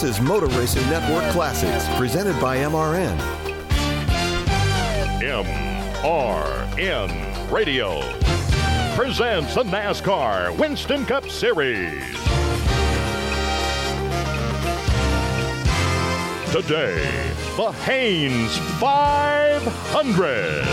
This is Motor Racing Network Classics, presented by MRN. MRN Radio presents the NASCAR Winston Cup Series. Today, the Hanes 500.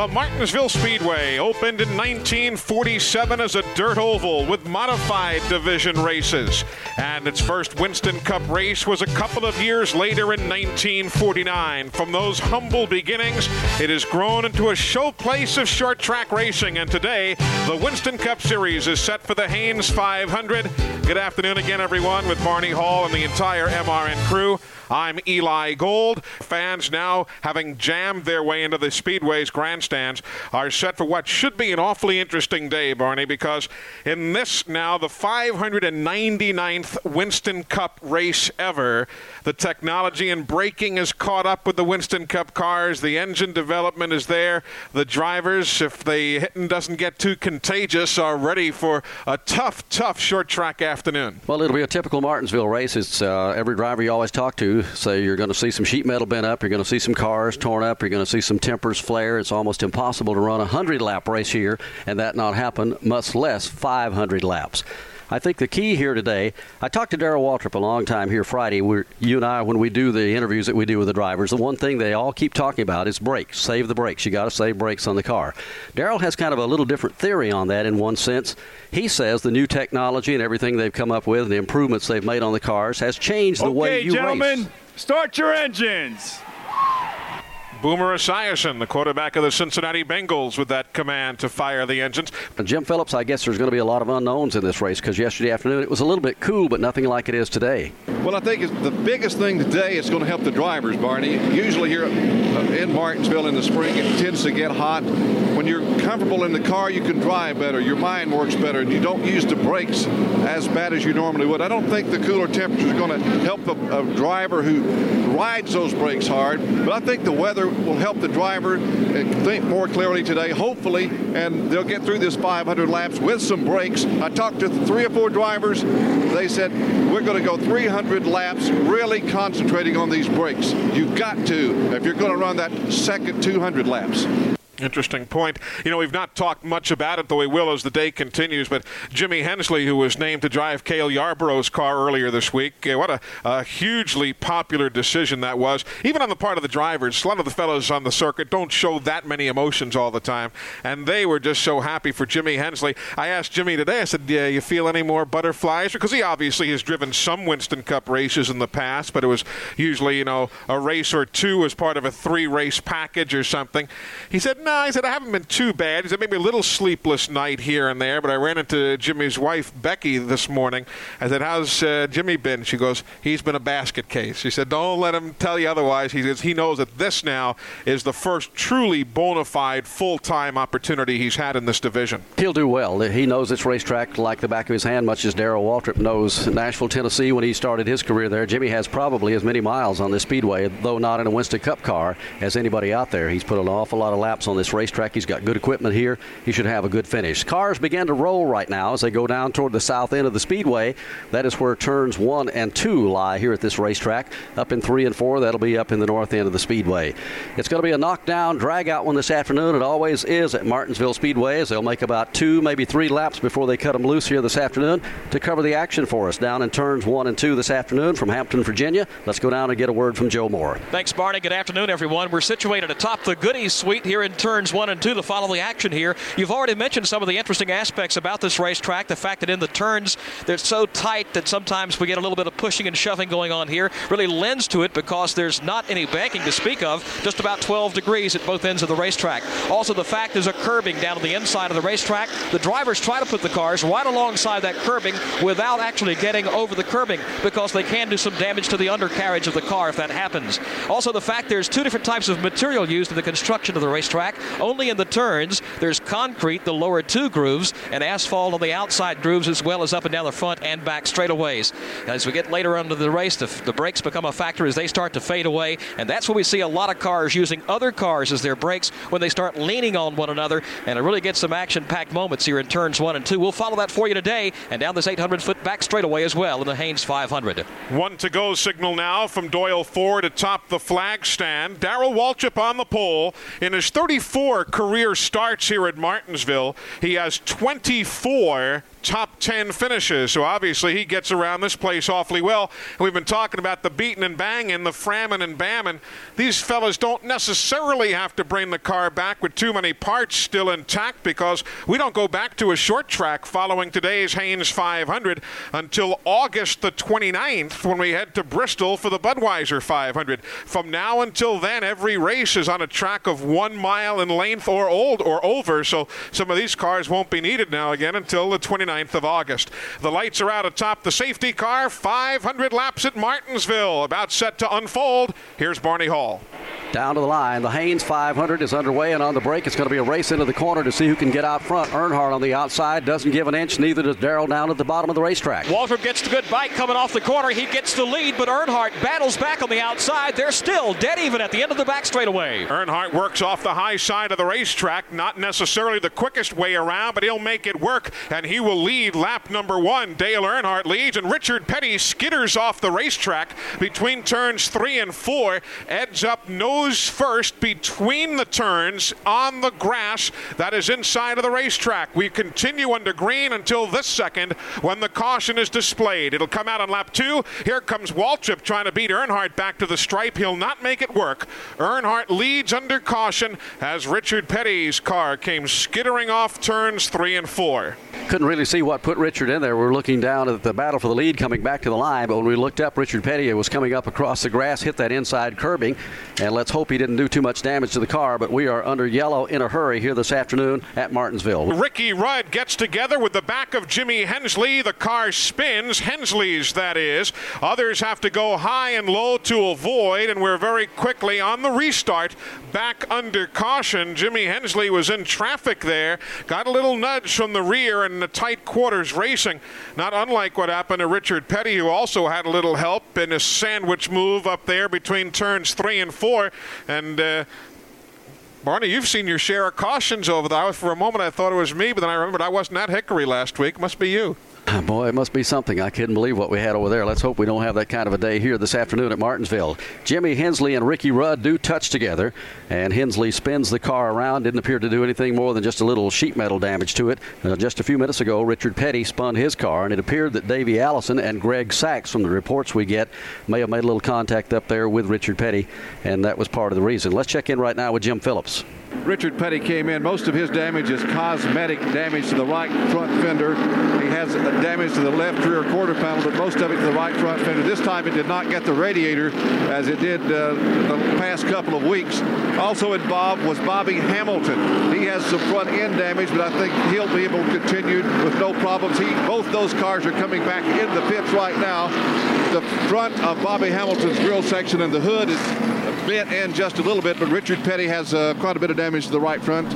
The Martinsville Speedway opened in 1947 as a dirt oval with modified division races. And its first Winston Cup race was a couple of years later in 1949. From those humble beginnings, it has grown into a showplace of short track racing. And today, the Winston Cup Series is set for the Hanes 500. Good afternoon again, everyone, with Barney Hall and the entire MRN crew. I'm Eli Gold. Fans now having jammed their way into the Speedway's grandstands are set for what should be an awfully interesting day, Barney, because in this now, the 599th Winston Cup race ever, the technology and braking is caught up with the Winston Cup cars. The engine development is there. The drivers, if the hitting doesn't get too contagious, are ready for a tough, tough short track afternoon. Well, it'll be a typical Martinsville race. It's uh, every driver you always talk to say you're going to see some sheet metal bent up, you're going to see some cars torn up, you're going to see some tempers flare. It's almost impossible to run a 100 lap race here and that not happen, much less 500 laps. I think the key here today, I talked to Darrell Waltrip a long time here Friday. We're, you and I, when we do the interviews that we do with the drivers, the one thing they all keep talking about is brakes. Save the brakes. You got to save brakes on the car. Darrell has kind of a little different theory on that in one sense. He says the new technology and everything they've come up with and the improvements they've made on the cars has changed the okay, way you gentlemen, race. start your engines. Boomer Esiason, the quarterback of the Cincinnati Bengals, with that command to fire the engines. Jim Phillips, I guess there's going to be a lot of unknowns in this race because yesterday afternoon it was a little bit cool, but nothing like it is today. Well, I think the biggest thing today is going to help the drivers, Barney. Usually here uh, in Martinsville in the spring, it tends to get hot. When you're comfortable in the car, you can drive better. Your mind works better, and you don't use the brakes as bad as you normally would. I don't think the cooler temperatures are going to help a, a driver who rides those brakes hard, but I think the weather will help the driver uh, think more clearly today, hopefully, and they'll get through this 500 laps with some brakes. I talked to three or four drivers. They said, we're going to go 300 laps really concentrating on these brakes. You've got to if you're going to run that second 200 laps. Interesting point. You know, we've not talked much about it, though we will as the day continues. But Jimmy Hensley, who was named to drive Cale Yarborough's car earlier this week, uh, what a, a, hugely popular decision that was. Even on the part of the drivers, a lot of the fellows on the circuit don't show that many emotions all the time, and they were just so happy for Jimmy Hensley. I asked Jimmy today. I said, "Do you feel any more butterflies?" Because he obviously has driven some Winston Cup races in the past, but it was usually, you know, a race or two as part of a three-race package or something. He said, "No." No, said, I haven't been too bad. He said, maybe a little sleepless night here and there, but I ran into Jimmy's wife, Becky, this morning. I said, How's uh, Jimmy been? She goes, He's been a basket case. She said, Don't let him tell you otherwise. He says, He knows that this now is the first truly bona fide full time opportunity he's had in this division. He'll do well. He knows this racetrack like the back of his hand, much as Darrell Waltrip knows Nashville, Tennessee when he started his career there. Jimmy has probably as many miles on this speedway, though not in a Winston Cup car, as anybody out there. He's put an awful lot of laps on this racetrack. He's got good equipment here. He should have a good finish. Cars begin to roll right now as they go down toward the south end of the speedway. That is where turns one and two lie here at this racetrack. Up in three and four, that'll be up in the north end of the speedway. It's going to be a knockdown, drag out one this afternoon. It always is at Martinsville Speedway as they'll make about two, maybe three laps before they cut them loose here this afternoon to cover the action for us down in turns one and two this afternoon from Hampton, Virginia. Let's go down and get a word from Joe Moore. Thanks, Barney. Good afternoon, everyone. We're situated atop the Goodies Suite here in turn turns one and two to follow the action here. You've already mentioned some of the interesting aspects about this racetrack. The fact that in the turns they're so tight that sometimes we get a little bit of pushing and shoving going on here really lends to it because there's not any banking to speak of, just about 12 degrees at both ends of the racetrack. Also, the fact there's a curbing down on the inside of the racetrack. The drivers try to put the cars right alongside that curbing without actually getting over the curbing because they can do some damage to the undercarriage of the car if that happens. Also, the fact there's two different types of material used in the construction of the racetrack. Only in the turns, there's concrete, the lower two grooves, and asphalt on the outside grooves as well as up and down the front and back straightaways. As we get later into the race, the, the brakes become a factor as they start to fade away, and that's when we see a lot of cars using other cars as their brakes when they start leaning on one another, and it really gets some action-packed moments here in turns one and two. We'll follow that for you today, and down this 800-foot back straightaway as well in the Hanes 500. One to go signal now from Doyle Ford atop the flag stand. Darrell Waltrip on the pole. In his 34 career starts here at Martinsville, he has 24 top 10 finishes. So obviously he gets around this place awfully well. And we've been talking about the beating and banging, the framming and bamming. These fellas don't necessarily have to bring the car back with too many parts still intact because we don't go back to a short track following today's Hanes 500 until August the 29th when we head to Bristol for the Budweiser 500. From now until then, every race is on a track of one mile in length or old or over. So some of these cars won't be needed now again until the 29th 29th of August. The lights are out atop the safety car. 500 laps at Martinsville, about set to unfold. Here's Barney Hall. Down to the line. The Hanes 500 is underway, and on the break, it's going to be a race into the corner to see who can get out front. Earnhardt on the outside doesn't give an inch, neither does Darrell down at the bottom of the racetrack. Waltrip gets the good bite coming off the corner. He gets the lead, but Earnhardt battles back on the outside. They're still dead even at the end of the back straightaway. Earnhardt works off the high side of the racetrack, not necessarily the quickest way around, but he'll make it work, and he will lead lap number one. Dale Earnhardt leads, and Richard Petty skitters off the racetrack between turns three and four, edge up nose first between the turns on the grass that is inside of the racetrack. We continue under green until this second when the caution is displayed. It'll come out on lap two. Here comes Waltrip trying to beat Earnhardt back to the stripe. He'll not make it work. Earnhardt leads under caution as Richard Petty's car came skittering off turns three and four. Couldn't really see what put Richard in there. We are looking down at the battle for the lead coming back to the line, but when we looked up, Richard Petty was coming up across the grass, hit that inside curbing, and let's hope he didn't do too much damage to the car. But we are under yellow in a hurry here this afternoon at Martinsville. Ricky Rudd gets together with the back of Jimmy Hensley. The car spins, Hensley's that is. Others have to go high and low to avoid, and we're very quickly on the restart back under caution. Jimmy Hensley was in traffic there, got a little nudge from the rear in the tight quarters racing, not unlike what happened to Richard Petty, who also had a little help in a sandwich move up there between turns three and four. And uh, Barney, you've seen your share of cautions over there. For a moment, I thought it was me, but then I remembered I wasn't at Hickory last week. Must be you. Boy, it must be something. I couldn't believe what we had over there. Let's hope we don't have that kind of a day here this afternoon at Martinsville. Jimmy Hensley and Ricky Rudd do touch together, and Hensley spins the car around. Didn't appear to do anything more than just a little sheet metal damage to it. Uh, just a few minutes ago, Richard Petty spun his car, and it appeared that Davey Allison and Greg Sacks, from the reports we get, may have made a little contact up there with Richard Petty, and that was part of the reason. Let's check in right now with Jim Phillips. Richard Petty came in. Most of his damage is cosmetic damage to the right front fender. He has damage to the left rear quarter panel, but most of it to the right front fender. This time it did not get the radiator as it did uh, the past couple of weeks. Also involved was Bobby Hamilton. He has some front end damage, but I think he'll be able to continue with no problems. He, both those cars are coming back in the pits right now. The front of Bobby Hamilton's grill section and the hood is bent in just a little bit, but Richard Petty has uh, quite a bit of damage to the right front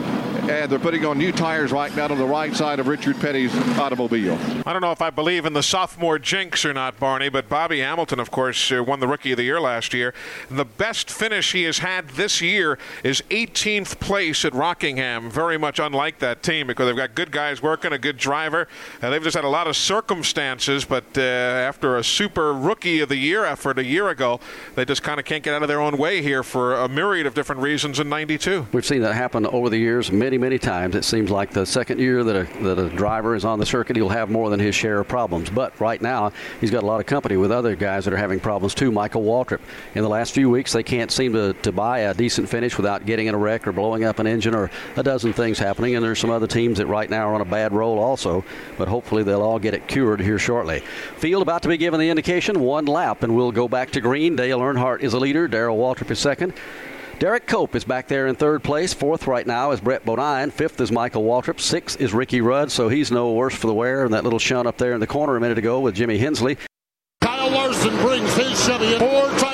and they're putting on new tires right now on the right side of Richard Petty's automobile. I don't know if I believe in the sophomore jinx or not, Barney, but Bobby Hamilton, of course, uh, won the Rookie of the Year last year. The best finish he has had this year is 18th place at Rockingham. Very much unlike that team because they've got good guys working, a good driver. Uh, they've just had a lot of circumstances, but uh, after a super Rookie of the Year effort a year ago, they just kind of can't get out of their own way here for a myriad of different reasons in 92. We've seen that happen over the years. Many many, many times. It seems like the second year that a, that a driver is on the circuit, he'll have more than his share of problems. But right now, he's got a lot of company with other guys that are having problems too. Michael Waltrip. In the last few weeks, they can't seem to, to buy a decent finish without getting in a wreck or blowing up an engine or a dozen things happening. And there's some other teams that right now are on a bad roll also. But hopefully they'll all get it cured here shortly. Field about to be given the indication, one lap, and we'll go back to green. Dale Earnhardt is a leader. Darrell Waltrip is second. Derrike Cope is back there in third place. Fourth right now is Brett Bodine. Fifth is Michael Waltrip. Sixth is Ricky Rudd, so he's no worse for the wear. And that little shunt up there in the corner a minute ago with Jimmy Hensley. Kyle Larson brings his Chevy in. Tires,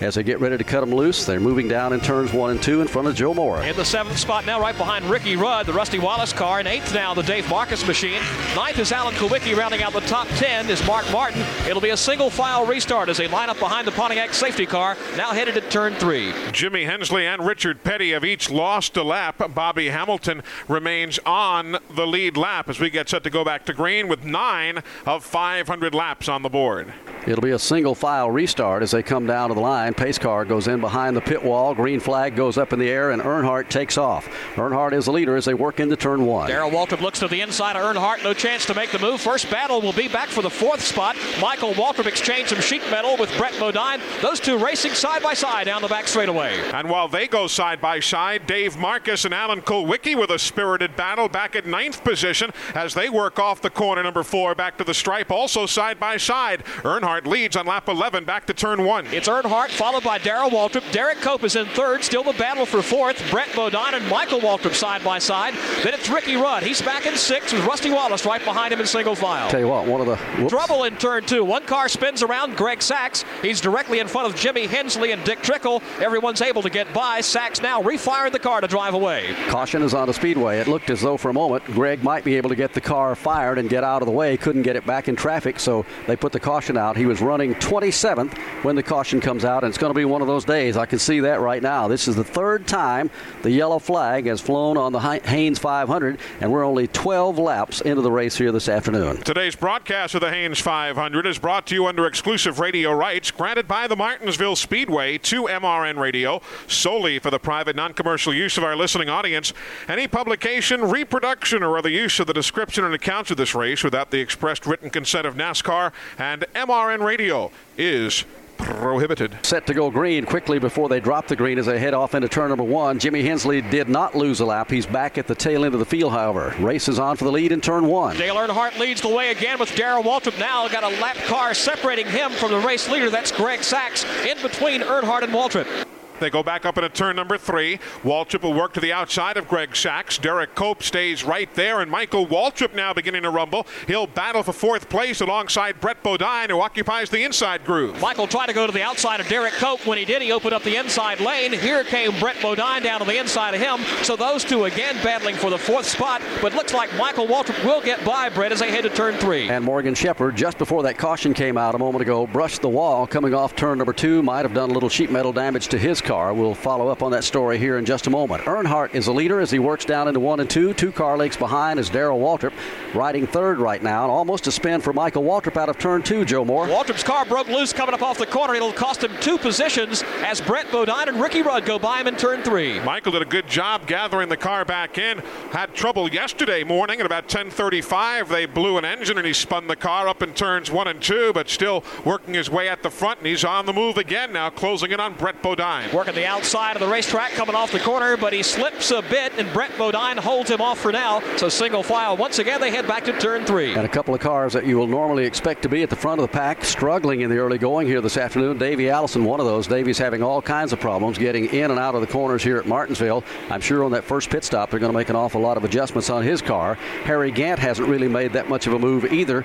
As they get ready to cut them loose, they're moving down in turns one and two in front of Joe Moore. In the seventh spot now, right behind Ricky Rudd, the Rusty Wallace car. In eighth now, the Dave Marcis machine. Ninth is Alan Kulwicki. Rounding out the top ten is Mark Martin. It'll be a single file restart as they line up behind the Pontiac safety car, now headed to turn three. Jimmy Hensley and Richard Petty have each lost a lap. Bobby Hamilton remains on the lead lap as we get set to go back to green with nine of 500 laps on the board. It'll be a single file restart as they come down to the line. Pace car goes in behind the pit wall. Green flag goes up in the air, and Earnhardt takes off. Earnhardt is the leader as they work into turn one. Darrell Waltrip looks to the inside of Earnhardt. No chance to make the move. First battle will be back for the fourth spot. Michael Waltrip exchanged some sheet metal with Brett Bodine. Those two racing side by side down the back straightaway. And while they go side by side, Dave Marcis and Alan Kulwicki with a spirited battle back at ninth position as they work off the corner number four back to the stripe, also side by side. Earnhardt leads on lap 11 back to turn one. It's Earnhardt followed by Darrell Waltrip. Derrike Cope is in third. Still the battle for fourth. Brett Bodine and Michael Waltrip side by side. Then it's Ricky Rudd. He's back in sixth with Rusty Wallace right behind him in single file. Tell you what, one of the whoops. Trouble in turn two. One car spins around Greg Sacks. He's directly in front of Jimmy Hensley and Dick Trickle. Everyone's able to get by. Sacks now refiring the car to drive away. Caution is on the speedway. It looked as though for a moment Greg might be able to get the car fired and get out of the way. Couldn't get it back in traffic, so they put the caution out. He was running 27th when the caution comes out, and it's going to be one of those days. I can see that right now. This is the third time the yellow flag has flown on the Hanes 500, and we're only 12 laps into the race here this afternoon. Today's broadcast of the Hanes 500 is brought to you under exclusive radio rights granted by the Martinsville Speedway to MRN Radio solely for the private non commercial use of our listening audience. Any publication, reproduction, or other use of the description and accounts of this race without the expressed written consent of NASCAR and MRN Radio is prohibited. Set to go green quickly before they drop the green as they head off into turn number one. Jimmy Hensley did not lose a lap. He's back at the tail end of the field, however. Race is on for the lead in turn one. Dale Earnhardt leads the way again with Darrell Waltrip now. Got a lap car separating him from the race leader. That's Greg Sacks in between Earnhardt and Waltrip. They go back up into turn number three. Waltrip will work to the outside of Greg Sacks. Derrike Cope stays right there, and Michael Waltrip now beginning to rumble. He'll battle for fourth place alongside Brett Bodine, who occupies the inside groove. Michael tried to go to the outside of Derrike Cope. When he did, he opened up the inside lane. Here came Brett Bodine down to the inside of him. So those two again battling for the fourth spot. But looks like Michael Waltrip will get by Brett as they head to turn three. And Morgan Shepherd, just before that caution came out a moment ago, brushed the wall coming off turn number two. Might have done a little sheet metal damage to his car. We'll follow up on that story here in just a moment. Earnhardt is the leader as he works down into one and two. Two car legs behind is Darrell Waltrip, riding third right now. And almost a spin for Michael Waltrip out of turn two, Joe Moore. Waltrip's car broke loose coming up off the corner. It'll cost him two positions as Brett Bodine and Ricky Rudd go by him in turn three. Michael did a good job gathering the car back in. Had trouble yesterday morning at about 10:35. They blew an engine and he spun the car up in turns one and two, but still working his way at the front. And he's on the move again now, closing in on Brett Bodine. Working the outside of the racetrack coming off the corner, but he slips a bit, and Brett Bodine holds him off for now. So single file. Once again, they head back to turn three. And a couple of cars that you will normally expect to be at the front of the pack, struggling in the early going here this afternoon. Davey Allison, one of those. Davey's having all kinds of problems getting in and out of the corners here at Martinsville. I'm sure on that first pit stop, they're going to make an awful lot of adjustments on his car. Harry Gant hasn't really made that much of a move either.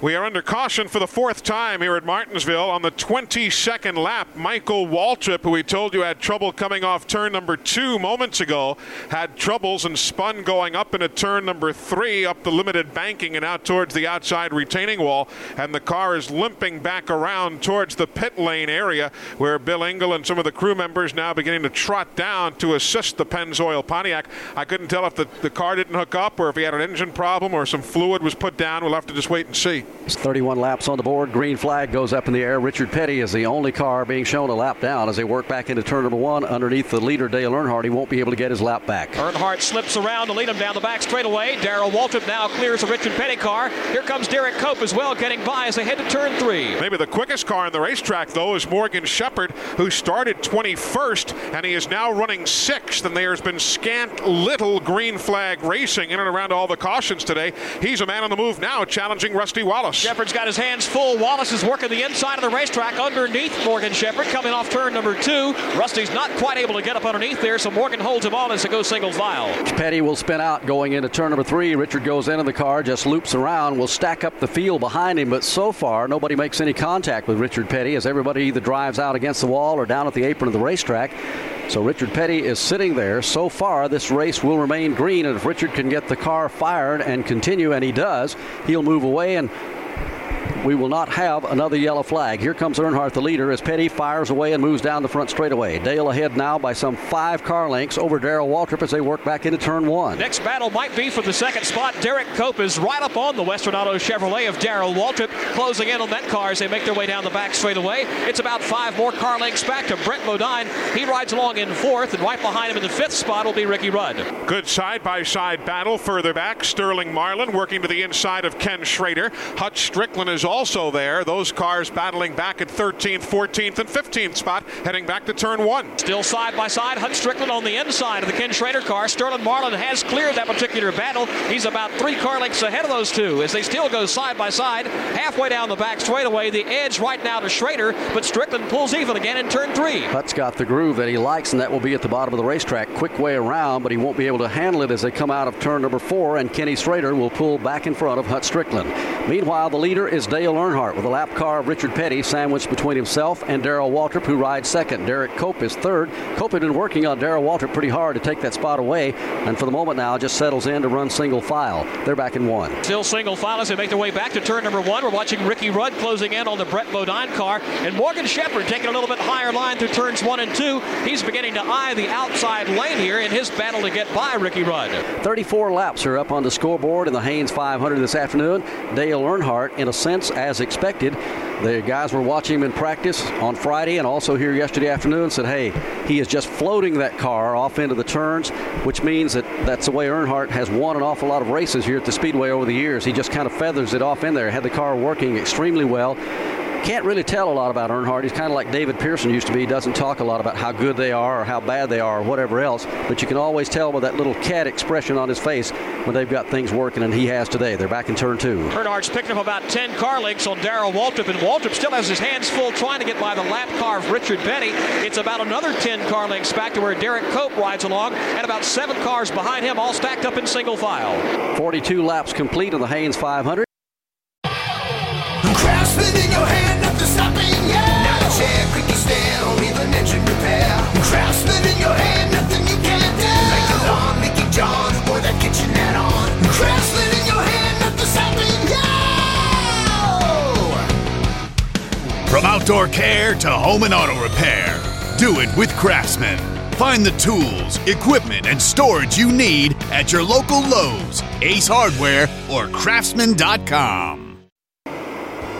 We are under caution for the fourth time here at Martinsville on the 22nd lap. Michael Waltrip, who we told you had trouble coming off turn number two moments ago, had troubles and spun going up into turn number three up the limited banking and out towards the outside retaining wall. And the car is limping back around towards the pit lane area where Bill Ingle and some of the crew members now beginning to trot down to assist the Pennzoil Pontiac. I couldn't tell if the, the car didn't hook up or if he had an engine problem or some fluid was put down. We'll have to just wait and see. It's 31 laps on the board. Green flag goes up in the air. Richard Petty is the only car being shown a lap down as they work back into turn number one underneath the leader, Dale Earnhardt. He won't be able to get his lap back. Earnhardt slips around to lead him down the back straightaway. Darrell Waltrip now clears the Richard Petty car. Here comes Derrike Cope as well, getting by as they head to turn three. Maybe the quickest car on the racetrack, though, is Morgan Shepherd, who started 21st and he is now running sixth. And there's been scant little green flag racing in and around all the cautions today. He's a man on the move now, challenging Rusty Wallace. Shepherd's got his hands full. Wallace is working the inside of the racetrack underneath Morgan Shepherd coming off turn number two. Rusty's not quite able to get up underneath there, so Morgan holds him on as they goes single file. Petty will spin out going into turn number three. Richard goes into the car, just loops around, will stack up the field behind him, but so far nobody makes any contact with Richard Petty as everybody either drives out against the wall or down at the apron of the racetrack. So Richard Petty is sitting there. So far, this race will remain green, and if Richard can get the car fired and continue, and he does, he'll move away and we will not have another yellow flag. Here comes Earnhardt, the leader, as Petty fires away and moves down the front straightaway. Dale ahead now by some five car lengths over Darrell Waltrip as they work back into turn one. Next battle might be for the second spot. Derrike Cope is right up on the Western Auto Chevrolet of Darrell Waltrip, closing in on that car as they make their way down the back straightaway. It's about five more car lengths back to Brett Bodine. He rides along in fourth, and right behind him in the fifth spot will be Ricky Rudd. Good side by side battle further back. Sterling Marlin working to the inside of Ken Schrader. Hutch Stricklin is also there. Those cars battling back at 13th, 14th, and 15th spot, heading back to turn one. Still side by side. Hutch Stricklin on the inside of the Ken Schrader car. Sterling Marlin has cleared that particular battle. He's about three car lengths ahead of those two as they still go side by side. Halfway down the back straightaway, the edge right now to Schrader, but Stricklin pulls even again in turn three. Hutch got the groove that he likes, and that will be at the bottom of the racetrack. Quick way around, but he won't be able to handle it as they come out of turn number four, and Kenny Schrader will pull back in front of Hutch Stricklin. Meanwhile, the leader is Dale Earnhardt with a lap car of Richard Petty sandwiched between himself and Darrell Waltrip, who rides second. Derrike Cope is third. Cope had been working on Darrell Waltrip pretty hard to take that spot away, and for the moment now just settles in to run single file. They're back in one. Still single file as they make their way back to turn number one. We're watching Ricky Rudd closing in on the Brett Bodine car, and Morgan Shepherd taking a little bit higher line through turns one and two. He's beginning to eye the outside lane here in his battle to get by Ricky Rudd. 34 laps are up on the scoreboard in the Hanes 500 this afternoon. Dale Earnhardt, in a sense, as expected. The guys were watching him in practice on Friday and also here yesterday afternoon said, hey, he is just floating that car off into the turns, which means that that's the way Earnhardt has won an awful lot of races here at the Speedway over the years. He just kind of feathers it off in there, had the car working extremely well can't really tell a lot about Earnhardt. He's kind of like David Pearson used to be. He doesn't talk a lot about how good they are or how bad they are or whatever else. But you can always tell with that little cat expression on his face when they've got things working, and he has today. They're back in turn two. Earnhardt's picking up about 10 car lengths on Darrell Waltrip, and Waltrip still has his hands full trying to get by the lap car of Richard Petty. It's about another 10 car lengths back to where Derrike Cope rides along, and about seven cars behind him, all stacked up in single file. 42 laps complete on the Hanes 500. In your hand to stopping, yeah. Not a chair, creaky even repair. Your hand, nothing you can't do. Like lawn, that kitchenette on. Craftsman in your hand, nothing stopping, yeah. From outdoor care to home and auto repair, do it with Craftsman. Find the tools, equipment, and storage you need at your local Lowe's, Ace Hardware, or Craftsman.com.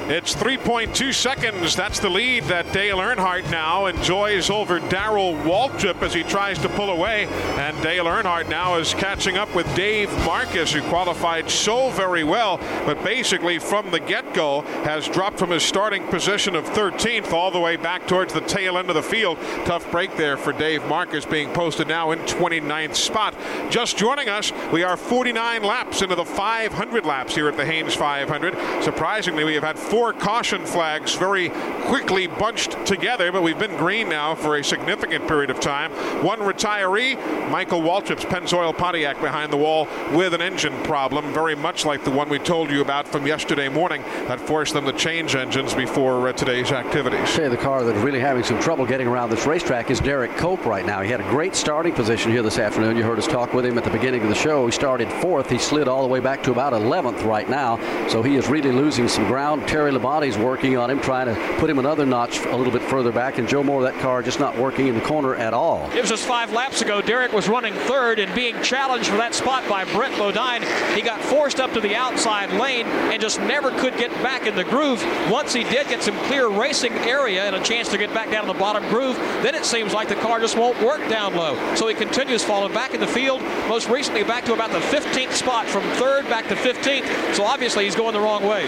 It's 3.2 seconds. That's the lead that Dale Earnhardt now enjoys over Darrell Waltrip as he tries to pull away. And Dale Earnhardt now is catching up with Dave Marcis, who qualified so very well, but basically from the get go has dropped from his starting position of 13th all the way back towards the tail end of the field. Tough break there for Dave Marcis being posted now in 29th spot. Just joining us, we are 49 laps into the 500 laps here at the Hanes 500. Surprisingly, we have had four four caution flags very quickly bunched together, but we've been green now for a significant period of time. One retiree, Michael Waltrip's Pennzoil Pontiac behind the wall with an engine problem, very much like the one we told you about from yesterday morning that forced them to change engines before uh, today's activities. Say the car that's really having some trouble getting around this racetrack is Derrike Cope right now. He had a great starting position here this afternoon. You heard us talk with him at the beginning of the show. He started fourth. He slid all the way back to about 11th right now. So he is really losing some ground. Terry Labonte's working on him, trying to put him another notch a little bit further back. And Joe Moore, that car just not working in the corner at all. It was just five laps ago. Derrike was running third and being challenged for that spot by Brett Bodine. He got forced up to the outside lane and just never could get back in the groove. Once he did get some clear racing area and a chance to get back down to the bottom groove, then it seems like the car just won't work down low. So he continues falling back in the field, most recently back to about the 15th spot, from third back to 15th. So obviously he's going the wrong way.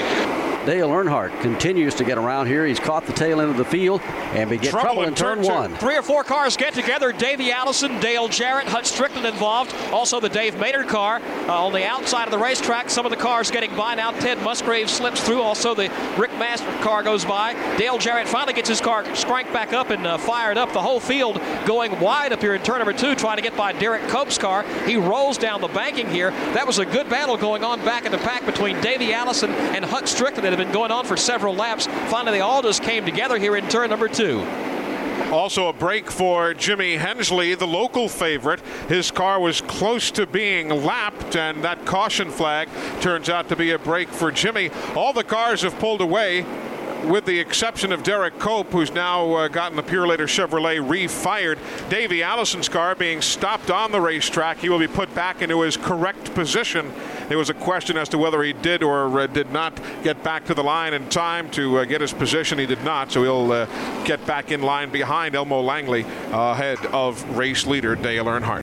Dale Earnhardt continues to get around here. He's caught the tail end of the field and we get trouble, trouble in, turn, turn one. Three or four cars get together. Davey Allison, Dale Jarrett, Hut Stricklin involved. Also the Dave Maynard car uh, on the outside of the racetrack. Some of the cars getting by now. Ted Musgrave slips through. Also the Rick Mast car goes by. Dale Jarrett finally gets his car cranked back up and uh, fired up. The whole field going wide up here in turn number two, trying to get by Derrike Cope's car. He rolls down the banking here. That was a good battle going on back in the pack between Davey Allison and Hut Stricklin that had been going on for several laps. Finally, they all just came together here in turn number two. Also, a break for Jimmy Hensley, the local favorite. His car was close to being lapped, and that caution flag turns out to be a break for Jimmy. All the cars have pulled away with the exception of Derrike Cope, who's now uh, gotten the Purolator Chevrolet refired. Davey Allison's car being stopped on the racetrack. He will be put back into his correct position. There was a question as to whether he did or uh, did not get back to the line in time to uh, get his position. He did not, so he'll uh, get back in line behind Elmo Langley ahead of race leader Dale Earnhardt.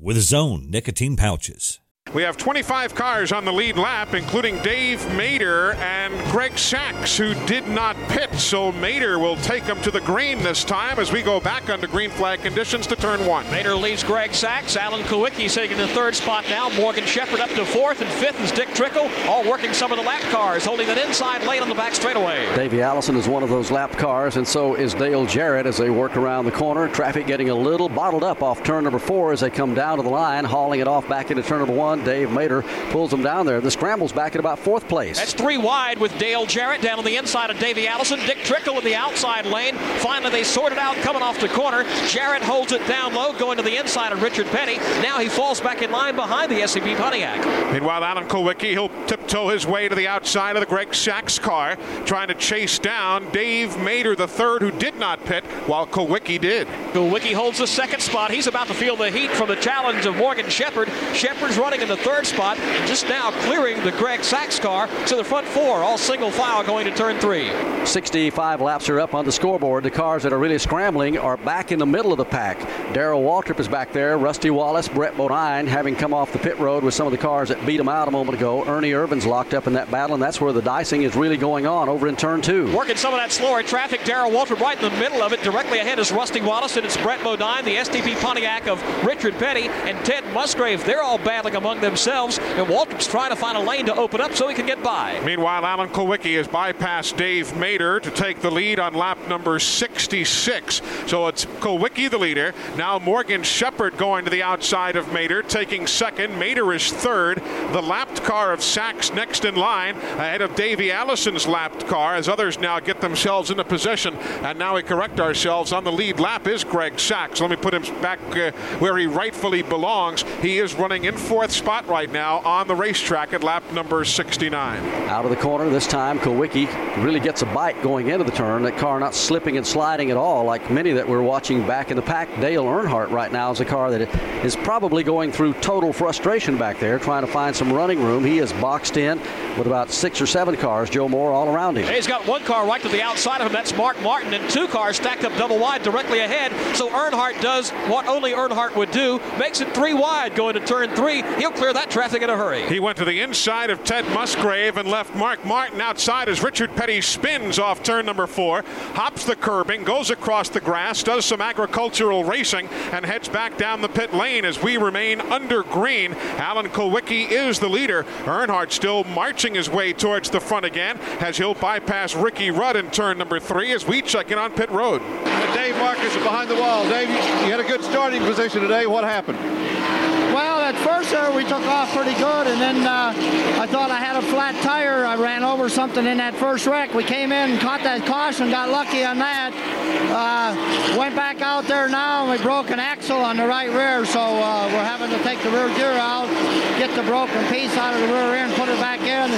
with Zone nicotine pouches. We have 25 cars on the lead lap, including Dave Mader and Greg Sacks, who did not pit. So Mader will take them to the green this time as we go back under green flag conditions to turn one. Mader leads Greg Sacks. Alan Kulwicki sitting in the third spot now. Morgan Shepherd up to fourth, and fifth is Dick Trickle, all working some of the lap cars, holding an inside lane on the back straightaway. Davey Allison is one of those lap cars, and so is Dale Jarrett as they work around the corner. Traffic getting a little bottled up off turn number four as they come down to the line, hauling it off back into turn number one. Dave Mader pulls them down there. The scramble's back at about fourth place. That's three wide with Dale Jarrett down on the inside of Davey Allison. Dick Trickle in the outside lane. Finally, they sort it out coming off the corner. Jarrett holds it down low, going to the inside of Richard Petty. Now he falls back in line behind the STP Pontiac. Meanwhile, Alan Kulwicki, he'll tiptoe his way to the outside of the Greg Sacks car, trying to chase down Dave Mader, the third, who did not pit, while Kulwicki did. Kulwicki holds the second spot. He's about to feel the heat from the challenge of Morgan Shepherd. Shepherd's running in the third spot, just now clearing the Greg Sacks car to the front four, all single file going to turn three. 65 laps are up on the scoreboard. The cars that are really scrambling are back in the middle of the pack. Darrell Waltrip is back there. Rusty Wallace, Brett Bodine having come off the pit road with some of the cars that beat him out a moment ago. Ernie Irvan's locked up in that battle, and that's where the dicing is really going on over in turn two. Working some of that slower traffic. Darrell Waltrip right in the middle of it. Directly ahead is Rusty Wallace, and it's Brett Bodine, the STP Pontiac of Richard Petty, and Ted Musgrave. They're all battling among themselves, and Waltrip's trying to find a lane to open up so he can get by. Meanwhile, Alan Kulwicki has bypassed Dave Mader to take the lead on lap number 66. So it's Kulwicki the leader. Now Morgan Shepherd going to the outside of Mader, taking second. Mader is third. The lapped car of Sacks next in line ahead of Davey Allison's lapped car as others now get themselves into position. And now we correct ourselves on the lead lap is Greg Sacks. Let me put him back uh, where he rightfully belongs. He is running in fourth spot right now on the racetrack at lap number 69. Out of the corner this time, Kulwicki really gets a bite going into the turn. That car not slipping and sliding at all, like many that we're watching back in the pack. Dale Earnhardt right now is a car that is probably going through total frustration back there, trying to find some running room. He is boxed in with about six or seven cars, Joe Moore, all around him. He's got one car right to the outside of him. That's Mark Martin, and two cars stacked up double wide directly ahead. So Earnhardt does what only Earnhardt would do, makes it three wide going to turn three. He'll clear that traffic in a hurry. He went to the inside of Ted Musgrave and left Mark Martin outside as Richard Petty spins off turn number four, hops the curbing, goes across the grass, does some agricultural racing, and heads back down the pit lane as we remain under green. Alan Kulwicki is the leader. Earnhardt still marching his way towards the front again as he'll bypass Ricky Rudd in turn number three as we check in on pit road. Dave Marcis is behind the wall. Dave, you had a good starting position today. What happened? Well, at first there we took off pretty good, and then uh, I thought I had a flat tire. I ran over something in that first wreck. We came in, caught that caution, got lucky on that. Uh, went back out there now, and we broke an axle on the right rear, so uh, we're having to take the rear gear out, get the broken piece out of the rear end, put it back in,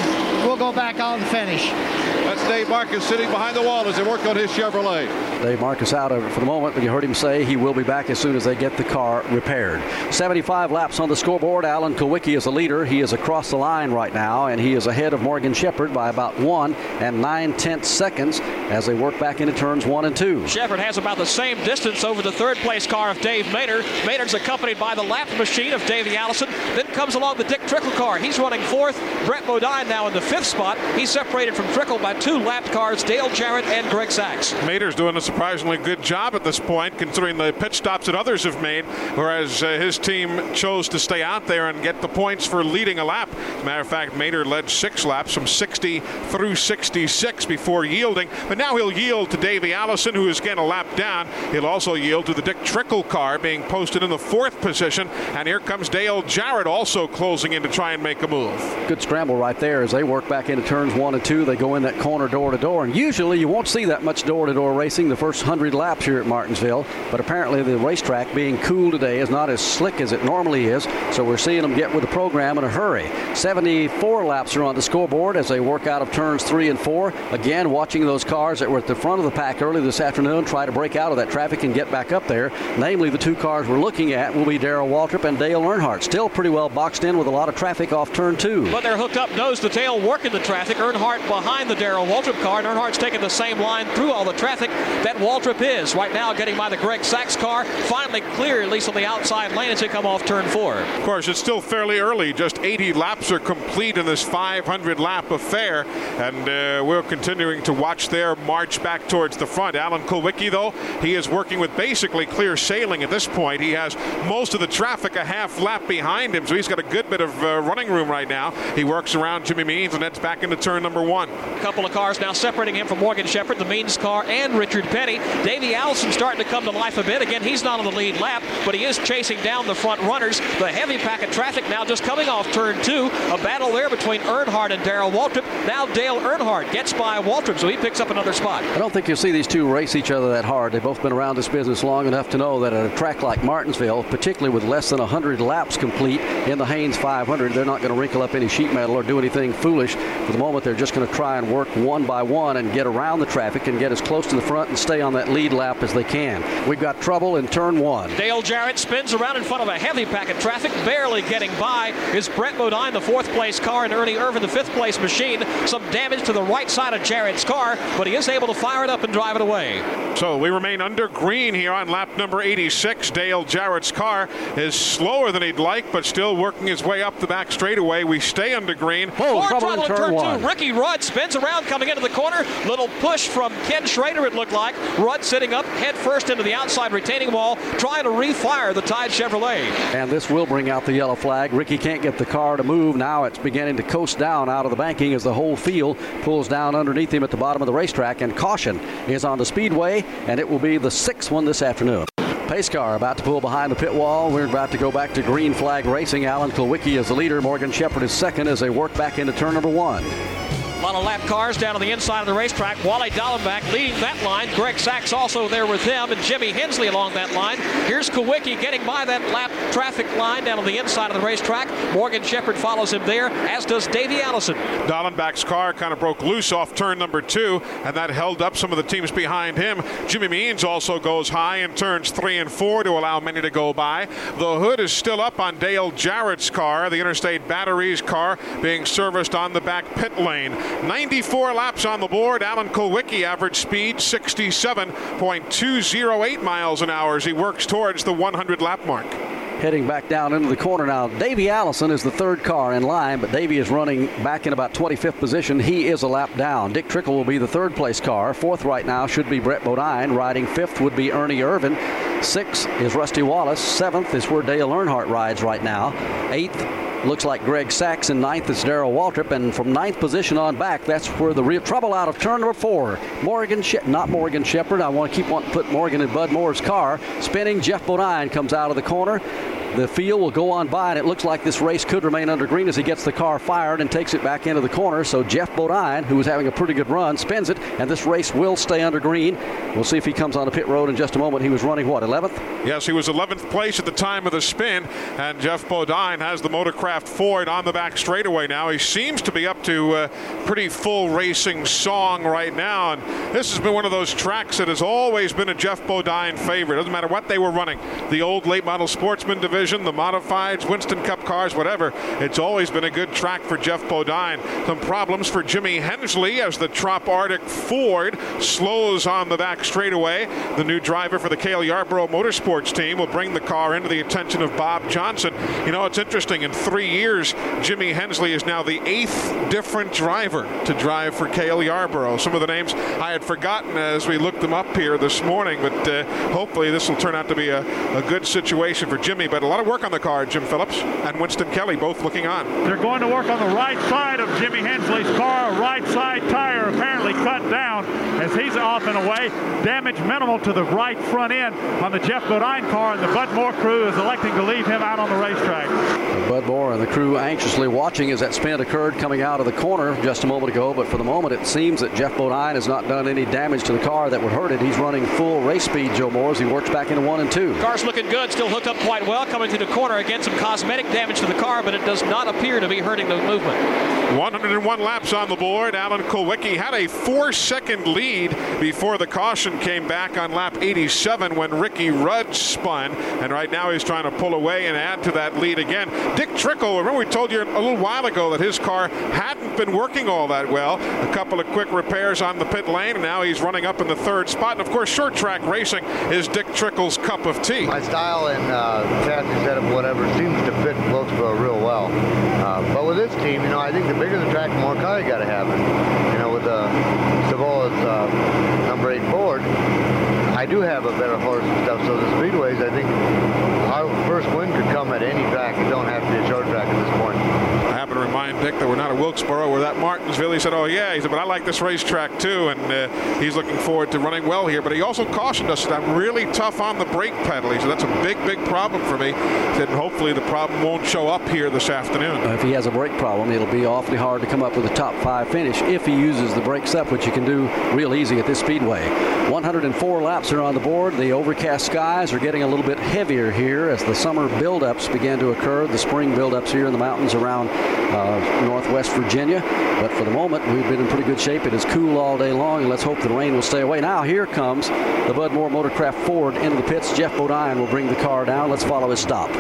we'll go back out and finish. That's Dave Marcis sitting behind the wall as they work on his Chevrolet. Dave Marcis out of it for the moment, but you heard him say he will be back as soon as they get the car repaired. 75 laps on the scoreboard. Alan Kulwicki is the leader. He is across the line right now, and he is ahead of Morgan Shepherd by about one and nine tenths seconds as they work back into turns one and two. Shepherd has about the same distance over the third place car of Dave Maynard. Maynard's accompanied by the lap machine of Davey Allison. Then comes along the Dick Trickle car. He's running fourth. Brett Bodine now in the fifth spot. He's separated from Trickle by two lapped cars, Dale Jarrett and Greg Sacks. Mader's doing a surprisingly good job at this point, considering the pit stops that others have made, whereas uh, his team chose to stay out there and get the points for leading a lap. Matter of fact, Mader led six laps from 60 through 66 before yielding, but now he'll yield to Davey Allison, who is getting a lap down. He'll also yield to the Dick Trickle car, being posted in the fourth position, and here comes Dale Jarrett also closing in to try and make a move. Good scramble right there as they work back into turns one and two. They go in that corner door to door, and usually you won't see that much door to door racing the first 100 laps here at Martinsville, but apparently the racetrack being cool today is not as slick as it normally is, so we're seeing them get with the program in a hurry. 74 laps are on the scoreboard as they work out of turns three and four. Again, watching those cars that were at the front of the pack early this afternoon try to break out of that traffic and get back up there. Namely, the two cars we're looking at will be Darrell Waltrip and Dale Earnhardt. Still pretty well boxed in with a lot of traffic off turn two. But they're hooked up nose to tail, working the traffic. Earnhardt behind the Darrell Waltrip car, and Earnhardt's taking the same line through all the traffic that Waltrip is. Right now, getting by the Greg Sacks car. Finally clear, at least on the outside lane as they come off turn four. Of course, it's still fairly early. Just 80 laps are complete in this 500 lap affair, and uh, we're continuing to watch their march back towards the front. Alan Kulwicki, though, he is working with basically clear sailing at this point. He has most of the traffic a half lap behind him, so he's got a good bit of uh, running room right now. He works around Jimmy Means and heads back into turn number one. A couple of cars now separating him from Morgan Shepherd, the Means car, and Richard Petty. Davey Allison starting to come to life a bit. Again, he's not on the lead lap, but he is chasing down the front runners. The heavy pack of traffic now just coming off turn two. A battle there between Earnhardt and Darrell Waltrip. Now Dale Earnhardt gets by Waltrip, so he picks up another spot. I don't think you'll see these two race each other that hard. They've both been around this business long enough to know that at a track like Martinsville, particularly with less than 100 laps complete in the Hanes 500, they're not going to wrinkle up any sheet metal or do anything foolish. For the moment, they're just going to try and work one by one and get around the traffic and get as close to the front and stay on that lead lap as they can. We've got trouble in turn one. Dale Jarrett spins around in front of a heavy pack of traffic, barely getting by is Brett Bodine, the fourth place car, and Ernie Irvan, the fifth place machine. Some damage to the right side of Jarrett's car, but he is able to fire it up and drive it away. So we remain under green here on lap number 86. Dale Jarrett's car is slower than he'd like, but still working his way up the back straightaway. We stay under green. Four throttle in turn, turn two. Ricky Rudd spins around coming into the corner. Little push from Ken Schrader, it looked like. Rudd sitting up head first into the outside retaining wall, trying to refire the Tide Chevrolet. And this will bring out the yellow flag. Ricky can't get the car to move. Now it's beginning to coast down out of the banking as the whole field pulls down underneath him at the bottom of the racetrack. And caution is on the speedway, and it will be the sixth one this afternoon. Pace car about to pull behind the pit wall. We're about to go back to green flag racing. Alan Kulwicki is the leader. Morgan Shepherd is second as they work back into turn number one. A lot of lap cars down on the inside of the racetrack. Wally Dallenbach leading that line. Greg Sacks also there with them, and Jimmy Hensley along that line. Here's Kulwicki getting by that lap traffic line down on the inside of the racetrack. Morgan Shepherd follows him there, as does Davey Allison. Dallenbach's car kind of broke loose off turn number two, and that held up some of the teams behind him. Jimmy Means also goes high in turns three and four to allow many to go by. The hood is still up on Dale Jarrett's car, the Interstate Batteries car being serviced on the back pit lane. 94 laps on the board. Alan Kulwicki average speed 67.208 miles an hour as he works towards the 100 lap mark heading back down into the corner now. Davey Allison is the third car in line, but Davey is running back in about 25th position. He is a lap down. Dick Trickle will be the third place car. Fourth right now should be Brett Bodine. Riding fifth would be Ernie Irvan. Sixth is Rusty Wallace. Seventh is where Dale Earnhardt rides right now. Eighth looks like Greg in ninth is Darrell Waltrip, and from ninth position on back, that's where the real trouble out of turn number four. Morgan, she- not Morgan Shepherd. I want to keep wanting to put Morgan in Bud Moore's car. Spinning, Jeff Bodine comes out of the corner. The field will go on by, and it looks like this race could remain under green as he gets the car fired and takes it back into the corner. So Jeff Bodine, who was having a pretty good run, spins it, and this race will stay under green. We'll see if he comes on the pit road in just a moment. He was running what 11th? Yes, he was 11th place at the time of the spin, and Jeff Bodine has the Motorcraft Ford on the back straightaway now. He seems to be up to a pretty full racing song right now, and this has been one of those tracks that has always been a Jeff Bodine favorite. Doesn't matter what they were running, the old late model sportsman division division, the modifieds, Winston Cup cars, whatever. It's always been a good track for Geoff Bodine. Some problems for Jimmy Hensley as the TropArtic Ford slows on the back straightaway. The new driver for the Cale Yarborough Motorsports team will bring the car into the attention of Bob Johnson. You know, it's interesting. In three years, Jimmy Hensley is now the eighth different driver to drive for Cale Yarborough. Some of the names I had forgotten as we looked them up here this morning, but uh, hopefully this will turn out to be a, a good situation for Jimmy. But lot of work on the car, Jim Phillips and Winston Kelly both looking on. They're going to work on the right side of Jimmy Hensley's car. Right side tire apparently cut down as he's off and away. Damage minimal to the right front end on the Geoff Bodine car, and the Bud Moore crew is electing to leave him out on the racetrack. Bud Moore and the crew anxiously watching as that spin occurred coming out of the corner just a moment ago. But for the moment, it seems that Geoff Bodine has not done any damage to the car that would hurt it. He's running full race speed, Joe Moore, as he works back into one and two. Car's looking good, still hooked up quite well, coming to the corner again. Some cosmetic damage to the car, but it does not appear to be hurting the movement. 101 laps on the board. Alan Kulwicki had a four-second lead before the caution came back on lap 87 when Ricky Rudd spun, and right now he's trying to pull away and add to that lead again. Dick Trickle, remember we told you a little while ago that his car hadn't been working all that well. A couple of quick repairs on the pit lane, and now he's running up in the third spot. And of course, short track racing is Dick Trickle's cup of tea. My style and uh, chassis setup, whatever, seems to fit Wilkesboro real well. Uh, but with this team, you know, I think the bigger the track, the more car you got to have. And, you know, with uh, Stavola's uh, number eight Ford, I do have a better horse and stuff. So the speedways, I think our first win could come at any track. It don't have to be a short track remind Dick that we're not at Wilkesboro, we're at Martinsville. He said, "Oh yeah," he said, "But I like this racetrack too," and uh, he's looking forward to running well here. But he also cautioned us that I'm really tough on the brake pedal. He said that's a big, big problem for me. He said, hopefully the problem won't show up here this afternoon. Uh, if he has a brake problem, it'll be awfully hard to come up with a top five finish if he uses the brakes up, which you can do real easy at this speedway. 104 laps are on the board. The overcast skies are getting a little bit heavier here as the summer buildups began to occur. The spring buildups here in the mountains around uh, Uh, northwest Virginia. But for the moment, we've been in pretty good shape. It is cool all day long, and let's hope the rain will stay away. Now, here comes the Bud Moore Motorcraft Ford into the pits. Geoff Bodine will bring the car down. Let's follow his stop.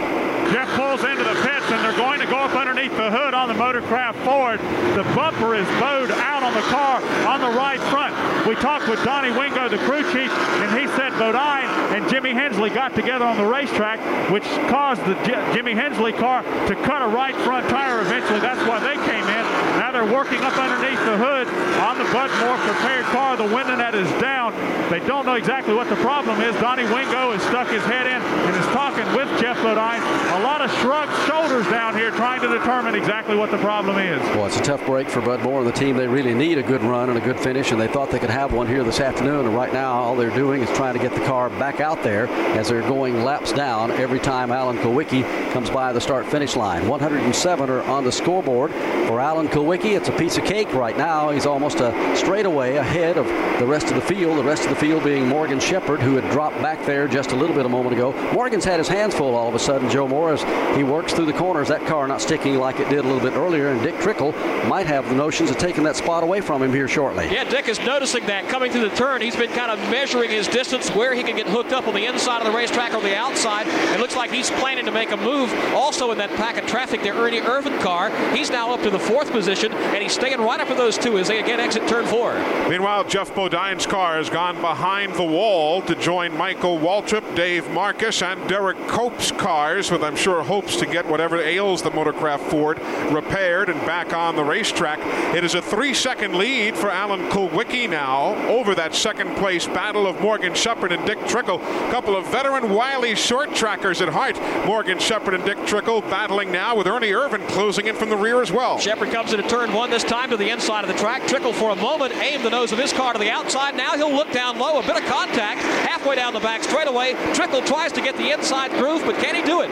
Geoff pulls into the pits, and they're going to go up underneath the hood on the Motorcraft Ford. The bumper is bowed out on the car on the right front. We talked with Donnie Wingo, the crew chief, and he said Bodine and Jimmy Hensley got together on the racetrack, which caused the J- Jimmy Hensley car to cut a right front tire eventually. That's why they came in. They're working up underneath the hood on the Bud Moore prepared car. The window net is down. They don't know exactly what the problem is. Donnie Wingo has stuck his head in and is talking with Geoff Bodine. A lot of shrugged shoulders down here trying to determine exactly what the problem is. Well, it's a tough break for Bud Moore and the team. They really need a good run and a good finish, and they thought they could have one here this afternoon. And right now, all they're doing is trying to get the car back out there as they're going laps down every time Alan Kulwicki comes by the start finish line. 107 are on the scoreboard for Alan It's a piece of cake right now. He's almost a straightaway ahead of the rest of the field. The rest of the field being Morgan Shepherd, who had dropped back there just a little bit a moment ago. Morgan's had his hands full all of a sudden. Joe Morris, he works through the corners. That car not sticking like it did a little bit earlier, and Dick Trickle might have the notions of taking that spot away from him here shortly. Yeah, Dick is noticing that coming through the turn. He's been kind of measuring his distance where he can get hooked up on the inside of the racetrack or the outside. It looks like he's planning to make a move also in that pack of traffic, the Ernie Irvan car. He's now up to the fourth position, and he's staying right up with those two as they again exit turn four. Meanwhile, Geoff Bodine's car has gone behind the wall to join Michael Waltrip, Dave Marcis, and Derrike Cope's cars, with I'm sure hopes to get whatever ails the Motorcraft Ford repaired and back on the racetrack. It is a three-second lead for Alan Kulwicki now over that second place battle of Morgan Shepherd and Dick Trickle. A couple of veteran wily short trackers at heart. Morgan Shepherd and Dick Trickle battling now with Ernie Irvan closing in from the rear as well. Shepherd comes into turn one this time to the inside of the track. Trickle for a moment aimed the nose of his car to the outside. Now he'll look down low. A bit of contact halfway down the back straightaway. Trickle tries to get the inside groove, but can he do it?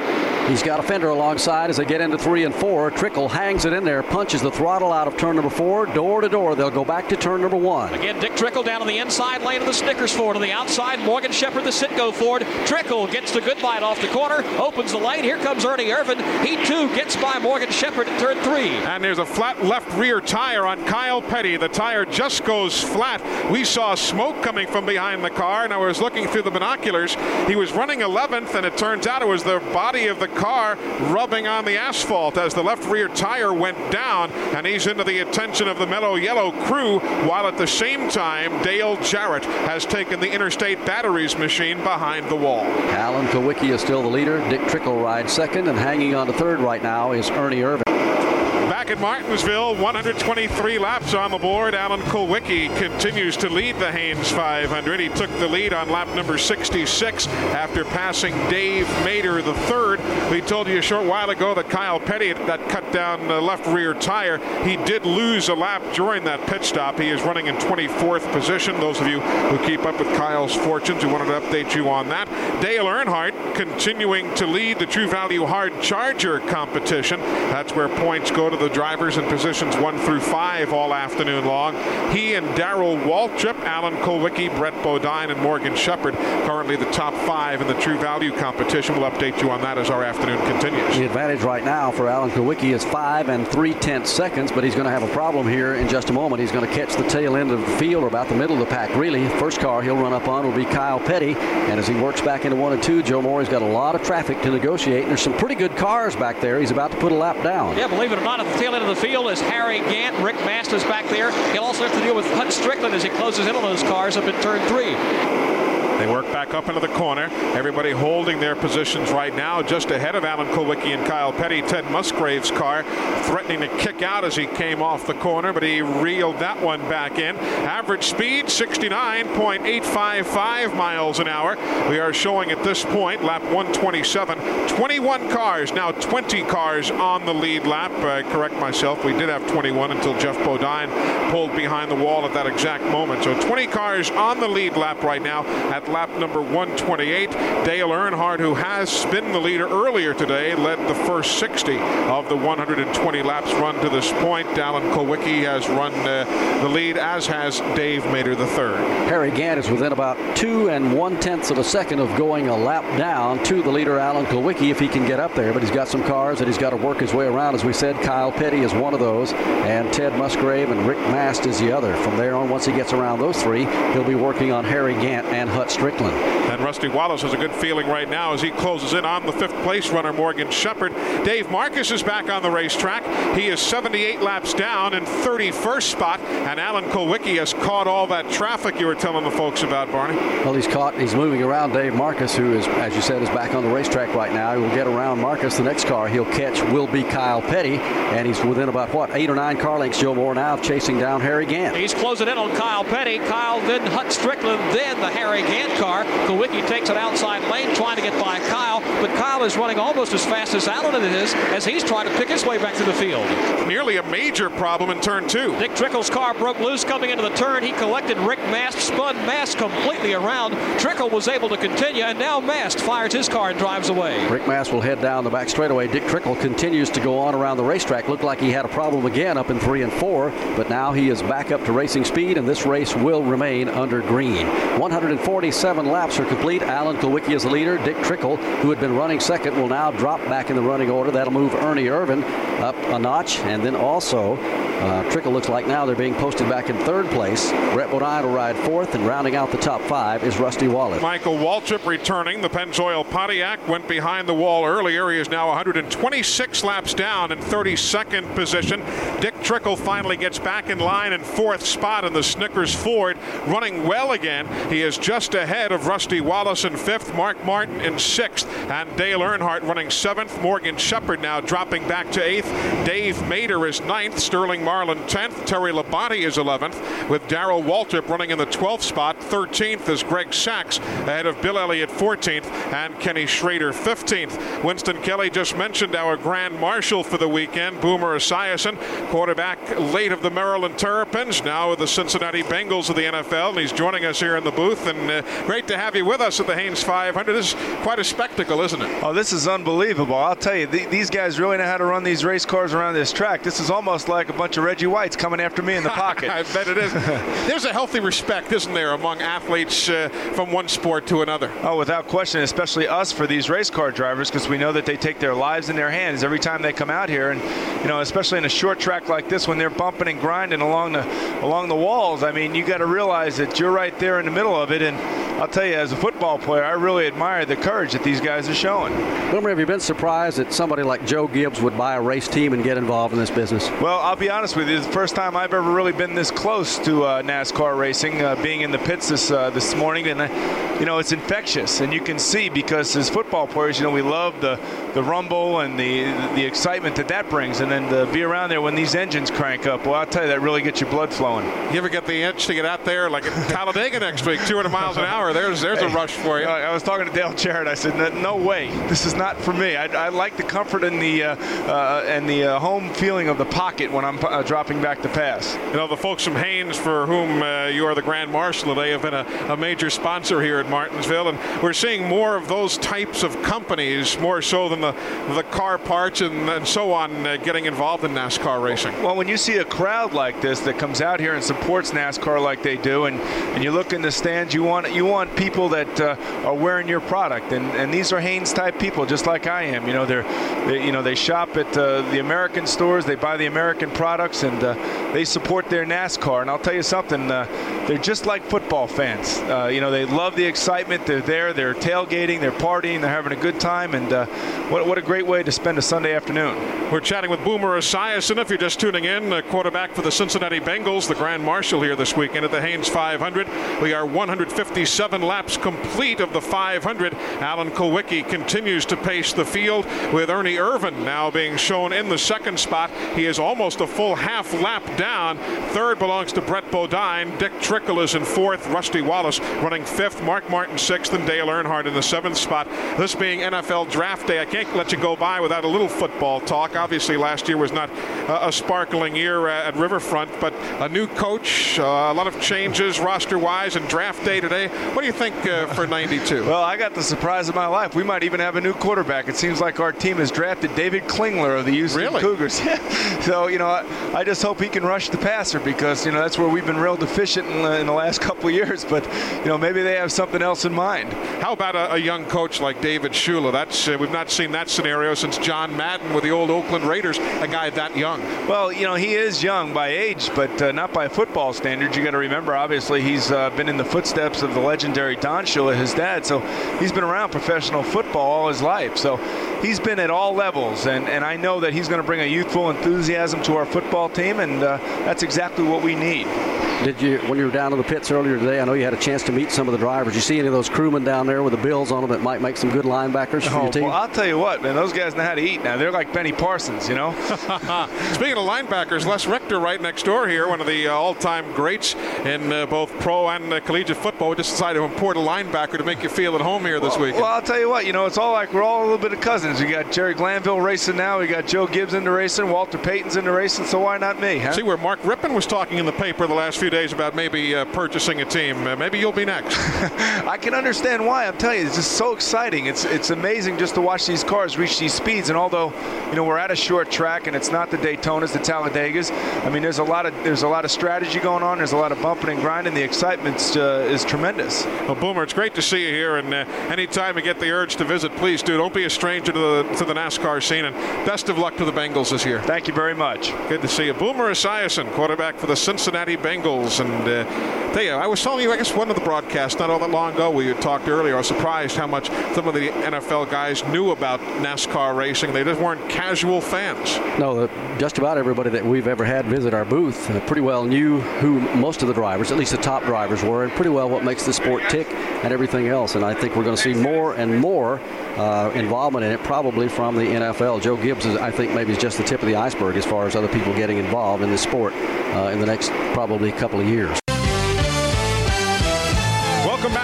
He's got a fender alongside as they get into three and four. Trickle hangs it in there, punches the throttle out of turn number four, door to door. They'll go back to turn number one. Again, Dick Trickle down on the inside lane of the Snickers Ford. On the outside, Morgan Shepherd, the Citgo Ford. Trickle gets the good bite off the corner, opens the lane. Here comes Ernie Irvan. He too gets by Morgan Shepherd at turn three. And there's a flat left rear tire on Kyle Petty. The tire just goes flat. We saw smoke coming from behind the car, and I was looking through the binoculars. He was running 11th, and it turns out it was the body of the car rubbing on the asphalt as the left rear tire went down, and he's into the attention of the Mellow Yellow crew, while at the same time, Dale Jarrett has taken the Interstate Batteries machine behind the wall. Alan Kulwicki is still the leader. Dick Trickle rides second, and hanging on to third right now is Ernie Irvan. Back at Martinsville, 123 laps on the board. Alan Kulwicki continues to lead the Hanes 500. He took the lead on lap number 66 after passing Dave Mader the third. We told you a short while ago that Kyle Petty that cut down the left rear tire. He did lose a lap during that pit stop. He is running in 24th position. Those of you who keep up with Kyle's fortunes, we wanted to update you on that. Dale Earnhardt continuing to lead the True Value Hard Charger competition. That's where points go to the drivers in positions one through five all afternoon long. He and Darrell Waltrip, Alan Kulwicki, Brett Bodine, and Morgan Shepherd currently the top five in the True Value competition. We'll update you on that as our afternoon continues. The advantage right now for Alan Kulwicki is five and three tenths seconds, but he's going to have a problem here in just a moment. He's going to catch the tail end of the field or about the middle of the pack, really. First car he'll run up on will be Kyle Petty, and as he works back into one and two, Joe Moore's got a lot of traffic to negotiate, and there's some pretty good cars back there. He's about to put a lap down. Yeah, believe it or not, at the tail end of the field is Harry Gant, Rick Masters back there. He'll also have to deal with Hut Stricklin as he closes in on those cars up in turn three. They work back up into the corner. Everybody holding their positions right now, just ahead of Alan Kulwicki and Kyle Petty. Ted Musgrave's car threatening to kick out as he came off the corner, but he reeled that one back in. Average speed 69.855 miles an hour. We are showing at this point lap 127. 21 cars, now 20 cars on the lead lap. I correct myself, we did have 21 until Jeff Bodine pulled behind the wall at that exact moment. So 20 cars on the lead lap right now at lap number 128. Dale Earnhardt, who has been the leader earlier today, led the first 60 of the 120 laps run to this point. Alan Kulwicki has run uh, the lead, as has Dave Mader the third. Harry Gant is within about two and one tenths of a second of going a lap down to the leader, Alan Kulwicki, if he can get up there. But he's got some cars that he's got to work his way around. As we said, Kyle Petty is one of those, and Ted Musgrave and Rick Mast is the other. From there on, once he gets around those three, he'll be working on Harry Gant and Hut Stricklin. And Rusty Wallace has a good feeling right now as he closes in on the fifth place runner, Morgan Shepherd. Dave Marcis is back on the racetrack. He is 78 laps down in 31st spot, and Alan Kulwicki has caught all that traffic you were telling the folks about, Barney. Well, he's caught. He's moving around Dave Marcis, who is, as you said, is back on the racetrack right now. He will get around Marcis. The next car he'll catch will be Kyle Petty, and he's within about what eight or nine car lengths. Joe Moore now chasing down Harry Gant. He's closing in on Kyle Petty. Kyle then Hut Stricklin, then the Harry Gant right-hand car. Kulwicki takes an outside lane trying to get by Kyle, but Kyle is running almost as fast as Allen is as he's trying to pick his way back to the field. Nearly a major problem in turn two. Dick Trickle's car broke loose coming into the turn. He collected Rick Mast, spun Mast completely around. Trickle was able to continue, and now Mast fires his car and drives away. Rick Mast will head down the back straightaway. Dick Trickle continues to go on around the racetrack. Looked like he had a problem again up in three and four, but now he is back up to racing speed, and this race will remain under green. 147 laps are complete. Alan Kulwicki is the leader. Dick Trickle, who had been running second, will now drop back in the running order. That'll move Ernie Irvan up a notch, and then also uh, Trickle looks like now they're being posted back in third place. Brett Bodine will ride fourth, and rounding out the top five is Rusty Wallace. Michael Waltrip returning. The Pennzoil Pontiac went behind the wall earlier. He is now 126 laps down in 32nd position. Dick Trickle finally gets back in line in fourth spot in the Snickers Ford, running well again. He is just ahead of Rusty Wallace in fifth, Mark Martin in sixth, and Dale Earnhardt running seventh. Morgan Shepherd now dropping back to eighth. Dave Mader is ninth. Sterling Marlin 10th. Terry Labonte is 11th, with Darrell Waltrip running in the 12th spot. 13th is Greg Sacks, ahead of Bill Elliott 14th and Kenny Schrader 15th. Winston Kelly just mentioned our Grand Marshal for the weekend, Boomer Esiason, quarterback late of the Maryland Terrapins, now with the Cincinnati Bengals of the NFL, and he's joining us here in the booth. And uh, great to have you with us at the Hanes 500. This is quite a spectacle, isn't it? Oh, this is unbelievable. I'll tell you, th- these guys really know how to run these race cars around this track. This is almost like a bunch of Reggie Whites coming after me in the pocket. I bet it is. There's a healthy respect, isn't there, among athletes uh, from one sport to another? Oh, without question, especially us for these race car drivers, because we know that they take their lives in their hands every time they come out here, and you know, especially in a short track like this, when they're bumping and grinding along the along the walls. I mean, you got to realize that you're right there in the middle of it, and I'll tell you, as a football player, I really admire the courage that these guys are showing. Boomer, have you been surprised that somebody like Joe Gibbs would buy a race team and get involved in this business? Well, I'll be honest with you. It's the first time I've ever really been this close to uh, NASCAR racing, uh, being in the pits this uh, this morning, and uh, you know it's infectious, and you can see because as football players, you know we love the the rumble and the the excitement that that brings, and then to be around there when these engines crank up. Well, I'll tell you, that really gets your blood flowing. You ever get the itch to get out there, like at Talladega next week, 200 miles an hour? There's there's a rush for you. I was talking to Dale Jarrett. I said, "No- "No way, this is not for me. I, I like the comfort and the uh, uh, and the uh, home feeling of the pocket when I'm uh, dropping back to pass." You know, the folks from Hanes, for whom uh, you are the Grand Marshal today, have been a, a major sponsor here at Martinsville, and we're seeing more of those types of companies, more so than the, the car parts and, and so on, uh, getting involved in NASCAR racing. Well, when you see a crowd like this that comes out here and supports NASCAR like they do, and, and you look in the stands, you want you want people that uh, are wearing your product, and, and these are Hanes type people, just like I am. You know, they're they, you know they shop at uh, the American stores, they buy the American products, and uh, they support their NASCAR. And I'll tell you something, uh, they're just like football fans. Uh, you know, they love the excitement. They're there, they're tailgating, they're partying, they're having a good time, and uh, what what a great way to spend a Sunday afternoon. We're chatting with Boomer Esiason. If you're just tuning in, a quarterback for the Cincinnati Bengals, the Grand Marshal here this weekend at the Hanes 500. We are 157 laps complete of the 500. Alan Kulwicki continues to pace the field with Ernie Irvan now being shown in the second spot. He is almost a full half lap down. Third belongs to Brett Bodine. Dick Trickle is in fourth. Rusty Wallace running fifth. Mark Martin sixth, and Dale Earnhardt in the seventh spot. This being NFL Draft Day, I can't let you go by without a little football talk. Obviously, last year was not a, a sparkling year uh, at Riverfront, but a new coach, uh, a lot of changes roster-wise, and Draft Day today. What do you think uh, for '92? Well, I got the surprise of my life. We might even have a new quarterback. It seems like our team has drafted David Klingler of the Houston Really? Cougars. so, you know, I, I just hope he can rush the passer because, you know, that's where we've been real deficient in the, in the last couple of years. But, you know, maybe they have something else in mind. How about a, a young coach like David Shula? That's uh, we've not seen that scenario since John Madden with the old Oakland Raiders. A guy that young. Well, you know, he is young by age, but uh, not by football standards. You got to remember, obviously, he's uh, been in the footsteps of the legendary Don Shula, his dad. So he's been around professional football all his life. So he's been at all levels, and, and I know that he's going to bring a youthful enthusiasm to our football team, and uh, that's exactly what we need. Did you, when you were down in the pits earlier today, I know you had a chance to meet some of the drivers. You see any of those crewmen down there with the bills on them that might make some good linebackers for Oh, your team? well, I'll tell you what, man. Those guys know how to eat now. They're like Benny Parsons, you know. Speaking of linebackers, Les Richter right next door here, one of the uh, all-time greats in uh, both pro and uh, collegiate football. We just decided to import a linebacker to make you feel at home here this week. Well, I'll tell you what, you know, it's all like we're all a little bit of cousins. We got Jerry Glanville racing now. We got Joe Gibbs into racing. Walter Payton's into racing. So why not me? Huh? See where Mark Rypien was talking in the paper the last few days about maybe uh, purchasing a team. Uh, maybe you'll be next. I can understand why. I'm telling you, it's just so exciting. It's it's amazing just to watch these cars reach these speeds. And although, you know, we're at a short track and it's not the Daytonas, the Talladegas. I mean, there's a lot of there's a lot of strategy going on. There's a lot of bumping and grinding. The excitement uh, is tremendous. Well, Boomer, it's great to see you here. And uh, anytime you get the urge to visit, please do. Don't be a stranger to the to the NASCAR scene. And best of luck to the Bengals this year. Thank you very much. Good to see you, Boomer Esiason, quarterback for the Cincinnati Bengals. And uh, you, I was telling you, I guess one of the broadcasts not all that long ago, we had talked earlier. I was surprised how much some of the NFL guys knew about NASCAR racing. They just weren't casual fans. No, just about everybody that we've ever had visit our booth uh, pretty well knew who most of the drivers, at least the top drivers, were, and pretty well what makes the sport tick and everything else. And I think we're going to see more and more uh, involvement in it, probably from the NFL. Joe Gibbs, is, I think, maybe is just the tip of the iceberg as far as other people getting involved in this sport uh, in the next probably couple of years.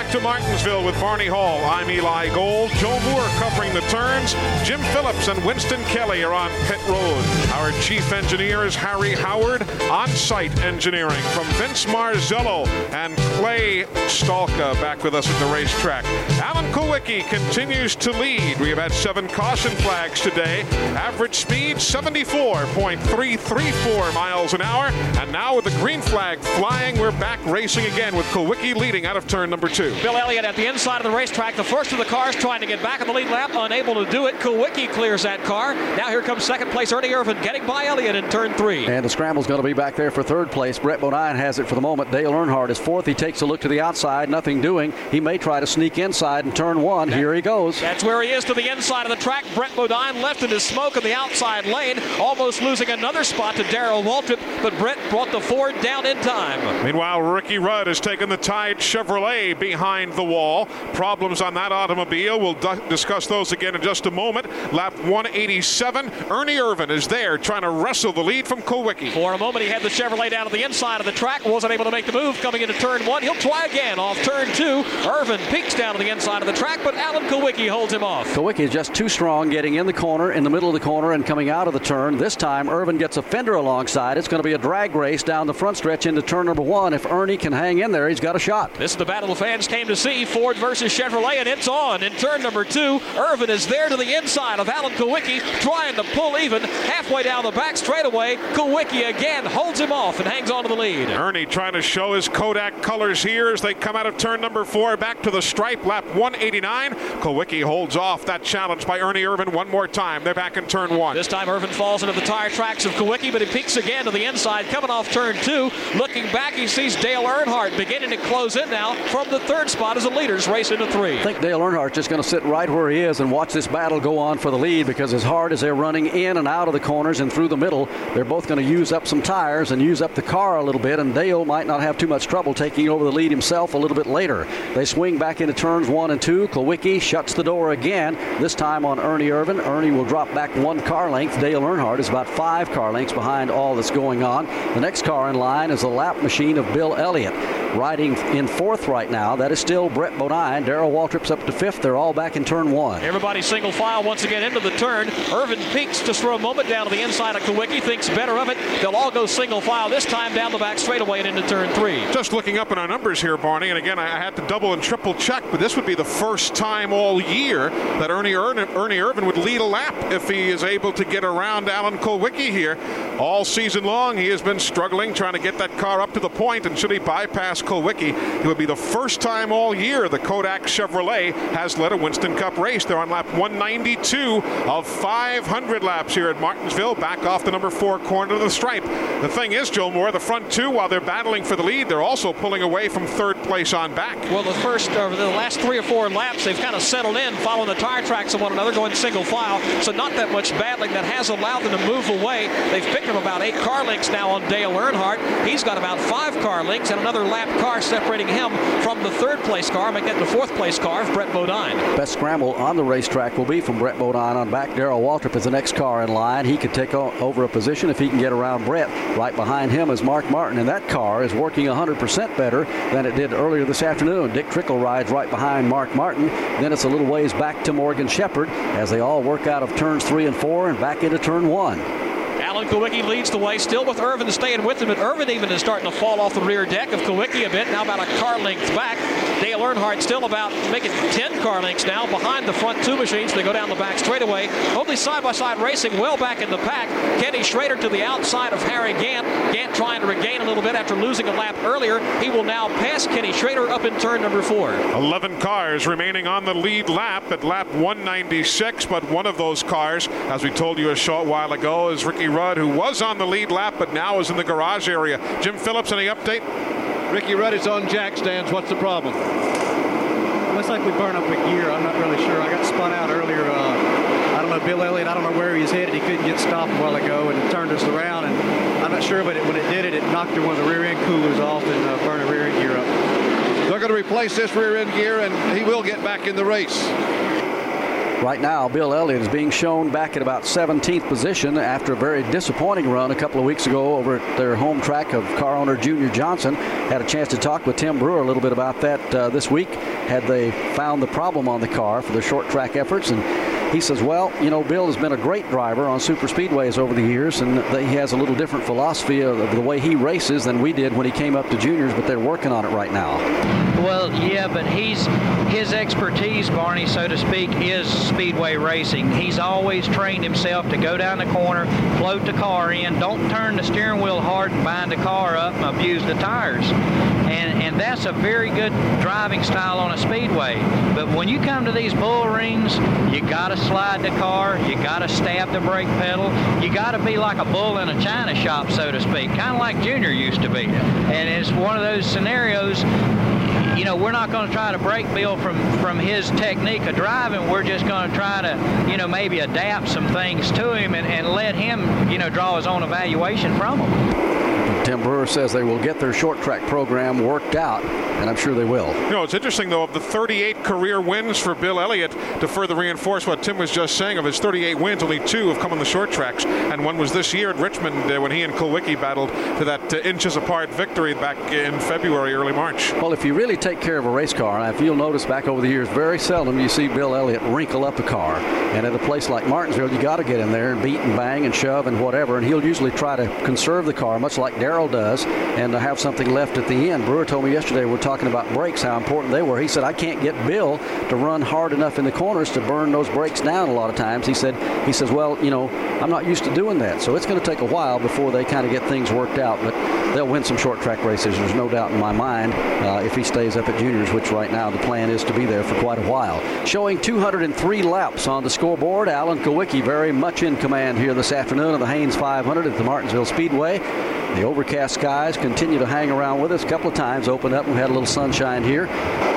Back to Martinsville with Barney Hall. I'm Eli Gold. Joe Moore covering the turns. Jim Phillips and Winston Kelly are on pit road. Our chief engineer is Harry Howard. On-site engineering from Vince Marzello and Clay Stalka back with us at the racetrack. Alan Kulwicki continues to lead. We have had seven caution flags today. Average speed 74.334 miles an hour. And now with the green flag flying, we're back racing again with Kulwicki leading out of turn number two. Bill Elliott at the inside of the racetrack, the first of the cars trying to get back on the lead lap, unable to do it. Kulwicki clears that car. Now here comes second place Ernie Irvan getting by Elliott in turn three. And the scramble's going to be back there for third place. Brett Bodine has it for the moment. Dale Earnhardt is fourth. He takes a look to the outside, nothing doing. He may try to sneak inside in turn one. Here he goes. That's where he is to the inside of the track. Brett Bodine left in his smoke in the outside lane, almost losing another spot to Darrell Waltrip, but Brett brought the Ford down in time. Meanwhile, Ricky Rudd has taken the Tide Chevrolet behind the wall. Problems on that automobile. We'll d- discuss those again in just a moment. Lap 187. Ernie Irvan is there trying to wrestle the lead from Kulwicki. For a moment, he had the Chevrolet down to the inside of the track, wasn't able to make the move coming into turn one. He'll try again off turn two. Irvan peeks down to the inside of the track, but Alan Kulwicki holds him off. Kulwicki is just too strong getting in the corner, in the middle of the corner, and coming out of the turn. This time, Irvan gets a fender alongside. It's going to be a drag race down the front stretch into turn number one. If Ernie can hang in there, he's got a shot. This is the battle the fans came to see Ford versus Chevrolet, and it's on. In turn number two, Irvan is there to the inside of Alan Kulwicki, trying to pull even halfway down the back straightaway. Kulwicki again holds him off and hangs on to the lead. Ernie trying to show his Kodak colors here as they come out of turn number four back to the stripe, lap 189. Kulwicki holds off that challenge by Ernie Irvan one more time. They're back in turn one. This time Irvan falls into the tire tracks of Kulwicki, but he peeks again to the inside, coming off turn two. Looking back, he sees Dale Earnhardt beginning to close in now from the third spot as the leaders race into three. I think Dale Earnhardt's just going to sit right where he is and watch this battle go on for the lead because as hard as they're running in and out of the corners and through the middle, they're both going to use up some tires and use up the car a little bit, and Dale might not have too much trouble taking over the lead himself a little bit later. They swing back into turns one and two. Kulwicki shuts the door again, this time on Ernie Irvan. Ernie will drop back one car length. Dale Earnhardt is about five car lengths behind all that's going on. The next car in line is the lap machine of Bill Elliott. Riding in fourth right now, that is still Brett Bodine. Darrell Waltrip's up to fifth. They're all back in turn one. Everybody single file once again into the turn. Irvan peeks just for a moment down to the inside of Kulwicki, thinks better of it. They'll all go single file this time down the back straightaway and into turn three. Just looking up in our numbers here, Barney, and again, I had to double and triple check, but this would be the first time all year that Ernie, Ernie, Ernie Irvan would lead a lap if he is able to get around Alan Kulwicki here. All season long, he has been struggling trying to get that car up to the point, and should he bypass Kulwicki. It would be the first time all year the Kodak Chevrolet has led a Winston Cup race. They're on lap 192 of 500 laps here at Martinsville, back off the number four corner of the stripe. The thing is, Joe Moore, the front two, while they're battling for the lead, they're also pulling away from third place on back. Well, the first, or the last three or four laps, they've kind of settled in, following the tire tracks of one another, going single file. So not that much battling that has allowed them to move away. They've picked up about eight car lengths now on Dale Earnhardt. He's got about five car lengths and another lap car separating him from the third place car, making it the fourth place car of Brett Bodine. Best scramble on the racetrack will be from Brett Bodine on back. Darrell Waltrip is the next car in line. He could take over a position if he can get around Brett. Right behind him is Mark Martin, and that car is working 100% better than it did earlier this afternoon. Dick Trickle rides right behind Mark Martin. Then it's a little ways back to Morgan Shepherd as they all work out of turns three and four and back into turn one. Alan Kulwicki leads the way, still with Irvan staying with him, but Irvan even is starting to fall off the rear deck of Kulwicki a bit, now about a car length back. Dale Earnhardt still about making 10 car lengths now behind the front two machines. They go down the back straightaway. Only side-by-side racing well back in the pack. Kenny Schrader to the outside of Harry Gant. Gant trying to regain a little bit after losing a lap earlier. He will now pass Kenny Schrader up in turn number four. 11 cars remaining on the lead lap at lap 196, but one of those cars, as we told you a short while ago, is Ricky Rudd, who was on the lead lap but now is in the garage area. Jim Phillips, any update? Ricky Rudd is on jack stands. What's the problem? Looks like we burned up a gear. I'm not really sure. I got spun out earlier. Uh, I don't know, Bill Elliott, I don't know where he was headed. He couldn't get stopped a while ago and turned us around. And I'm not sure, but it, when it did it, it knocked one of the rear end coolers off and uh, burned the rear end gear up. They're going to replace this rear end gear and he will get back in the race. Right now, Bill Elliott is being shown back at about 17th position after a very disappointing run a couple of weeks ago over at their home track of car owner Junior Johnson. Had a chance to talk with Tim Brewer a little bit about that uh, this week. Had they found the problem on the car for their short track efforts and he says, well, you know, Bill has been a great driver on super speedways over the years, and he has a little different philosophy of the way he races than we did when he came up to juniors, but they're working on it right now. Well, yeah, but he's his expertise, Barney, so to speak, is speedway racing. He's always trained himself to go down the corner, float the car in, don't turn the steering wheel hard and bind the car up and abuse the tires. And, and that's a very good driving style on a speedway. But when you come to these bull rings, you got to slide the car, you got to stab the brake pedal, you got to be like a bull in a china shop, so to speak, kind of like Junior used to be. And it's one of those scenarios you know, we're not going to try to break Bill from, from his technique of driving. We're just going to try to, you know, maybe adapt some things to him and, and let him, you know, draw his own evaluation from them. Tim Brewer says they will get their short track program worked out, and I'm sure they will. You know, it's interesting, though, of the 38 career wins for Bill Elliott, to further reinforce what Tim was just saying, of his 38 wins, only two have come on the short tracks, and one was this year at Richmond uh, when he and Kulwicki battled to that uh, inches apart victory back in February, early March. Well, if you really take care of a race car, if you'll notice back over the years, very seldom you see Bill Elliott wrinkle up a car. And at a place like Martinsville, you got to get in there and beat and bang and shove and whatever, and he'll usually try to conserve the car, much like Darrell does, and to have something left at the end. Brewer told me yesterday we're talking about brakes, how important they were. He said I can't get Bill to run hard enough in the corners to burn those brakes down a lot of times. He said he says, well, you know, I'm not used to doing that, so it's going to take a while before they kind of get things worked out. But they'll win some short track races. There's no doubt in my mind uh, if he stays up at juniors, which right now the plan is to be there for quite a while. Showing 203 laps on the scoreboard. Alan Kulwicki very much in command here this afternoon of the Hanes 500 at the Martinsville Speedway. The overcast skies continue to hang around with us. A couple of times opened up and we had a little sunshine here.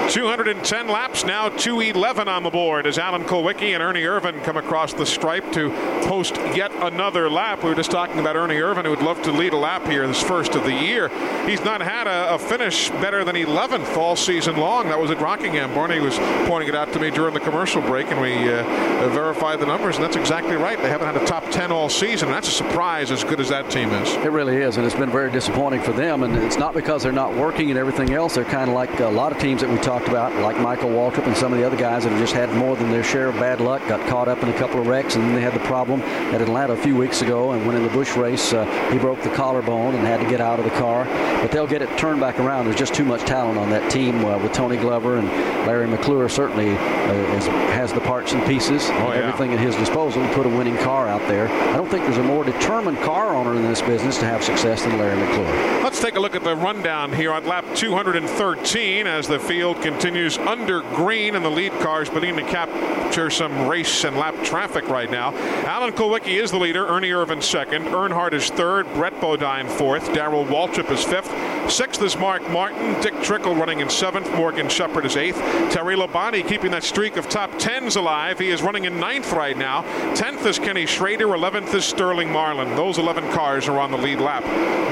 210 laps, now 211 on the board as Alan Kulwicki and Ernie Irvan come across the stripe to post yet another lap. We were just talking about Ernie Irvan, who would love to lead a lap here this first of the year. He's not had a, a finish better than 11th all season long. That was at Rockingham. Barney was pointing it out to me during the commercial break, and we uh, verified the numbers, and that's exactly right. They haven't had a top 10 all season. And that's a surprise as good as that team is. It really is, and it's been very disappointing for them. And it's not because they're not working and everything else. They're kind of like a lot of teams that we talked about, like Michael Waltrip and some of the other guys that have just had more than their share of bad luck, got caught up in a couple of wrecks, and then they had the problem at Atlanta a few weeks ago. And when in the Busch race, uh, he broke the collarbone and had to get out of the car. But they'll get it turned back around. There's just too much talent on that team uh, with Tony Glover and Larry McClure certainly uh, is, has the parts and pieces, Oh, yeah. everything at his disposal to put a winning car out there. I don't think there's a more determined car owner in this business to have success than Larry McClure. Let's take a look at the rundown here on lap 213 as the field continues under green and the lead cars beginning to capture some race and lap traffic right now. Alan Kulwicki is the leader, Ernie Irvan second, Earnhardt is third, Brett Bodine fourth, Darrell Waltrip is fifth, sixth is Mark Martin, Dick Trickle running in seventh, Morgan Shepherd is eighth, Terry Labonte keeping that streak of top tens alive. He is running in ninth right now. Tenth is Kenny Schrader, eleventh is Sterling Marlin. Those 11 cars are on the lead lap.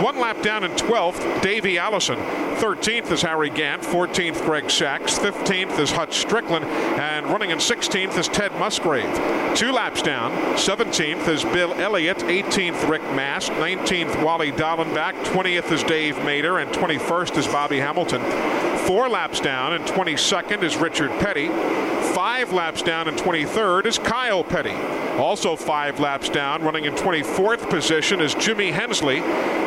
One lap down in 12th, Davey Allison. 13th is Harry Gant. 14th, Greg Sacks. 15th is Hutch Stricklin. And running in 16th is Ted Musgrave. Two laps down. 17th is Bill Elliott. 18th, Rick Mast. 19th, Wally Dallenbach. 20th is Dave Mader. And 21st is Bobby Hamilton. Four laps down and 22nd is Richard Petty. Five laps down and 23rd is Kyle Petty. Also five laps down, running in 24th position is Jimmy Hensley.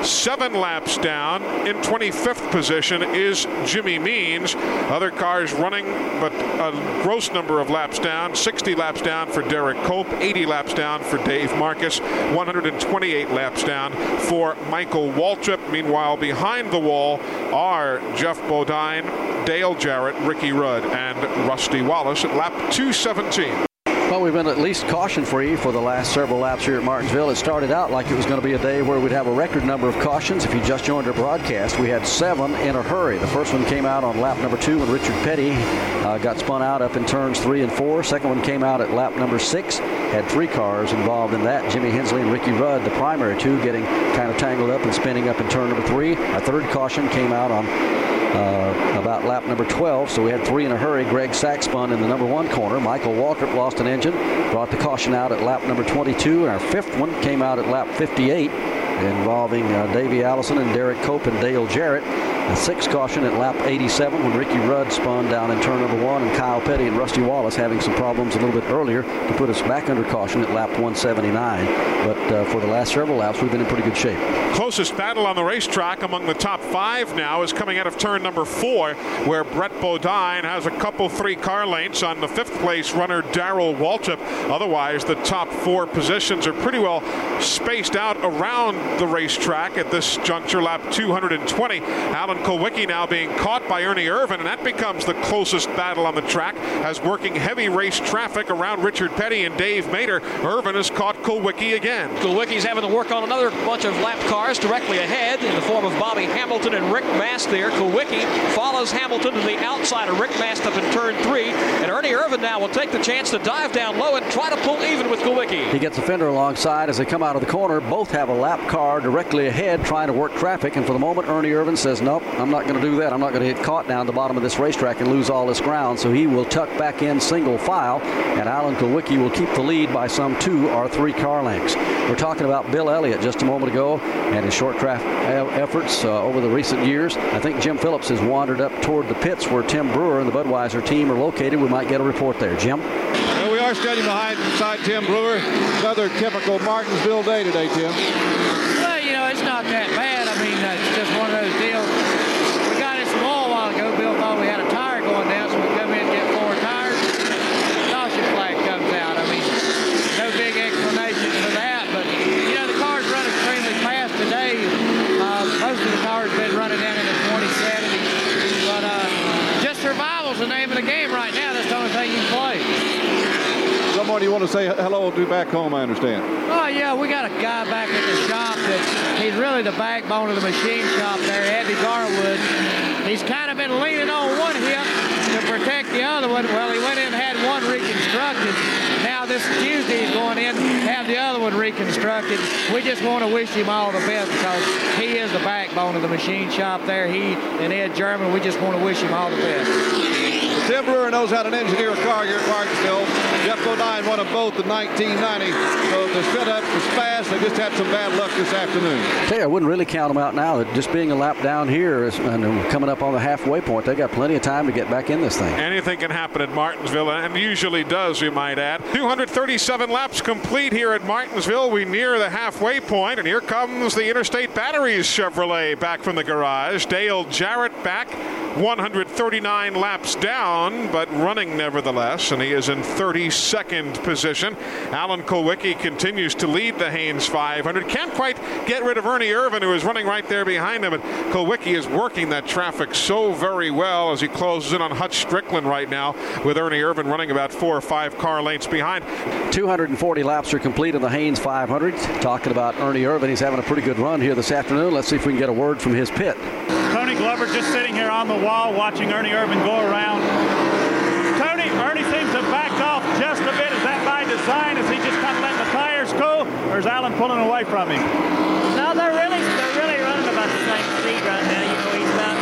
Seven laps down in 25th position is Jimmy Means. Other cars running, but a gross number of laps down. 60 laps down for Derrike Cope, 80 laps down for Dave Marcis, 128 laps down for Michael Waltrip. Meanwhile, behind the wall are Geoff Bodine, Dale Jarrett, Ricky Rudd, and Rusty Wallace at lap 217. Well, we've been at least caution free for the last several laps here at Martinsville. It started out like it was going to be a day where we'd have a record number of cautions. If you just joined our broadcast, we had seven in a hurry. The first one came out on lap number two when Richard Petty uh, got spun out up in turns three and four. Second one came out at lap number six. Had three cars involved in that Jimmy Hensley and Ricky Rudd, the primary two, getting kind of tangled up and spinning up in turn number three. A third caution came out on uh, about lap number 12, so we had three in a hurry. Greg Sacks in the number one corner. Michael Waltrip lost an engine, brought the caution out at lap number 22, and our fifth one came out at lap 58, involving uh, Davey Allison and Derrike Cope and Dale Jarrett. A sixth caution at lap 87 when Ricky Rudd spun down in turn number one, and Kyle Petty and Rusty Wallace having some problems a little bit earlier to put us back under caution at lap 179. But uh, for the last several laps, we've been in pretty good shape. Closest battle on the racetrack among the top five now is coming out of turn number four, where Brett Bodine has a couple three car lengths on the fifth place runner Darrell Waltrip. Otherwise, the top four positions are pretty well spaced out around the racetrack at this juncture, lap 220. Alan Kulwicki now being caught by Ernie Irvan, and that becomes the closest battle on the track as working heavy race traffic around Richard Petty and Dave Mader. Irvan has caught Kulwicki again. Kulwicki's having to work on another bunch of lap cars directly ahead in the form of Bobby Hamilton and Rick Mast there. Kulwicki follows Hamilton to the outside of Rick Mast up in turn three. And Ernie Irvan now will take the chance to dive down low and try to pull even with Kulwicki. He gets a fender alongside as they come out of the corner. Both have a lap car directly ahead trying to work traffic. And for the moment, Ernie Irvan says, Nope, I'm not going to do that. I'm not going to get caught down the bottom of this racetrack and lose all this ground. So he will tuck back in single file. And Alan Kulwicki will keep the lead by some two or three car lengths. We're talking about Bill Elliott just a moment ago and his short track efforts uh, over the recent years. I think Jim Phillips has wandered up toward the pits where Tim Brewer and the Budweiser team are located. We might get a report there. Jim? We are standing behind beside Tim Brewer. Another typical Martinsville day today, Tim. Well, you know, it's not that bad. I mean, uh, it's just one of those deals. We got it some oil a while ago. Bill thought we had a tire going down, so we come in and get four tires. Caution flag comes out. I mean, no big explanation for that, but you know, the cars run extremely fast today. Uh, most of the cars been running in in the 2070s, but uh, just survival's the name of the game right now. That's the only thing you can play. Someone you want to say hello to back home, I understand. Oh yeah, we got a guy back at the shop that he's really the backbone of the machine shop there, Eddie Garwood. He's kind of been leaning on one hip to protect the other one. Well, he went in and had one reconstructed. Now this Tuesday he's going in have the other one reconstructed. We just want to wish him all the best because he is the backbone of the machine shop there. He and Ed German, we just want to wish him all the best. Tim Brewer knows how to engineer a car here at Martinsville. Geoff Bodine won them both in 1990. So the setup was fast. They just had some bad luck this afternoon. Tell you, I wouldn't really count them out now. That Just being a lap down here is, and coming up on the halfway point, they got plenty of time to get back in this thing. Anything can happen at Martinsville, and usually does, we might add. 237 laps complete here at Martinsville. We near the halfway point, and here comes the Interstate Batteries Chevrolet back from the garage. Dale Jarrett back. 139 laps down, but running nevertheless, and he is in 32nd position. Alan Kulwicki continues to lead the Hanes 500. Can't quite get rid of Ernie Irvan, who is running right there behind him, but Kulwicki is working that traffic so very well as he closes in on Hutch Stricklin right now, with Ernie Irvan running about four or five car lengths behind. 240 laps are complete in the Hanes 500. Talking about Ernie Irvan, he's having a pretty good run here this afternoon. Let's see if we can get a word from his pit. Glover just sitting here on the wall watching Ernie Irvan go around. Tony, Ernie seems to backed off just a bit. Is that by design? Is he just kind of letting the tires cool? Or is Alan pulling away from him? No, they're really they're really running about the same speed right now. You know, he's about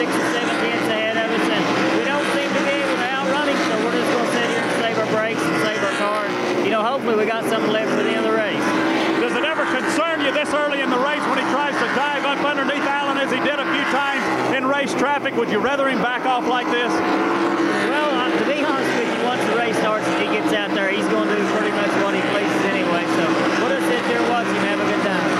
six or seven tenths ahead of us, and we don't seem to be able to outrun him. So we're just going to sit here and save our brakes and save our car. You know, hopefully we got something left for the end of the race. Does it ever concern you this early in the race when he tries to dive up underneath Allen as he did a few times in race traffic? Would you rather him back off like this? Well, uh, to be honest with you, once the race starts and he gets out there, he's going to do pretty much what he pleases anyway. So we'll just sit there, watch him, have a good time.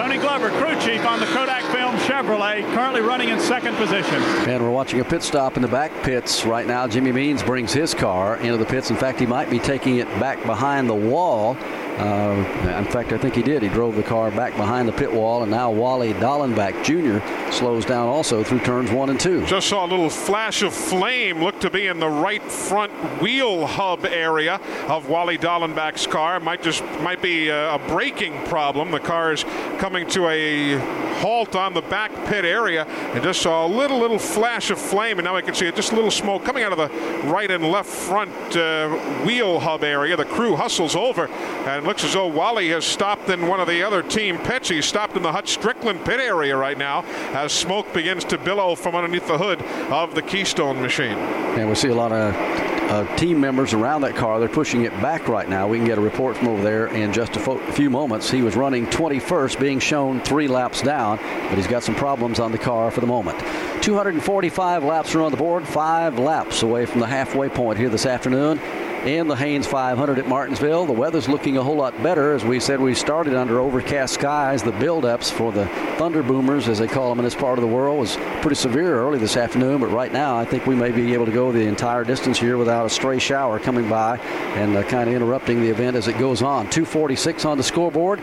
Tony Glover, crew chief on the Kodak Film Chevrolet, currently running in second position. And we're watching a pit stop in the back pits right now. Jimmy Means brings his car into the pits. In fact, he might be taking it back behind the wall. Uh, in fact, I think he did. He drove the car back behind the pit wall, and now Wally Dallenbach Jr. slows down also through turns one and two. Just saw a little flash of flame, looked to be in the right front wheel hub area of Wally Dallenbach's car. Might just might be a, a braking problem. The car is coming to a halt on the back pit area, and just saw a little little flash of flame, and now I can see it, just a little smoke coming out of the right and left front uh, wheel hub area. The crew hustles over, and looks as though Wally has stopped in one of the other team pits. He's stopped in the Hutch Stricklin pit area right now as smoke begins to billow from underneath the hood of the Keystone machine. And we see a lot of uh, team members around that car. They're pushing it back right now. We can get a report from over there in just a fo- few moments. He was running 21st, being shown three laps down, but he's got some problems on the car for the moment. 245 laps are on the board, five laps away from the halfway point here this afternoon in the Hanes 500 at Martinsville. The weather's looking a whole lot better. As we said, we started under overcast skies. The buildups for the Thunder Boomers, as they call them in this part of the world, was pretty severe early this afternoon. But right now, I think we may be able to go the entire distance here without a stray shower coming by and uh, kind of interrupting the event as it goes on. 246 on the scoreboard.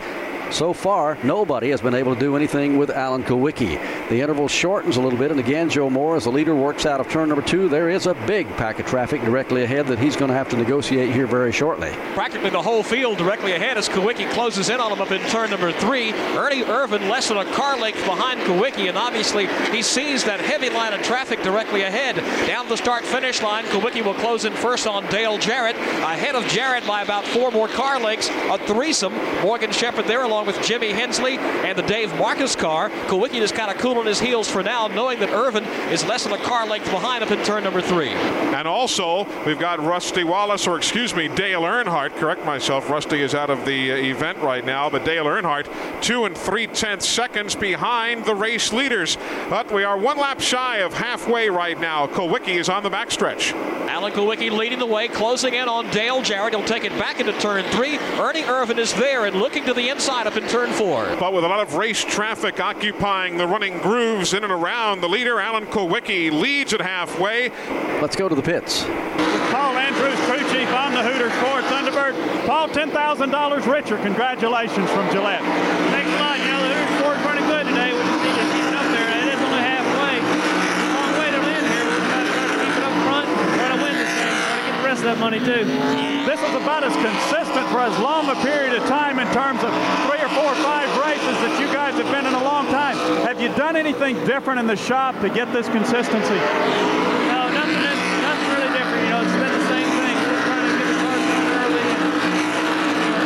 So far, nobody has been able to do anything with Alan Kulwicki. The interval shortens a little bit, and again, Joe Moore, as the leader, works out of turn number two. There is a big pack of traffic directly ahead that he's going to have to negotiate here very shortly. Practically the whole field directly ahead as Kulwicki closes in on him up in turn number three. Ernie Irvan less than a car length behind Kulwicki, and obviously he sees that heavy line of traffic directly ahead. Down the start finish line, Kulwicki will close in first on Dale Jarrett, ahead of Jarrett by about four more car lengths. A threesome. Morgan Shepherd there along with Jimmy Hensley and the Dave Marcis car. Kulwicki is kind of cooling his heels for now, knowing that Irvan is less than a car length behind up in turn number three. And also, we've got Rusty Wallace, or excuse me, Dale Earnhardt. Correct myself. Rusty is out of the uh, event right now, but Dale Earnhardt, two and three tenths seconds behind the race leaders. But we are one lap shy of halfway right now. Kulwicki is on the backstretch. Alan Kulwicki leading the way, closing in on Dale Jarrett. He'll take it back into turn three. Ernie Irvan is there and looking to the inside up in turn four. But with a lot of race traffic occupying the running grooves in and around, the leader, Alan Kulwicki, leads at halfway. Let's go to the pits. Paul Andrews, crew chief on the Hooters Ford Thunderbird. Paul, $10,000 richer. Congratulations from Gillette. Thanks a lot. You know, the Hooters Ford's running good today. We just need to keep it up there. It is only halfway. Long way to win here. We've got to try to keep it up front and try to win this thing. Try to get the rest of that money, too. This was about as consistent for as long a period of time in terms of three or four or five races that you guys have been in a long time. Have you done anything different in the shop to get this consistency? No, nothing, nothing really different. You know, it's been the same thing. We're just trying to get the cars done early.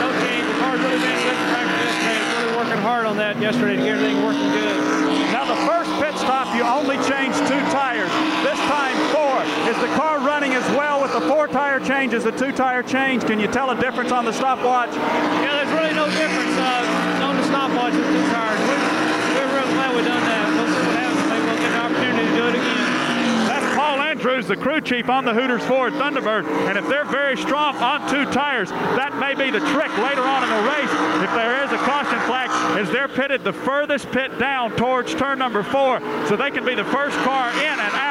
No change. The car's really been good practice. Really working hard on that yesterday to get everything working good. Now, the first pit stop, you only changed two tires. This time, four. Is the car running as well with the four tire change as the two tire change? Can you tell a difference on the stopwatch? Yeah, there's really no difference uh, on the stopwatch with two tires. We're, we're real glad we done that. We'll see what happens. Maybe we'll get an opportunity to do it again. That's Paul Andrews. The crew chief on the Hooters Ford Thunderbird. And if they're very strong on two tires, that may be the trick later on in the race. If there is a caution flag, as they're pitted the furthest pit down towards turn number four, so they can be the first car in and out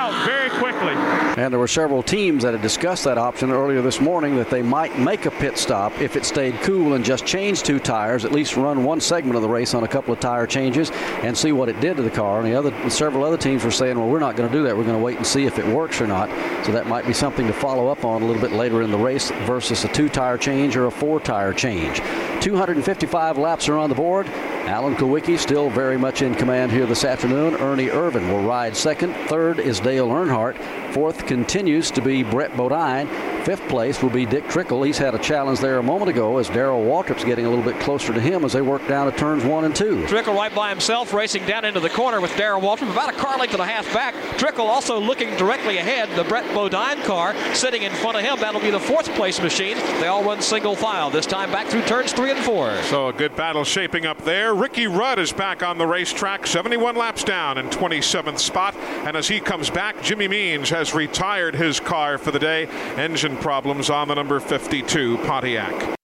quickly. And there were several teams that had discussed that option earlier this morning that they might make a pit stop if it stayed cool and just change two tires, at least run one segment of the race on a couple of tire changes and see what it did to the car. And the other several other teams were saying, well, we're not going to do that. We're going to wait and see if it works or not. So that might be something to follow up on a little bit later in the race versus a two tire change or a four tire change. 255 laps are on the board. Alan Kulwicki still very much in command here this afternoon. Ernie Irvan will ride second. Third is Dale Earnhardt. Fourth continues to be Brett Bodine. Fifth place will be Dick Trickle. He's had a challenge there a moment ago as Darrell Waltrip's getting a little bit closer to him as they work down to turns one and two. Trickle right by himself, racing down into the corner with Darrell Waltrip, about a car length and a half back. Trickle also looking directly ahead. The Brett Bodine car sitting in front of him. That'll be the fourth place machine. They all run single file, this time back through turns three and four. So a good battle shaping up there. Ricky Rudd is back on the racetrack, 71 laps down in 27th spot. And as he comes back, Jimmy Means has retired his car for the day. Engine problems on the number 52 Pontiac.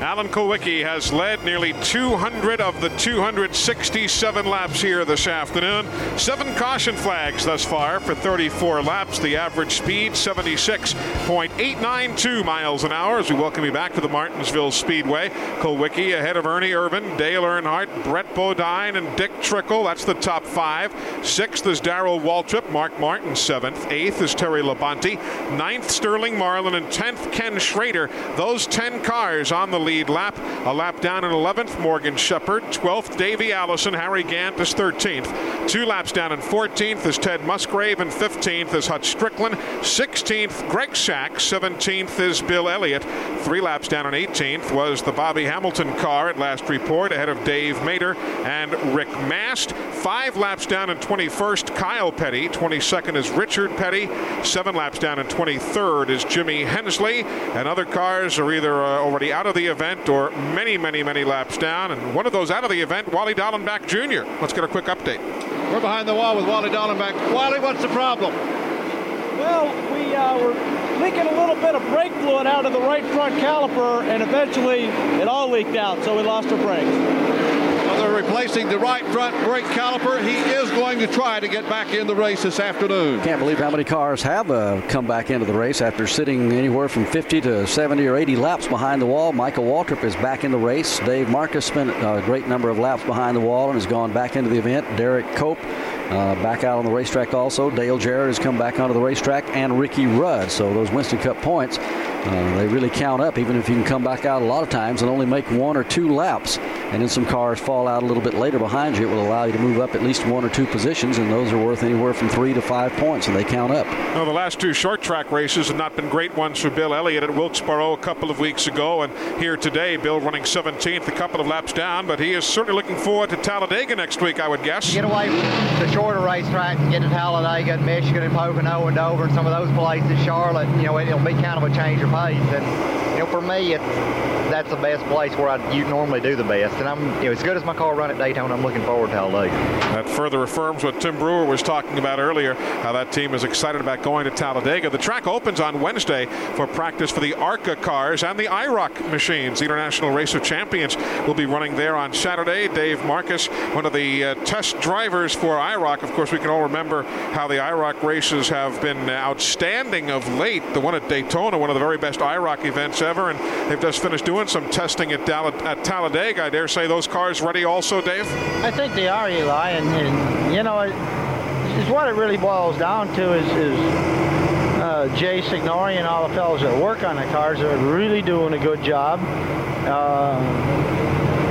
Alan Kulwicki has led nearly 200 of the 267 laps here this afternoon. Seven caution flags thus far for 34 laps. The average speed 76.892 miles an hour. As we welcome you back to the Martinsville Speedway, Kulwicki ahead of Ernie Irvan, Dale Earnhardt, Brett Bodine, and Dick Trickle. That's the top five. Sixth is Darrell Waltrip, Mark Martin seventh. Eighth is Terry Labonte. Ninth Sterling Marlin, and tenth Ken Schrader. Those ten cars on the lead lead lap. A lap down in 11th, Morgan Shepherd. 12th, Davey Allison. Harry Gant is 13th. Two laps down in 14th is Ted Musgrave, and 15th is Hut Stricklin. 16th, Greg Sacks. 17th is Bill Elliott. Three laps down in 18th was the Bobby Hamilton car at last report, ahead of Dave Mader and Rick Mast. Five laps down in 21st, Kyle Petty. 22nd is Richard Petty. Seven laps down in 23rd is Jimmy Hensley. And other cars are either uh, already out of the event event or many, many, many laps down. And one of those out of the event, Wally Dallenbach Jr. Let's get a quick update. We're behind the wall with Wally Dallenbach. Wally, what's the problem? Well, we uh, were leaking a little bit of brake fluid out of the right front caliper, and eventually it all leaked out, so we lost our brakes they're replacing the right front brake caliper. He is going to try to get back in the race this afternoon. Can't believe how many cars have uh, come back into the race after sitting anywhere from 50 to 70 or 80 laps behind the wall. Michael Waltrip is back in the race. Dave Marcis spent a great number of laps behind the wall and has gone back into the event. Derrike Cope uh, back out on the racetrack also. Dale Jarrett has come back onto the racetrack and Ricky Rudd. So those Winston Cup points, uh, they really count up even if you can come back out a lot of times and only make one or two laps. And then some cars fall out a little bit later behind you. It will allow you to move up at least one or two positions, and those are worth anywhere from three to five points, and they count up. Well, the last two short track races have not been great ones for Bill Elliott at Wilkesboro a couple of weeks ago, and here today, Bill running 17th, a couple of laps down, but he is certainly looking forward to Talladega next week, I would guess. Get away from the shorter racetracks and get to Talladega and Michigan and Pocono and Dover and some of those places, Charlotte, you know, it'll be kind of a change of pace. And, you know, for me, it's, that's the best place where I, you normally do the best. And I'm, you know, as good as my car run at Daytona, I'm looking forward to Talladega. That further affirms what Tim Brewer was talking about earlier, how that team is excited about going to Talladega. The track opens on Wednesday for practice for the ARCA cars and the IROC machines. The International Race of Champions will be running there on Saturday. Dave Marcis, one of the uh, test drivers for IROC. Of course, we can all remember how the IROC races have been outstanding of late. The one at Daytona, one of the very best IROC events ever, and they've just finished doing some testing at, Dall- at Talladega. I dare say those cars ready also, Dave? I think they are, Eli, and, and you know, it, it's what it really boils down to is, is uh, Jay Signore and all the fellows that work on the cars are really doing a good job. Uh,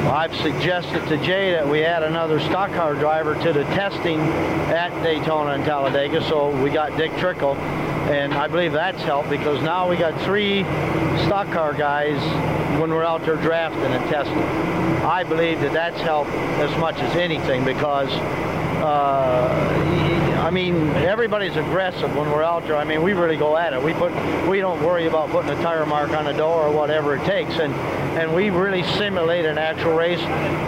I've suggested to Jay that we add another stock car driver to the testing at Daytona and Talladega, so we got Dick Trickle, and I believe that's helped because now we got three stock car guys when we're out there drafting and testing. I believe that that's helped as much as anything because uh, I mean, everybody's aggressive when we're out there. I mean, we really go at it. We put, we don't worry about putting a tire mark on the door or whatever it takes, and and we really simulate an actual race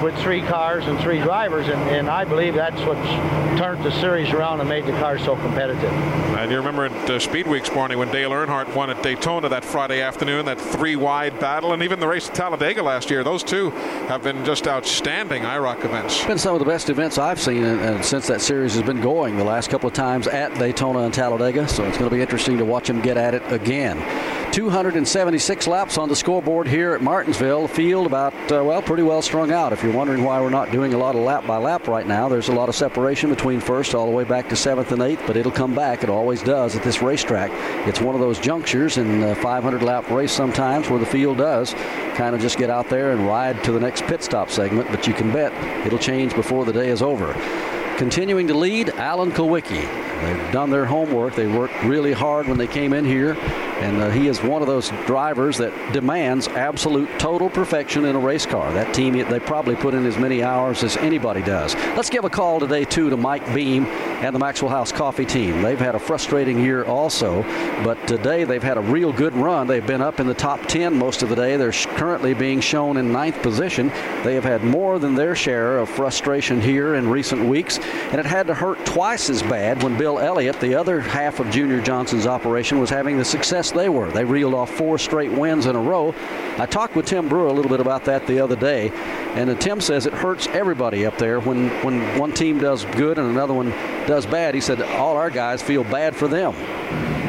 with three cars and three drivers, and, and I believe that's what's turned the series around and made the cars so competitive. And you remember at uh, Speed Weeks morning when Dale Earnhardt won at Daytona that Friday afternoon, that three-wide battle, and even the race at Talladega last year. Those two have been just outstanding IROC events. Been some of the best events I've seen and, and since that series has been going the last couple of times at Daytona and Talladega. So it's going to be interesting to watch them get at it again. 276 laps on the scoreboard here at Martinsville. Field about, uh, well, pretty well strung out. If you're wondering why we're not doing a lot of lap by lap right now, there's a lot of separation between first all the way back to seventh and eighth, but it'll come back. It always does at this racetrack. It's one of those junctures in a 500 lap race sometimes where the field does kind of just get out there and ride to the next pit stop segment, but you can bet it'll change before the day is over. Continuing to lead, Alan Kulwicki. They've done their homework. They worked really hard when they came in here, and uh, he is one of those drivers that demands absolute total perfection in a race car. That team, they probably put in as many hours as anybody does. Let's give a call today, too, to Mike Beam and the Maxwell House Coffee team. They've had a frustrating year also, but today they've had a real good run. They've been up in the top 10 most of the day. They're currently being shown in ninth position. They have had more than their share of frustration here in recent weeks, and it had to hurt twice as bad when Bill Elliott, the other half of Junior Johnson's operation, was having the success they were. They reeled off four straight wins in a row. I talked with Tim Brewer a little bit about that the other day, and Tim says it hurts everybody up there when, when one team does good and another one does bad. He said all our guys feel bad for them.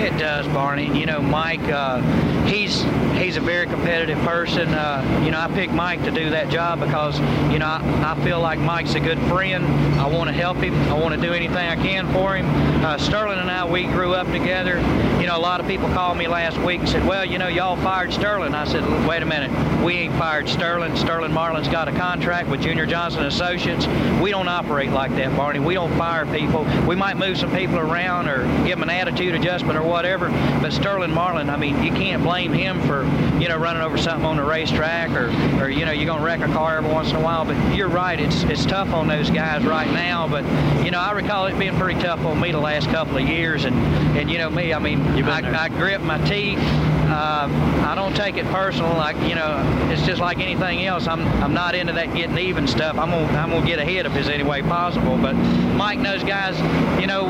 It does, Barney. You know, Mike, uh, he's he's a very competitive person. Uh, you know, I picked Mike to do that job because, you know, I, I feel like Mike's a good friend. I want to help him. I want to do anything I can for him. Uh, Sterling and I, we grew up together. You know, a lot of people called me last week and said, well, you know, y'all fired Sterling. I said, wait a minute. We ain't fired Sterling. Sterling Marlin's got a contract with Junior Johnson Associates. We don't operate like that, Barney. We don't fire people. We might move some people around or give them an attitude adjustment or whatever. But Sterling Marlin, I mean, you can't blame him for, you know, running over something on the racetrack or, or you know, you're going to wreck a car every once in a while. But you're right, it's it's tough on those guys right now. But, you know, I recall it being pretty tough on me the last couple of years. And, and you know, me, I mean, I, I grip my teeth. Uh, I don't take it personal. Like you know, it's just like anything else. I'm I'm not into that getting even stuff. I'm gonna I'm gonna get ahead if there's any way possible. But Mike knows guys. You know,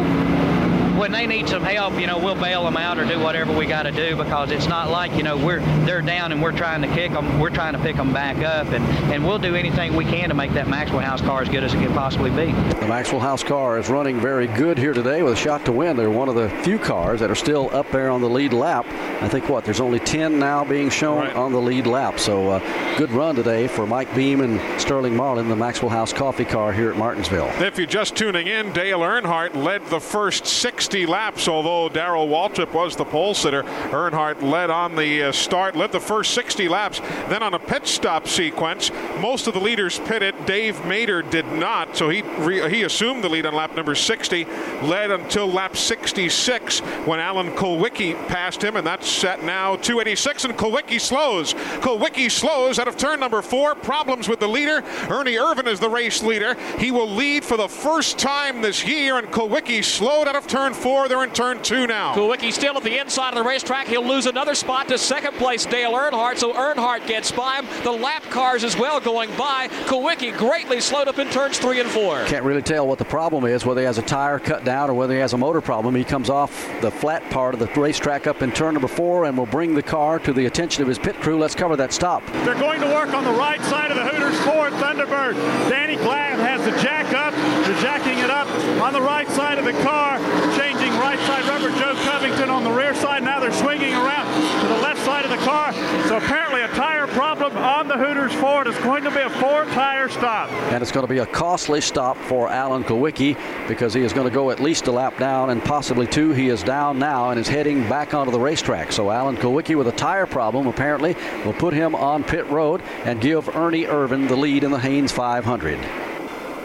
when they need some help, you know, we'll bail them out or do whatever we got to do because it's not like you know we're they're down and we're trying to kick them. We're trying to pick them back up, and and we'll do anything we can to make that Maxwell House car as good as it can possibly be. The Maxwell House car is running very good here today with a shot to win. They're one of the few cars that are still up there on the lead lap. I think what there's only 10 now being shown right. on the lead lap. So uh, good run today for Mike Beam and Sterling Marlin, the Maxwell House coffee car here at Martinsville. If you're just tuning in, Dale Earnhardt led the first 60 laps, although Darrell Waltrip was the pole sitter. Earnhardt led on the uh, start, led the first 60 laps. Then on a pit stop sequence, most of the leaders pitted. Dave Mader did not, so he re- he assumed the lead on lap number 60, led until lap 66 when Alan Kulwicki passed him, and that's set now 286. And Kulwicki slows. Kulwicki slows out of turn number four. Problems with the leader. Ernie Irvan is the race leader. He will lead for the first time this year, and Kulwicki slowed out of turn four. They're in turn two now. Kulwicki still at the inside of the racetrack. He'll lose another spot to second place Dale Earnhardt, so Earnhardt gets by him. The lap cars as well going by. Kulwicki greatly slowed up in turns three and four. Can't really tell what the problem is, whether he has a tire cut down or whether he has a motor problem. He comes off the flat part of the racetrack up in turn number four and will bring the car to the attention of his pit crew. Let's cover that stop. They're going to work on the right side of the Hooters Ford Thunderbird. Danny Glad has the jack up. They're jacking it up on the right side of the car, changing right side rubber. Joe Covington on the rear side. Now they're swinging around to the left side of the car. So apparently a tire problem on the Hooters Ford. It's going to be a four tire stop. And it's going to be a costly stop for Alan Kulwicki because he is going to go at least a lap down and possibly two. He is down now and is heading back onto the racetrack. So Alan Kulwicki with a tire problem apparently will put him on pit road and give Ernie Irvan the lead in the Hanes 500.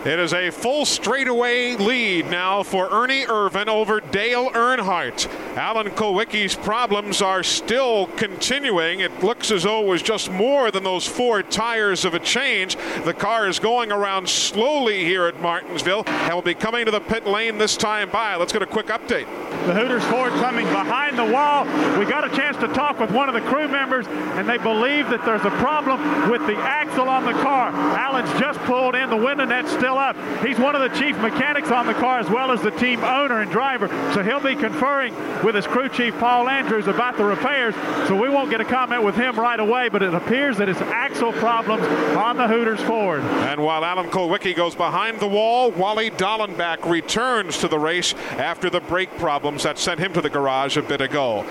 It is a full straightaway lead now for Ernie Irvan over Dale Earnhardt. Alan Kulwicki's problems are still continuing. It looks as though it was just more than those four tires of a change. The car is going around slowly here at Martinsville and will be coming to the pit lane this time by. Let's get a quick update. The Hooters Ford coming behind the wall. We got a chance to talk with one of the crew members, and they believe that there's a problem with the axle on the car. Alan's just pulled in, the window net's still up. He's one of the chief mechanics on the car as well as the team owner and driver, so he'll be conferring with his crew chief, Paul Andrews, about the repairs. So we won't get a comment with him right away, but it appears that it's axle problems on the Hooters Ford. And while Alan Kulwicki goes behind the wall, Wally Dallenbach returns to the race after the brake problems that sent him to the garage a bit ago.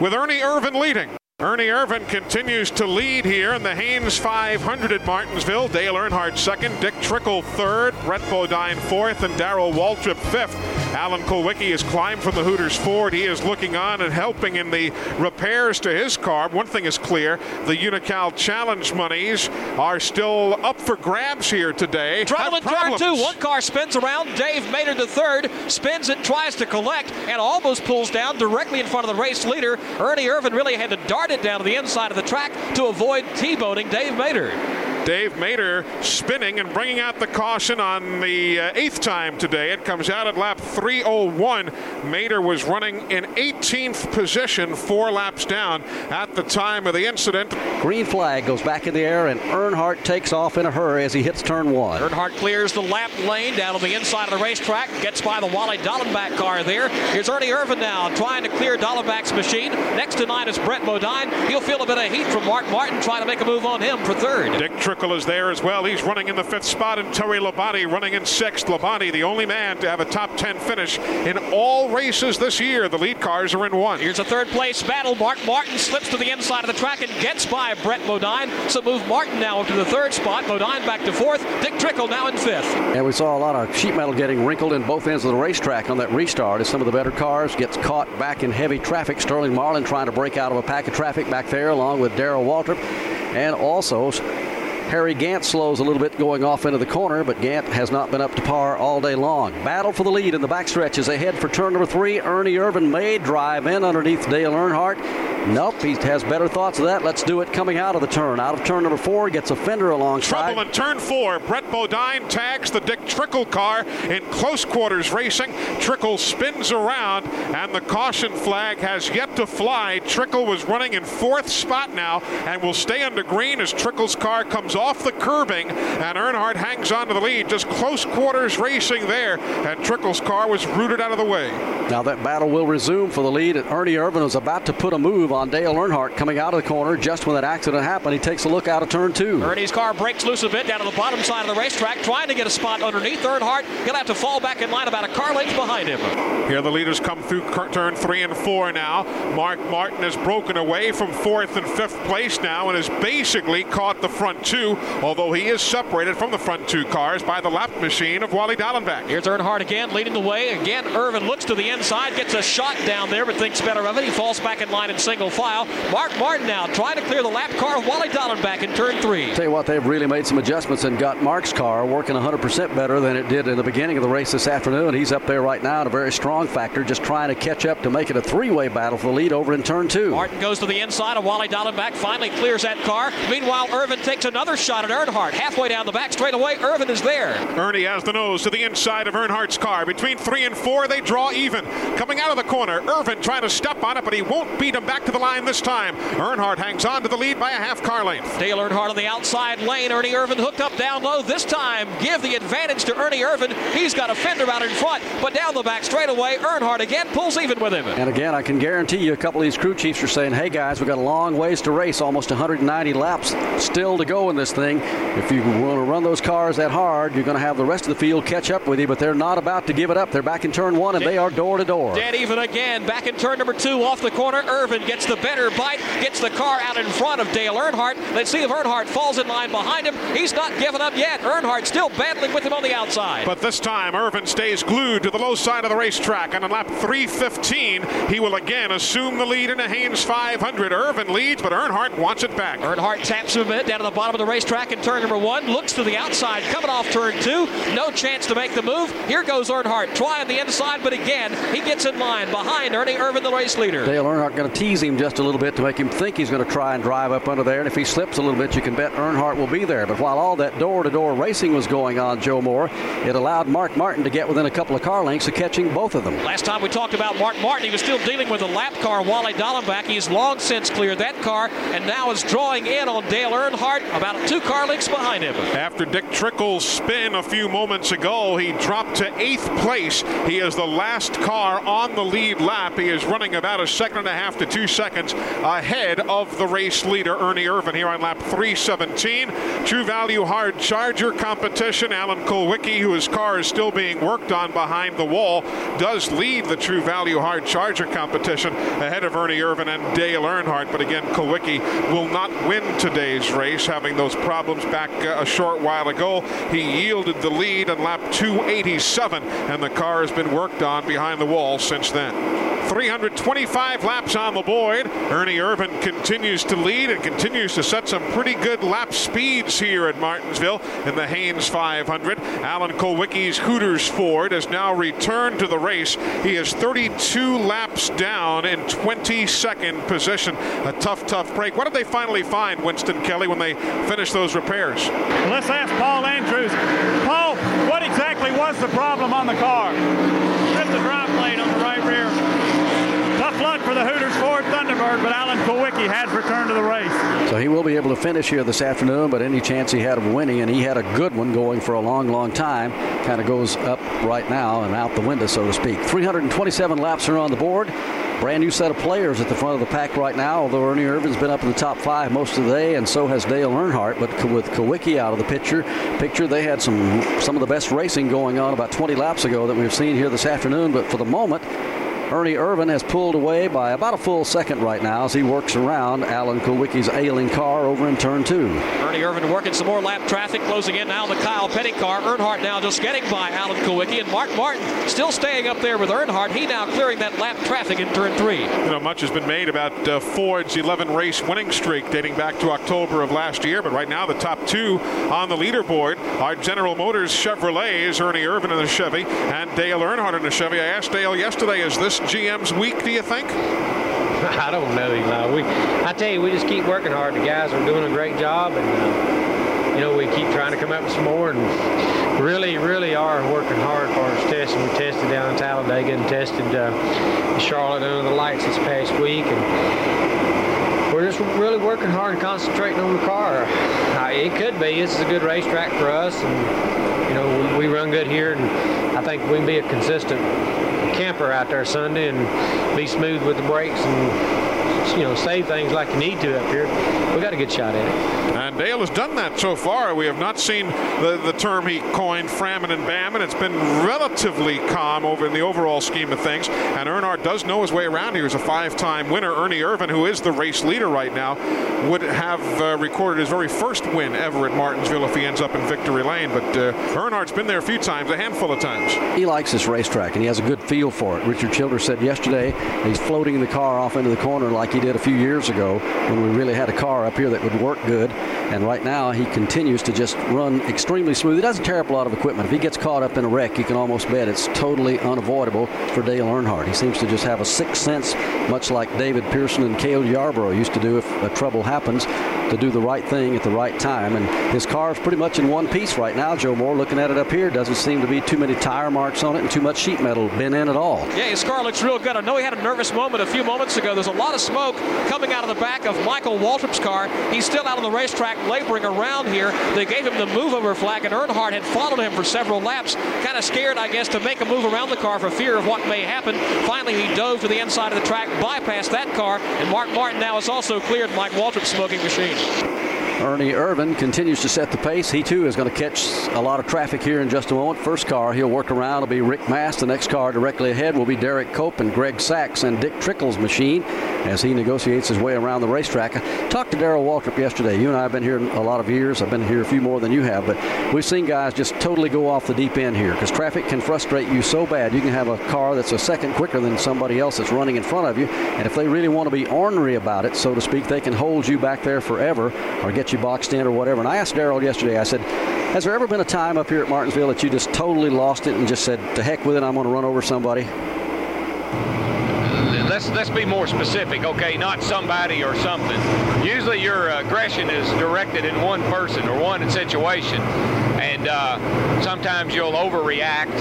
With Ernie Irvan leading. Ernie Irvan continues to lead here in the Hanes 500 at Martinsville. Dale Earnhardt second, Dick Trickle third, Brett Bodine fourth, and Darrell Waltrip fifth. Alan Kulwicki has climbed from the Hooters Ford. He is looking on and helping in the repairs to his car. One thing is clear the Unocal Challenge monies are still up for grabs here today. In turn two. One car spins around. Dave Mader the third spins it, tries to collect, and almost pulls down directly in front of the race leader. Ernie Irvan really had to dart it down to the inside of the track to avoid T-boating Dave Mader. Dave Mader spinning and bringing out the caution on the uh, eighth time today. It comes out at lap 301. Mader was running in 18th position, four laps down at the time of the incident. Green flag goes back in the air, and Earnhardt takes off in a hurry as he hits turn one. Earnhardt clears the lap lane down on the inside of the racetrack, gets by the Wally Dallenbach car there. Here's Ernie Irvan now trying to clear Dallenbach's machine. Next to nine is Brett Bodine. He'll feel a bit of heat from Mark Martin trying to make a move on him for third. Dick Trickle is there as well. He's running in the fifth spot, and Terry Labonte running in sixth. Labonte, the only man to have a top 10 finish in all races this year. The lead cars are in one. Here's a third place battle. Mark Martin slips to the inside of the track and gets by Brett Bodine. So move Martin now up to the third spot. Bodine back to fourth. Dick Trickle now in fifth. And we saw a lot of sheet metal getting wrinkled in both ends of the racetrack on that restart as some of the better cars gets caught back in heavy traffic. Sterling Marlin trying to break out of a pack of traffic back there along with Darrell Waltrip. And also Harry Gant slows a little bit going off into the corner, but Gant has not been up to par all day long. Battle for the lead in the backstretch is ahead for turn number three. Ernie Irvan may drive in underneath Dale Earnhardt. Nope, he has better thoughts of that. Let's do it coming out of the turn. Out of turn number four, gets a fender alongside. Trouble in turn four. Brett Bodine tags the Dick Trickle car in close quarters racing. Trickle spins around, and the caution flag has yet to fly. Trickle was running in fourth spot now and will stay under green as Trickle's car comes off the curbing, and Earnhardt hangs on to the lead. Just close quarters racing there, and Trickle's car was rooted out of the way. Now that battle will resume for the lead, and Ernie Irvan was about to put a move on Dale Earnhardt coming out of the corner just when that accident happened. He takes a look out of turn two. Ernie's car breaks loose a bit down to the bottom side of the racetrack, trying to get a spot underneath Earnhardt. He'll have to fall back in line about a car length behind him. Here the leaders come through turn three and four now. Mark Martin has broken away from fourth and fifth place now and has basically caught the front two, although he is separated from the front two cars by the lap machine of Wally Dallenbach. Here's Earnhardt again, leading the way. Again, Irvan looks to the inside, gets a shot down there, but thinks better of it. He falls back in line in single file. Mark Martin now trying to clear the lap car of Wally Dallenbach in turn three. Tell you what, they've really made some adjustments and got Mark's car working 100% better than it did in the beginning of the race this afternoon. He's up there right now in a very strong factor, just trying to catch up to make it a three-way battle for the lead over in turn two. Martin goes to the inside of Wally Dallenbach, finally clears that car. Meanwhile, Irvan takes another shot at Earnhardt. Halfway down the back straightaway, Irvan is there. Ernie has the nose to the inside of Earnhardt's car. Between three and four, they draw even. Coming out of the corner, Irvan trying to step on it, but he won't beat him back to the line this time. Earnhardt hangs on to the lead by a half car length. Dale Earnhardt on the outside lane. Ernie Irvan hooked up down low. This time, give the advantage to Ernie Irvan. He's got a fender out in front, but down the back straightaway, Earnhardt again pulls even with him. And again, I can guarantee you a couple of these crew chiefs are saying, hey guys, we've got a long ways to race, almost 190 laps still to go in this thing. If you want to run those cars that hard, you're going to have the rest of the field catch up with you, but they're not about to give it up. They're back in turn one, and they are door to door. Dead even again. Back in turn number two off the corner. Irvan gets gets the better bite, gets the car out in front of Dale Earnhardt. Let's see if Earnhardt falls in line behind him. He's not given up yet. Earnhardt still battling with him on the outside. But this time, Irvan stays glued to the low side of the racetrack. And on lap 315, he will again assume the lead in a Hanes 500. Irvan leads, but Earnhardt wants it back. Earnhardt taps him a bit down at the bottom of the racetrack in turn number one. Looks to the outside, coming off turn two. No chance to make the move. Here goes Earnhardt, trying the inside, but again, he gets in line behind Ernie Irvan, the race leader. Dale Earnhardt going to tease him just a little bit to make him think he's going to try and drive up under there. And if he slips a little bit, you can bet Earnhardt will be there. But while all that door to door racing was going on, Joe Moore, it allowed Mark Martin to get within a couple of car lengths of catching both of them. Last time we talked about Mark Martin, he was still dealing with a lap car, Wally Dallenbach. He's long since cleared that car and now is drawing in on Dale Earnhardt about two car lengths behind him. After Dick Trickle's spin a few moments ago, he dropped to eighth place. He is the last car on the lead lap. He is running about a second and a half to two seconds ahead of the race leader, Ernie Irvan, here on lap 317. True Value Hard Charger competition. Alan Kulwicki, whose car is still being worked on behind the wall, does lead the True Value Hard Charger competition ahead of Ernie Irvan and Dale Earnhardt. But again, Kulwicki will not win today's race, having those problems back uh, a short while ago. He yielded the lead on lap 287, and the car has been worked on behind the wall since then. 325 laps on the board. Ernie Irvan continues to lead and continues to set some pretty good lap speeds here at Martinsville in the Hanes 500. Alan Kulwicki's Hooters Ford has now returned to the race. He is 32 laps down in 22nd position. A tough, tough break. What did they finally find, Winston Kelly, when they finished those repairs? Let's ask Paul Andrews. Paul, what exactly was the problem on the car? Just the drive plate on the right rear. Tough luck for the Hooters Thunderbird, but Alan Kulwicki has returned to the race. So he will be able to finish here this afternoon, but any chance he had of winning, and he had a good one going for a long, long time, kind of goes up right now and out the window, so to speak. 327 laps are on the board. Brand new set of players at the front of the pack right now, although Ernie Irvan's been up in the top five most of the day, and so has Dale Earnhardt. But with Kulwicki out of the picture, picture they had some some of the best racing going on about 20 laps ago that we've seen here this afternoon. But for the moment, Ernie Irvan has pulled away by about a full second right now as he works around Alan Kulwicki's ailing car over in turn two. Ernie Irvan working some more lap traffic, closing in now on the Kyle Petty car. Earnhardt now just getting by Alan Kulwicki, and Mark Martin still staying up there with Earnhardt. He now clearing that lap traffic in turn three. You know, much has been made about uh, Ford's 11 race winning streak dating back to October of last year, but right now the top two on the leaderboard are General Motors Chevrolets, Ernie Irvan in the Chevy, and Dale Earnhardt in the Chevy. I asked Dale yesterday, is this GM's week, do you think? I don't know, Eli. We, I tell you, we just keep working hard. The guys are doing a great job, and uh, you know we keep trying to come up with some more, and really, really are working hard for us testing. We tested down in Talladega and tested uh, Charlotte under the lights this past week, and we're just really working hard and concentrating on the car. Uh, it could be. This is a good racetrack for us, and you know we, we run good here, and I think we can be a consistent camper out there Sunday and be smooth with the brakes and you know save things like you need to up here. We got a good shot at it. And Dale has done that so far. We have not seen the, the term he coined, framming and bamming. It's been relatively calm over in the overall scheme of things. And Earnhardt does know his way around here. He's a five-time winner. Ernie Irvan, who is the race leader right now, would have uh, recorded his very first win ever at Martinsville if he ends up in victory lane. But uh, Earnhardt's been there a few times, a handful of times. He likes this racetrack, and he has a good feel for it. Richard Childress said yesterday he's floating the car off into the corner like he did a few years ago when we really had a car up here that would work good. And right now, he continues to just run extremely smooth. He doesn't tear up a lot of equipment. If he gets caught up in a wreck, you can almost bet it's totally unavoidable for Dale Earnhardt. He seems to just have a sixth sense, much like David Pearson and Cale Yarborough used to do if a trouble happens, to do the right thing at the right time. And his car is pretty much in one piece right now, Joe Moore. Looking at it up here, doesn't seem to be too many tire marks on it and too much sheet metal been in at all. Yeah, his car looks real good. I know he had a nervous moment a few moments ago. There's a lot of smoke coming out of the back of Michael Waltrip's car. He's still out on the racetrack laboring around here. They gave him the move over flag, and Earnhardt had followed him for several laps, kind of scared, I guess, to make a move around the car for fear of what may happen. Finally, he dove to the inside of the track, bypassed that car, and Mark Martin now has also cleared Mike Waltrip's smoking machine. あ。Ernie Irvan continues to set the pace. He too is going to catch a lot of traffic here in just a moment. First car he'll work around will be Rick Mast. The next car directly ahead will be Derrike Cope and Greg Sacks and Dick Trickle's machine as he negotiates his way around the racetrack. I talked to Darrell Waltrip yesterday. You and I have been here a lot of years. I've been here a few more than you have, but we've seen guys just totally go off the deep end here because traffic can frustrate you so bad. You can have a car that's a second quicker than somebody else that's running in front of you, and if they really want to be ornery about it, so to speak, they can hold you back there forever or get you boxed in or whatever. And I asked Daryl yesterday, I said, has there ever been a time up here at Martinsville that you just totally lost it and just said, to heck with it, I'm going to run over somebody? Let's let's be more specific. Okay, not somebody or something. Usually your aggression is directed in one person or one situation, and uh, sometimes you'll overreact.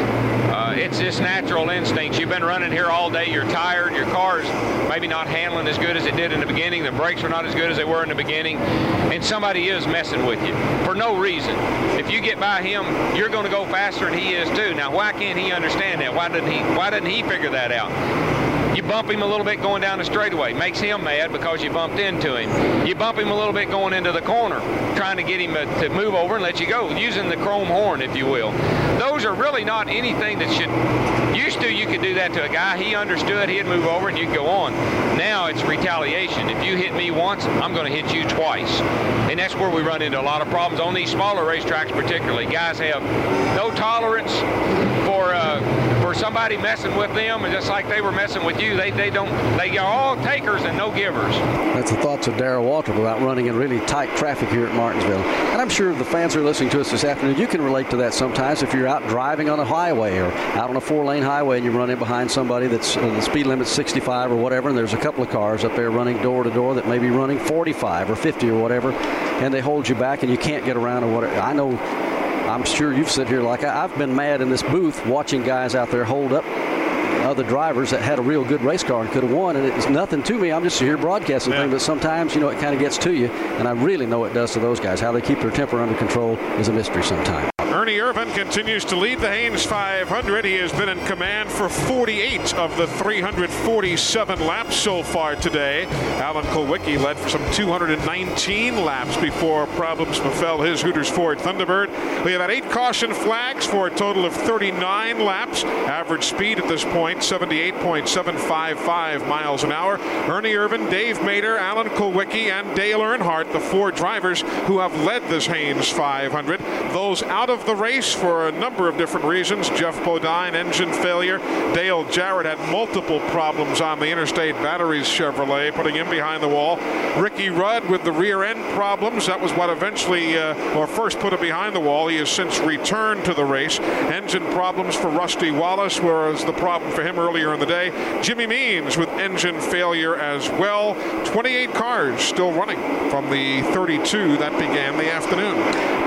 Uh, it's just natural instincts. You've been running here all day. You're tired. Your car's maybe not handling as good as it did in the beginning. The brakes are not as good as they were in the beginning, and somebody is messing with you for no reason. If you get by him, you're going to go faster than he is too. Now, why can't he understand that? Why didn't he? Why didn't he figure that out? You bump him a little bit going down the straightaway. Makes him mad because you bumped into him. You bump him a little bit going into the corner, trying to get him uh, to move over and let you go, using the chrome horn, if you will. Those are really not anything that should. Used to, you could do that to a guy. He understood. He'd move over and you'd go on. Now it's retaliation. If you hit me once, I'm going to hit you twice. And that's where we run into a lot of problems on these smaller racetracks, particularly. Guys have no tolerance for. Somebody messing with them, and just like they were messing with you, they, they don't they are all takers and no givers. That's the thoughts of Darrell Waltrip about running in really tight traffic here at Martinsville. And I'm sure the fans who are listening to us this afternoon, you can relate to that sometimes if you're out driving on a highway or out on a four-lane highway and you run in behind somebody that's uh, the speed limit's 65 or whatever, and there's a couple of cars up there running door to door that may be running 45 or 50 or whatever, and they hold you back and you can't get around or whatever. I know I'm sure you've sit here like I, have been mad in this booth watching guys out there hold up other drivers that had a real good race car and could have won, and it's nothing to me. I'm just here broadcasting yeah. things, but sometimes you know it kind of gets to you, and I really know it does to those guys. How they keep their temper under control is a mystery sometimes. Ernie Irvan continues to lead the Hanes 500. He has been in command for 48 of the 347 laps so far today. Alan Kulwicki led for some 219 laps before problems befell his Hooters Ford Thunderbird. We have had eight caution flags for a total of 39 laps. Average speed at this point 78.755 miles an hour. Ernie Irvan, Dave Mader, Alan Kulwicki, and Dale Earnhardt, the four drivers who have led this Hanes 500. Those out of the race for a number of different reasons. Geoff Bodine, engine failure. Dale Jarrett had multiple problems on the Interstate Batteries Chevrolet, putting him behind the wall. Ricky Rudd with the rear end problems. That was what eventually, uh, or first put him behind the wall. He has since returned to the race. Engine problems for Rusty Wallace, whereas the problem for him earlier in the day. Jimmy Means with engine failure as well. 28 cars still running from the 32 that began the afternoon.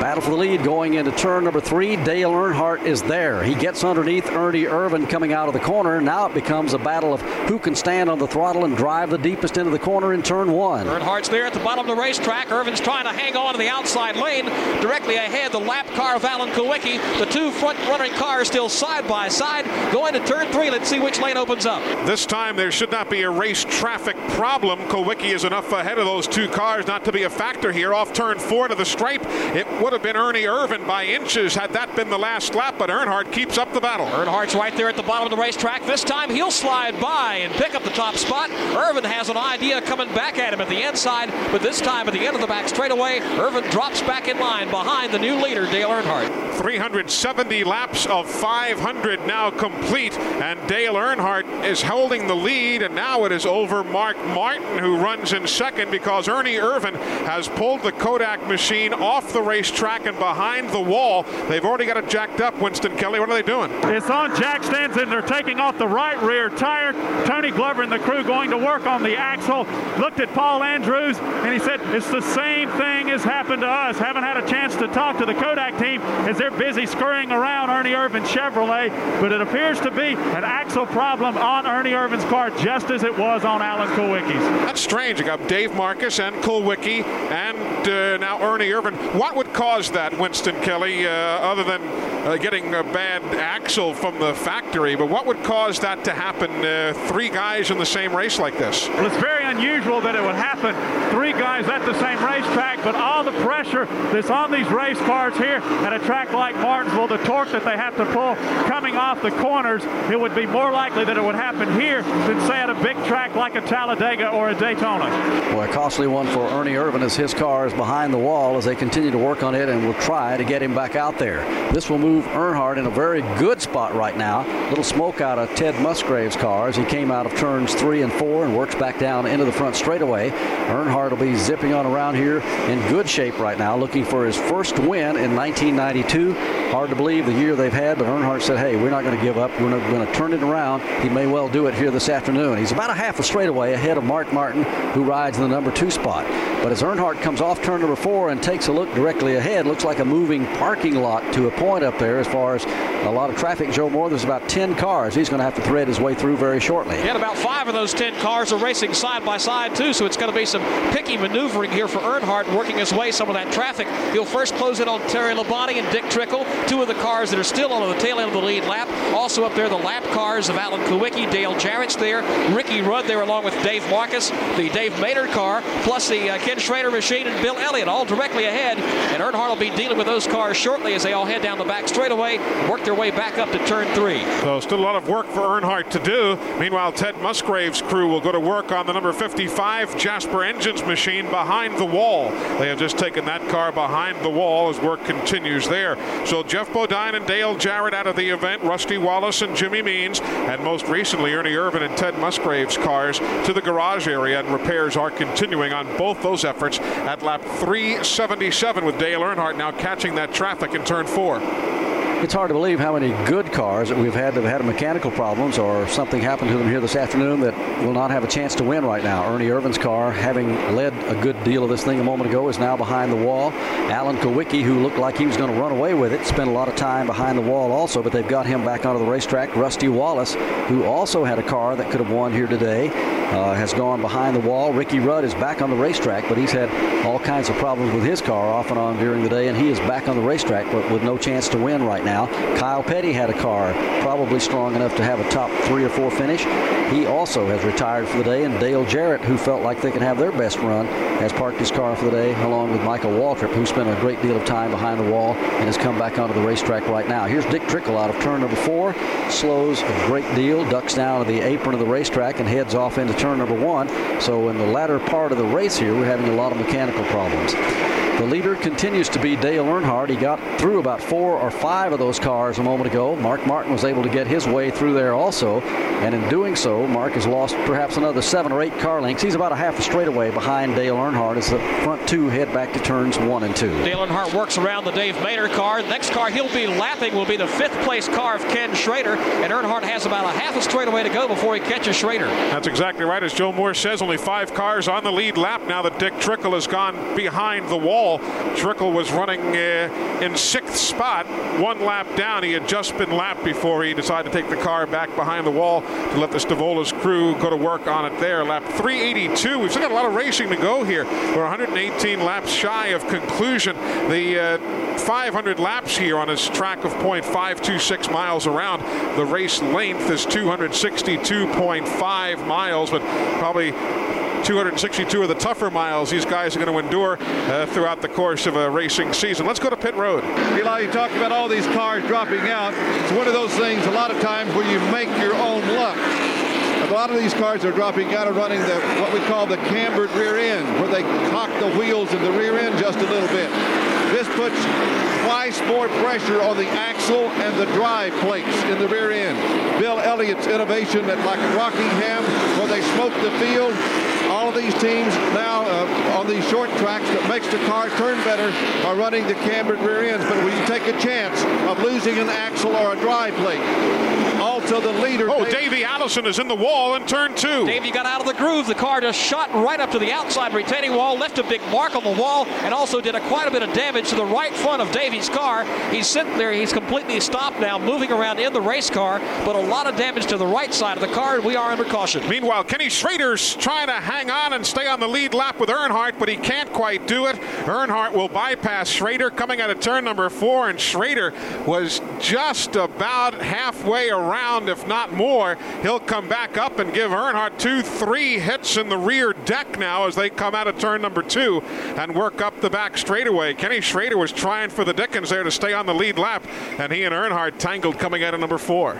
Battle for the lead going into turn number three. Dale Earnhardt is there. He gets underneath Ernie Irvan coming out of the corner. Now it becomes a battle of who can stand on the throttle and drive the deepest into the corner in turn one. Earnhardt's there at the bottom of the racetrack. Irvan's trying to hang on to the outside lane. Directly ahead, the lap car of Alan Kulwicki. The two front running cars still side by side. Going to turn three. Let's see which lane opens up. This time there should not be a race traffic problem. Kulwicki is enough ahead of those two cars not to be a factor here. Off turn four to the stripe, it would have been Ernie Irvan by inches had that been the last lap, but Earnhardt keeps up the battle. Earnhardt's right there at the bottom of the racetrack. This time he'll slide by and pick up the top spot. Irvan has an idea coming back at him at the inside, but this time at the end of the back straightaway, Irvan drops back in line behind the new leader, Dale Earnhardt. 370 laps of 500 now complete, and Dale Earnhardt is holding the lead, and now it is over Mark Martin, who runs in second because Ernie Irvan has pulled the Kodak machine off the racetrack and behind the wall. They've already got it jacked up, Winston Kelly. What are they doing? It's on jack stands, and they're taking off the right rear tire. Tony Glover and the crew going to work on the axle. Looked at Paul Andrews, and he said, It's the same thing has happened to us. Haven't had a chance to talk to the Kodak team as they're busy scurrying around Ernie Irvan Chevrolet, but it appears to be an axle problem on Ernie Irvan's car, just as it was on Alan Kulwicki's. That's strange. You got Dave Marcis and Kulwicki, and uh, now Ernie Irvan. What would cause that, Winston Kelly? Uh, other than uh, getting a bad axle from the factory. But what would cause that to happen? Uh, three guys in the same race like this. Well, it's very unusual that it would happen. Three guys at the same racetrack, but all the pressure that's on these race cars here at a track like Martinsville, the torque that they have to pull coming off the corners, it would be more likely that it would happen here than say at a big track like a Talladega or a Daytona. Well, a costly one for Ernie Irvan as his car is behind the wall as they continue to work on it and will try to get him back out there. This will move Earnhardt in a very good spot right now. Little smoke out of Ted Musgrave's car as he came out of turns three and four and works back down into the front straightaway. Earnhardt will be zipping on around here in good shape right now, looking for his first win in 1992. Hard to believe the year they've had, but Earnhardt said, hey, we're not going to give up. We're going to turn it around. He may well do it here this afternoon. He's about a half a straightaway ahead of Mark Martin, who rides in the number two spot. But as Earnhardt comes off turn number four and takes a look directly ahead, looks like a moving parking lot to a point up there as far as a lot of traffic. Joe Moore, there's about 10 cars he's going to have to thread his way through very shortly. And about five of those 10 cars are racing side by side, too, so it's going to be some picky maneuvering here for Earnhardt, working his way some of that traffic. He'll first close in on Terry Labonte and Dick Trickle, two of the cars that are still on the tail end of the lead lap. Also up there, the lap cars of Alan Kulwicki, Dale Jarrett's there, Ricky Rudd there along with Dave Marcis, the Dave Mader car, plus the uh, Ken Schrader machine and Bill Elliott all directly ahead. And Earnhardt will be dealing with those cars shortly as they all head down the back straightaway, work their way back up to turn three. So still a lot of work for Earnhardt to do. Meanwhile, Ted Musgrave's crew will go to work on the number 55 Jasper Engines machine behind the wall. They have just taken that car behind the wall as work continues there. So Geoff Bodine and Dale Jarrett out of the event, Rusty Wallace and Jimmy Means, and most recently Ernie Irvan and Ted Musgrave's cars to the garage area, and repairs are continuing on both those efforts at lap 377 with Dale Earnhardt now catching that traffic in turn four. It's hard to believe how many good cars that we've had that have had mechanical problems or something happened to them here this afternoon that will not have a chance to win right now. Ernie Irvan's car, having led a good deal of this thing a moment ago, is now behind the wall. Alan Kulwicki, who looked like he was going to run away with it, spent a lot of time behind the wall also, but they've got him back onto the racetrack. Rusty Wallace, who also had a car that could have won here today, uh, has gone behind the wall. Ricky Rudd is back on the racetrack, but he's had all kinds of problems with his car off and on during the day, and he is back on the racetrack, but with no chance to win right now. Kyle Petty had a car probably strong enough to have a top three or four finish. He also has retired for the day, and Dale Jarrett, who felt like they could have their best run, has parked his car for the day, along with Michael Waltrip, who spent a great deal of time behind the wall and has come back onto the racetrack right now. Here's Dick Trickle out of turn number four, slows a great deal, ducks down to the apron of the racetrack, and heads off into turn number one. So in the latter part of the race here, we're having a lot of mechanical problems. The leader continues to be Dale Earnhardt. He got through about four or five of those cars a moment ago. Mark Martin was able to get his way through there also. And in doing so, Mark has lost perhaps another seven or eight car lengths. He's about a half a straightaway behind Dale Earnhardt as the front two head back to turns one and two. Dale Earnhardt works around the Dave Mader car. The next car he'll be lapping will be the fifth place car of Ken Schrader. And Earnhardt has about a half a straightaway to go before he catches Schrader. That's exactly right. As Joe Moore says, only five cars on the lead lap now that Dick Trickle has gone behind the wall. Trickle was running uh, in sixth spot, one lap down. He had just been lapped before he decided to take the car back behind the wall to let the Stavola's crew go to work on it there. Lap 382. We've still got a lot of racing to go here. We're 118 laps shy of conclusion. The uh, 500 laps here on this track of 0.526 miles around. The race length is 262.5 miles, but probably 262 of the tougher miles these guys are going to endure uh, throughout the course of a racing season. Let's go to pit road. Eli, you talked about all these cars dropping out. It's one of those things a lot of times where you make your own luck. A lot of these cars are dropping out of running the what we call the cambered rear end, where they cock the wheels in the rear end just a little bit. This puts twice more pressure on the axle and the drive plates in the rear end. Bill Elliott's innovation at like Rockingham, where they smoke the field, all of these teams now uh, on these short tracks that makes the car turn better are running the cambered rear ends. But when you take a chance of losing an axle or a drive plate, all So the leader. Oh, Davey Allison is in the wall in turn two. Davey got out of the groove. The car just shot right up to the outside retaining wall, left a big mark on the wall, and also did a, quite a bit of damage to the right front of Davey's car. He's sitting there. He's completely stopped now, moving around in the race car, but a lot of damage to the right side of the car, and we are under caution. Meanwhile, Kenny Schrader's trying to hang on and stay on the lead lap with Earnhardt, but he can't quite do it. Earnhardt will bypass Schrader coming out of turn number four, and Schrader was just about halfway around, if not more. He'll come back up and give Earnhardt two, three hits in the rear deck now as they come out of turn number two and work up the back straightaway. Kenny Schrader was trying for the Dickens there to stay on the lead lap, and he and Earnhardt tangled coming out of number four.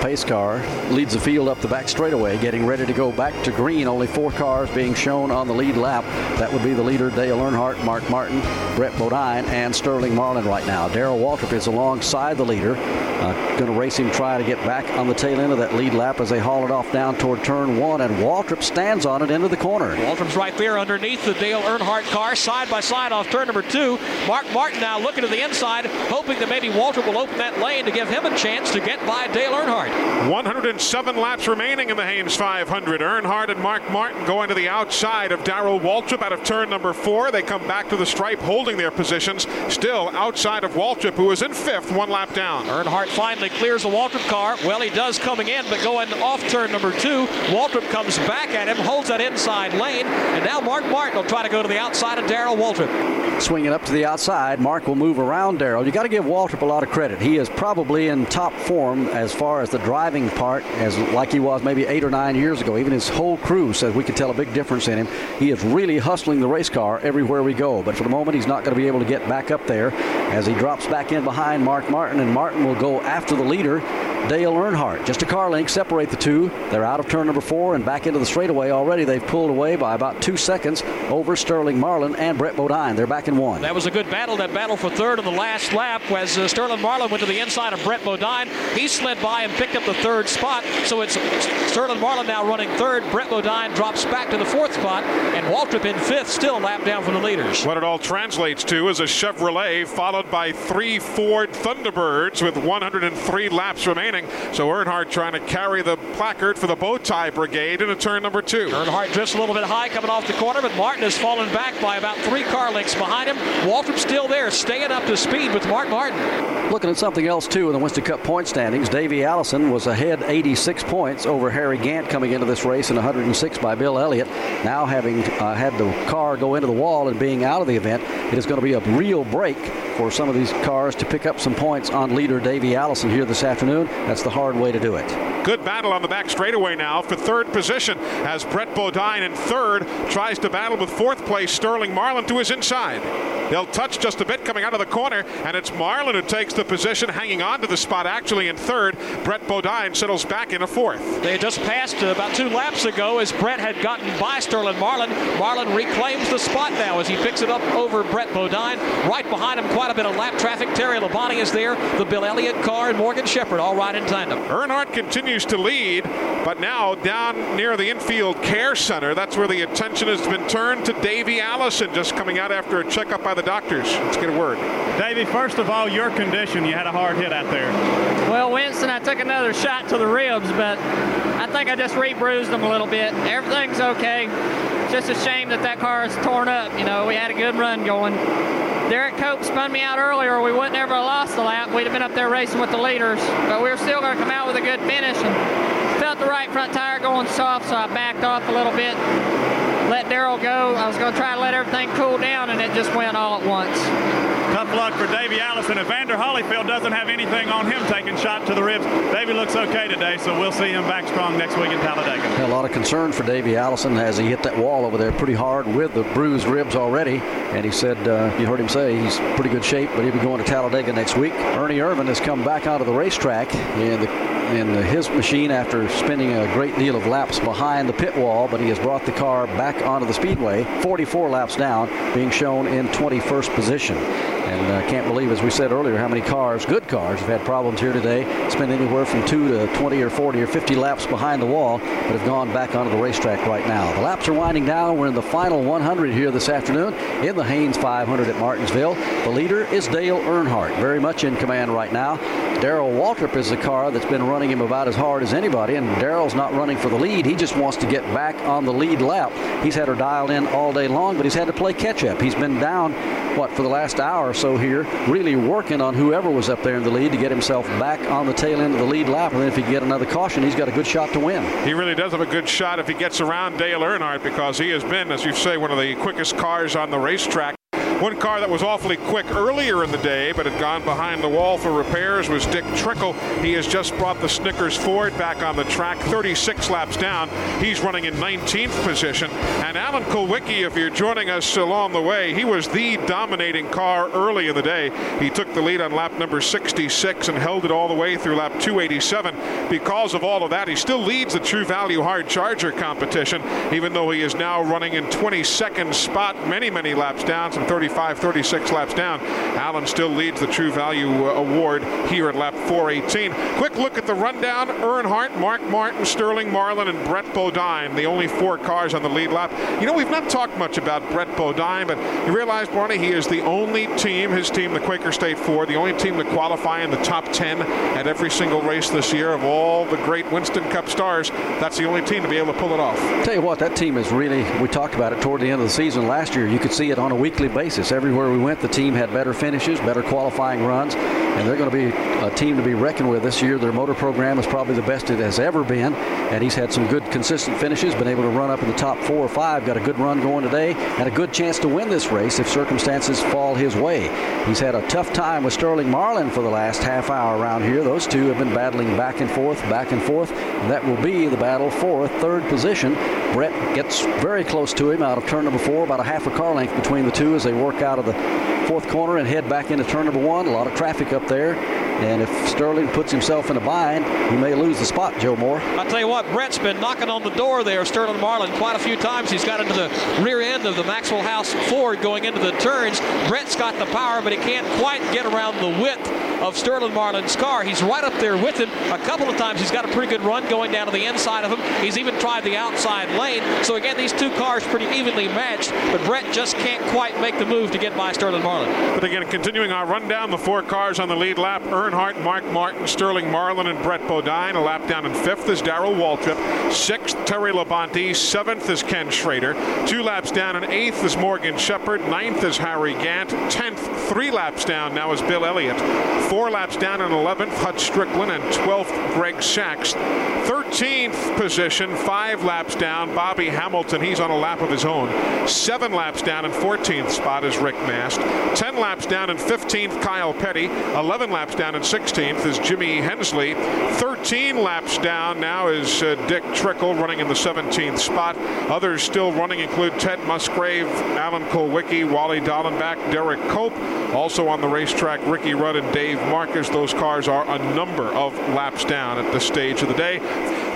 Pace car leads the field up the back straightaway, getting ready to go back to green. Only four cars being shown on the lead lap. That would be the leader, Dale Earnhardt, Mark Martin, Brett Bodine, and Sterling Marlin right now. Darrell Waltrip is alongside the leader. Uh, Going to race him, try to get back on the tail end of that lead lap as they haul it off down toward turn one, and Waltrip stands on it into the corner. Waltrip's right there underneath the Dale Earnhardt car, side by side off turn number two. Mark Martin now looking to the inside, hoping that maybe Waltrip will open that lane to give him a chance to get by Dale Earnhardt. 107 laps remaining in the Hanes 500. Earnhardt and Mark Martin going to the outside of Darrell Waltrip out of turn number four. They come back to the stripe holding their positions, still outside of Waltrip, who is in fifth, one lap down. Earnhardt finally clears the Waltrip car. Well, he does coming in, but going off turn number two. Waltrip comes back at him, holds that inside lane, and now Mark Martin will try to go to the outside of Darrell Waltrip. Swinging up to the outside, Mark will move around Darrell. You got to give Waltrip a lot of credit. He is probably in top form as far as the driving part, as like he was maybe eight or nine years ago. Even his whole crew says we could tell a big difference in him. He is really hustling the race car everywhere we go. But for the moment, he's not going to be able to get back up there as he drops back in behind Mark Martin, and Martin will go after the leader. Dale Earnhardt. Just a car length separate the two. They're out of turn number four and back into the straightaway already. They've pulled away by about two seconds over Sterling Marlin and Brett Bodine. They're back in one. That was a good battle. That battle for third in the last lap as uh, Sterling Marlin went to the inside of Brett Bodine. He slid by and picked up the third spot. So it's Sterling Marlin now running third. Brett Bodine drops back to the fourth spot, and Waltrip in fifth, still lap down from the leaders. What it all translates to is a Chevrolet followed by three Ford Thunderbirds with 103 laps remaining. So Earnhardt trying to carry the placard for the bow tie brigade into turn number two. Earnhardt drifts a little bit high coming off the corner, but Martin has fallen back by about three car lengths behind him. Waltrip still there, staying up to speed with Mark Martin. Looking at something else too in the Winston Cup point standings, Davey Allison was ahead 86 points over Harry Gant coming into this race and 106 by Bill Elliott. Now having uh, had the car go into the wall and being out of the event, it is going to be a real break for some of these cars to pick up some points on leader Davey Allison here this afternoon. That's the hard way to do it. Good battle on the back straightaway now for third position as Brett Bodine in third tries to battle with fourth place Sterling Marlin to his inside. They'll touch just a bit coming out of the corner, and it's Marlin who takes the position, hanging on to the spot actually in third. Brett Bodine settles back in a fourth. They had just passed uh, about two laps ago as Brett had gotten by Sterling Marlin. Marlin reclaims the spot now as he picks it up over Brett Bodine. Right behind him, quite a bit of lap traffic. Terry Labonte is there. The Bill Elliott car and Morgan Shepherd all right in tandem. Earnhardt continues to lead, but now down near the infield care center, that's where the attention has been turned to Davey Allison, just coming out after a checkup by the doctors. Let's get a word. Davey, first of all, your condition. You had a hard hit out there. Well, Winston, I took another shot to the ribs, but I think I just re-bruised them a little bit. Everything's okay. Just a shame that that car is torn up. You know, we had a good run going. Derrike Cope spun me out earlier. We wouldn't ever have lost the lap. We'd have been up there racing with the leaders, but we were still going to come out with a good finish. And felt the right front tire going soft, so I backed off a little bit. Let Darrell go. I was going to try to let everything cool down, and it just went all at once. Tough luck for Davey Allison. If Vander Holyfield doesn't have anything on him taking shot to the ribs, Davey looks okay today, so we'll see him back strong next week in Talladega. A lot of concern for Davey Allison as he hit that wall over there pretty hard with the bruised ribs already. And he said, uh, you heard him say, he's pretty good shape, but he'll be going to Talladega next week. Ernie Irvan has come back onto the racetrack in the in his machine after spending a great deal of laps behind the pit wall, but he has brought the car back onto the speedway, 44 laps down, being shown in 21st position. And uh, can't believe, as we said earlier, how many cars, good cars, have had problems here today. Spent anywhere from two to 20 or 40 or 50 laps behind the wall, but have gone back onto the racetrack right now. The laps are winding down. We're in the final 100 here this afternoon in the Hanes 500 at Martinsville. The leader is Dale Earnhardt, very much in command right now. Darrell Waltrip is the car that's been running him about as hard as anybody, and Darrell's not running for the lead. He just wants to get back on the lead lap. He's had her dialed in all day long, but he's had to play catch up. He's been down, what, for the last hour or so here, really working on whoever was up there in the lead to get himself back on the tail end of the lead lap. And then if he can get another caution, he's got a good shot to win. He really does have a good shot if he gets around Dale Earnhardt because he has been, as you say, one of the quickest cars on the racetrack. One car that was awfully quick earlier in the day, but had gone behind the wall for repairs, was Dick Trickle. He has just brought the Snickers Ford back on the track, 36 laps down. He's running in 19th position. And Alan Kulwicki, if you're joining us along the way, he was the dominating car early in the day. He took the lead on lap number 66 and held it all the way through lap 287. Because of all of that, he still leads the True Value Hard Charger competition, even though he is now running in 22nd spot, many, many laps down, some 30 35, 36 laps down. Allen still leads the True Value uh, Award here at lap 418. Quick look at the rundown. Earnhardt, Mark Martin, Sterling Marlin, and Brett Bodine, the only four cars on the lead lap. You know, we've not talked much about Brett Bodine, but you realize, Barney, he is the only team, his team, the Quaker State Four, the only team to qualify in the top 10 at every single race this year of all the great Winston Cup stars. That's the only team to be able to pull it off. Tell you what, that team is really, we talked about it toward the end of the season last year. You could see it on a weekly basis Everywhere we went, the team had better finishes, better qualifying runs, and they're going to be a team to be reckoned with this year. Their motor program is probably the best it has ever been, and he's had some good, consistent finishes, been able to run up in the top four or five, got a good run going today, and a good chance to win this race if circumstances fall his way. He's had a tough time with Sterling Marlin for the last half hour around here. Those two have been battling back and forth, back and forth. And that will be the battle for third position. Brett gets very close to him out of turn number four, about a half a car length between the two as they work out of the fourth corner and head back into turn number one. A lot of traffic up there. And if Sterling puts himself in a bind, he may lose the spot, Joe Moore. I'll tell you what, Brett's been knocking on the door there, Sterling Marlin, quite a few times. He's got into the rear end of the Maxwell House Ford going into the turns. Brett's got the power, but he can't quite get around the width of Sterling Marlin's car. He's right up there with him. A couple of times he's got a pretty good run going down to the inside of him. He's even tried the outside lane. So again, these two cars pretty evenly matched, but Brett just can't quite make the move to get by Sterling Marlin. But again, continuing our rundown, the four cars on the lead lap, Earnhardt, Mark Martin, Sterling Marlin, and Brett Bodine. A lap down in fifth is Darrell Waltrip. Sixth, Terry Labonte. Seventh is Ken Schrader. Two laps down in eighth is Morgan Shepherd. Ninth is Harry Gant. Tenth, three laps down now is Bill Elliott. Four laps down in 11th, Hut Stricklin, and 12th, Greg Sacks. 13th position, five laps down, Bobby Hamilton. He's on a lap of his own. Seven laps down in 14th spot is Rick Mast. 10 laps down in 15th, Kyle Petty. 11 laps down in 16th is Jimmy Hensley. 13 laps down now is uh, Dick Trickle running in the 17th spot. Others still running include Ted Musgrave, Alan Kulwicki, Wally Dallenbach, Derrike Cope. Also on the racetrack, Ricky Rudd and Dave Marcis. Those cars are a number of laps down at this stage of the day.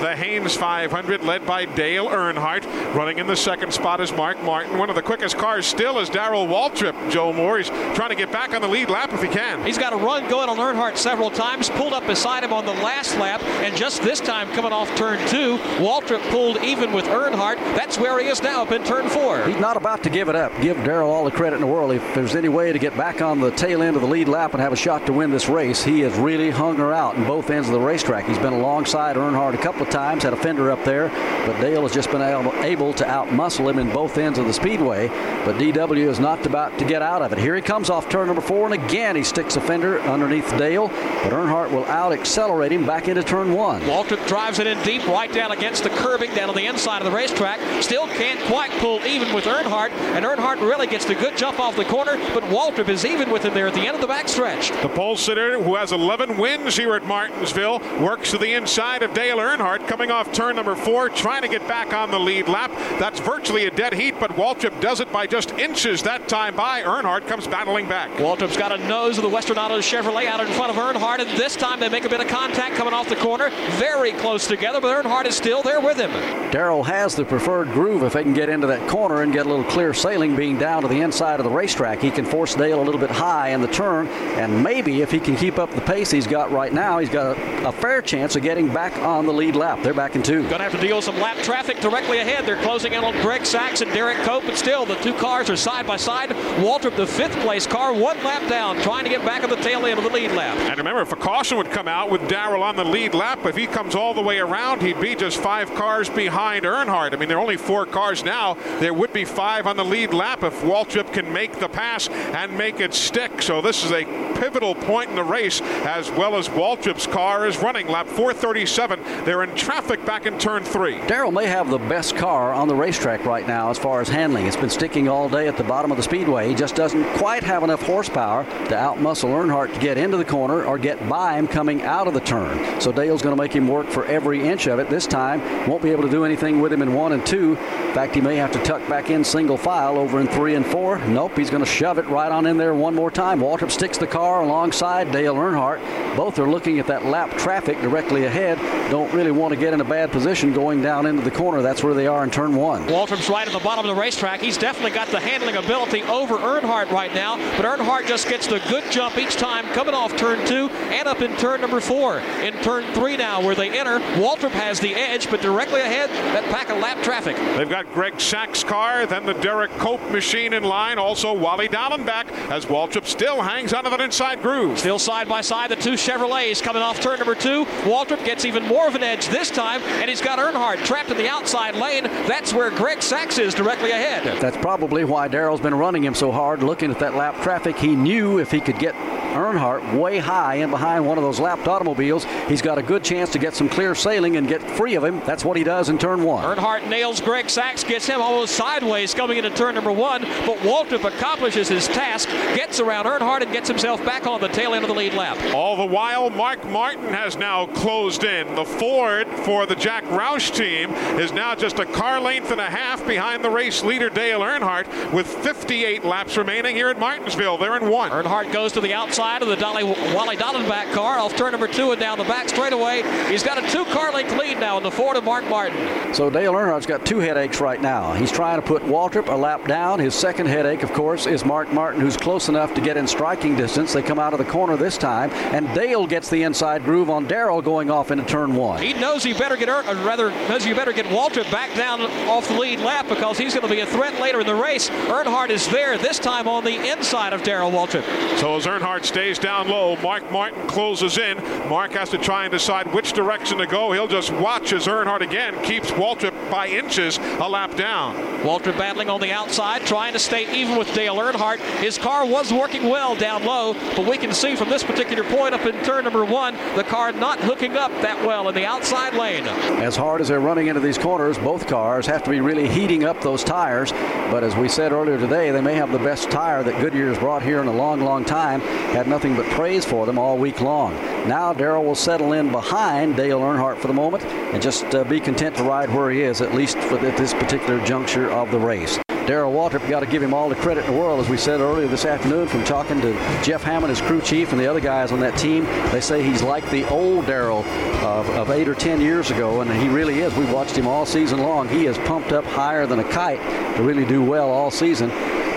The Hanes 500, led by Dale Earnhardt. Running in the second spot is Mark Martin. One of the quickest cars still is Darrell Waltrip. Joe Moore, he's trying to get back on the lead lap if he can. He's got a run going on Earnhardt several times, pulled up beside him on the last lap, and just this time coming off turn two, Waltrip pulled even with Earnhardt. That's where he is now up in turn four. He's not about to give it up. Give Darrell all the credit in the world. If there's any way to get back on the tail end of the lead lap and have a shot to win this race, he has really hung her out in both ends of the racetrack. He's been alongside Earnhardt a couple of times, had a fender up there, but Dale has just been able to outmuscle him in both ends of the speedway. But DW is not about to get out of it. Here he comes off turn number four, and again he sticks a fender underneath Dale, but Earnhardt will out accelerate him back into turn one. Waltrip drives it in deep, right down against the curbing down on the inside of the racetrack. Still can't quite pull even with Earnhardt, and Earnhardt really gets the good jump off the corner, but Waltrip is even with him there at the end of the backstretch. The pole sitter, who has 11 wins here at Martinsville, works to the inside of Dale Earnhardt, coming off turn number four, trying to get back on the lead lap. That's virtually a dead heat, but Waltrip does it by just inches that time by. Earnhardt comes battling back. Waltrip's got a nose of the Western Autos Chevrolet out in front of Earnhardt, and this time they make a bit of contact coming off the corner. Very close together, but Earnhardt is still there with him. Darrell has the preferred groove if they can get into that corner and get a little clear sailing being down to the inside of the racetrack. He can force Dale a little bit high in the turn, and maybe if he can keep up the pace he's got right now, he's got a, a fair chance of getting back on the lead lap. They're back in two. Going to have to deal with some lap traffic directly ahead. They're closing in on Greg Sacks and Derrike Cope, but still the two cars are side by side. Waltrip, the fifth place car, one lap down, trying to get back on the tail end of the lead lap. And remember, if a caution would come out with Darrell on the lead lap, if he comes all the way around, he'd be just five cars behind Earnhardt. I mean, there are only four cars now. There would be five on the lead lap if Waltrip can make the pass and make it stick. So this is a pivotal point in the race, as well as Waltrip's car is running lap 437. They're in traffic back in turn three. Darrell may have the best car on the racetrack right now as far as handling. It's been sticking all day at the bottom of the speedway. He just doesn't quite have enough horsepower to outmuscle Earnhardt to get into the corner or get by him coming out of the turn. So Dale's going to make him work for every inch of it this time. Won't be able to do anything with him in one and two. In fact, he may have to tuck back in single file over in three and four. Nope, he's going to shove it right on in there one more time. Waltrip sticks the car alongside Dale Earnhardt. Both are looking at that lap traffic directly ahead. Don't really want to get in a bad position going down into the corner. That's where they are in turn one. Waltrip's right at the bottom of the racetrack. He's definitely got the handling ability over Earnhardt right now, but Earnhardt just gets the good jump each time coming off turn two and up in turn number four. In turn three now, where they enter, Waltrip has the edge, but directly ahead, that pack of lap traffic. They've got Greg Sacks' car, then the Derrike Cope machine in line. Also, Wally Dallenbach as Waltrip still hangs onto that inside groove. Still side by side, the two Chevrolets coming off turn number two. Waltrip gets even more of an edge this time, and he's got Earnhardt trapped in the outside lane. That's where Greg Sacks is directly ahead. That's probably why Darrell's been running him so hard, looking at that lap traffic. He knew if he could get Earnhardt way high and behind one of those lapped automobiles, he's got a good chance to get some clear sailing and get free of him. That's what he does in turn one. Earnhardt nails Greg Sacks, gets him almost sideways coming into turn number one, but Waltrip accomplishes his task, gets around Earnhardt, and gets himself back on the tail end of the lead lap. All the while, Mark Martin has now closed in. The Ford for the Jack Roush team is now just a car length and a half behind the race leader Dale Earnhardt with 58 laps remaining here at Martinsville. They're in one. Earnhardt goes to the outside of the Dolly, Wally Dallenbach car off turn number two and down the back straightaway. He's got a two car length lead now in the Ford of Mark Martin. So Dale Earnhardt's got two headaches right now. He's trying to put Waltrip a lap down. His second headache, of course, is Mark Martin, who's close enough to get in striking distance. They come out of the corner this time, and Dale gets the inside groove on Darrell going off into turn one. He knows he better get, or rather, knows you better get Waltrip back down off the lead lap because he's going to be a threat later in the race. Earnhardt is there this time on the inside of Darrell Waltrip. So as Earnhardt stays down low, Mark Martin closes in. Mark has to try and decide which direction to go. He'll just watch as Earnhardt again keeps Waltrip by inches a lap down. Waltrip battling on the outside, trying to stay even with Dale Earnhardt. His car was working well down low, but we can see from this particular point up in turn number one, the car not hooking up that well in the outside lane. As hard as they're running into these corners, both cars have to be really heating up those tires. But as we said earlier today, they may have the best tire that Goodyear's brought here in a long, long time. Had nothing but praise for them all week long. Now Darrell will settle in behind Dale Earnhardt for the moment and just uh, be content to ride where he is, at least for at this particular juncture of the race. Darrell Waltrip, got to give him all the credit in the world, as we said earlier this afternoon from talking to Jeff Hammond, his crew chief, and the other guys on that team. They say he's like the old Darrell of, of eight or ten years ago, and he really is. We've watched him all season long. He is pumped up higher than a kite to really do well all season.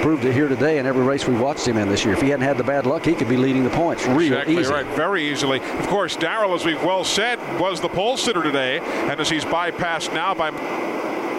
Proved it here today in every race we watched him in this year. If he hadn't had the bad luck, he could be leading the points real exactly easy. right, very easily. Of course, Darrell, as we've well said, was the pole sitter today, and as he's bypassed now by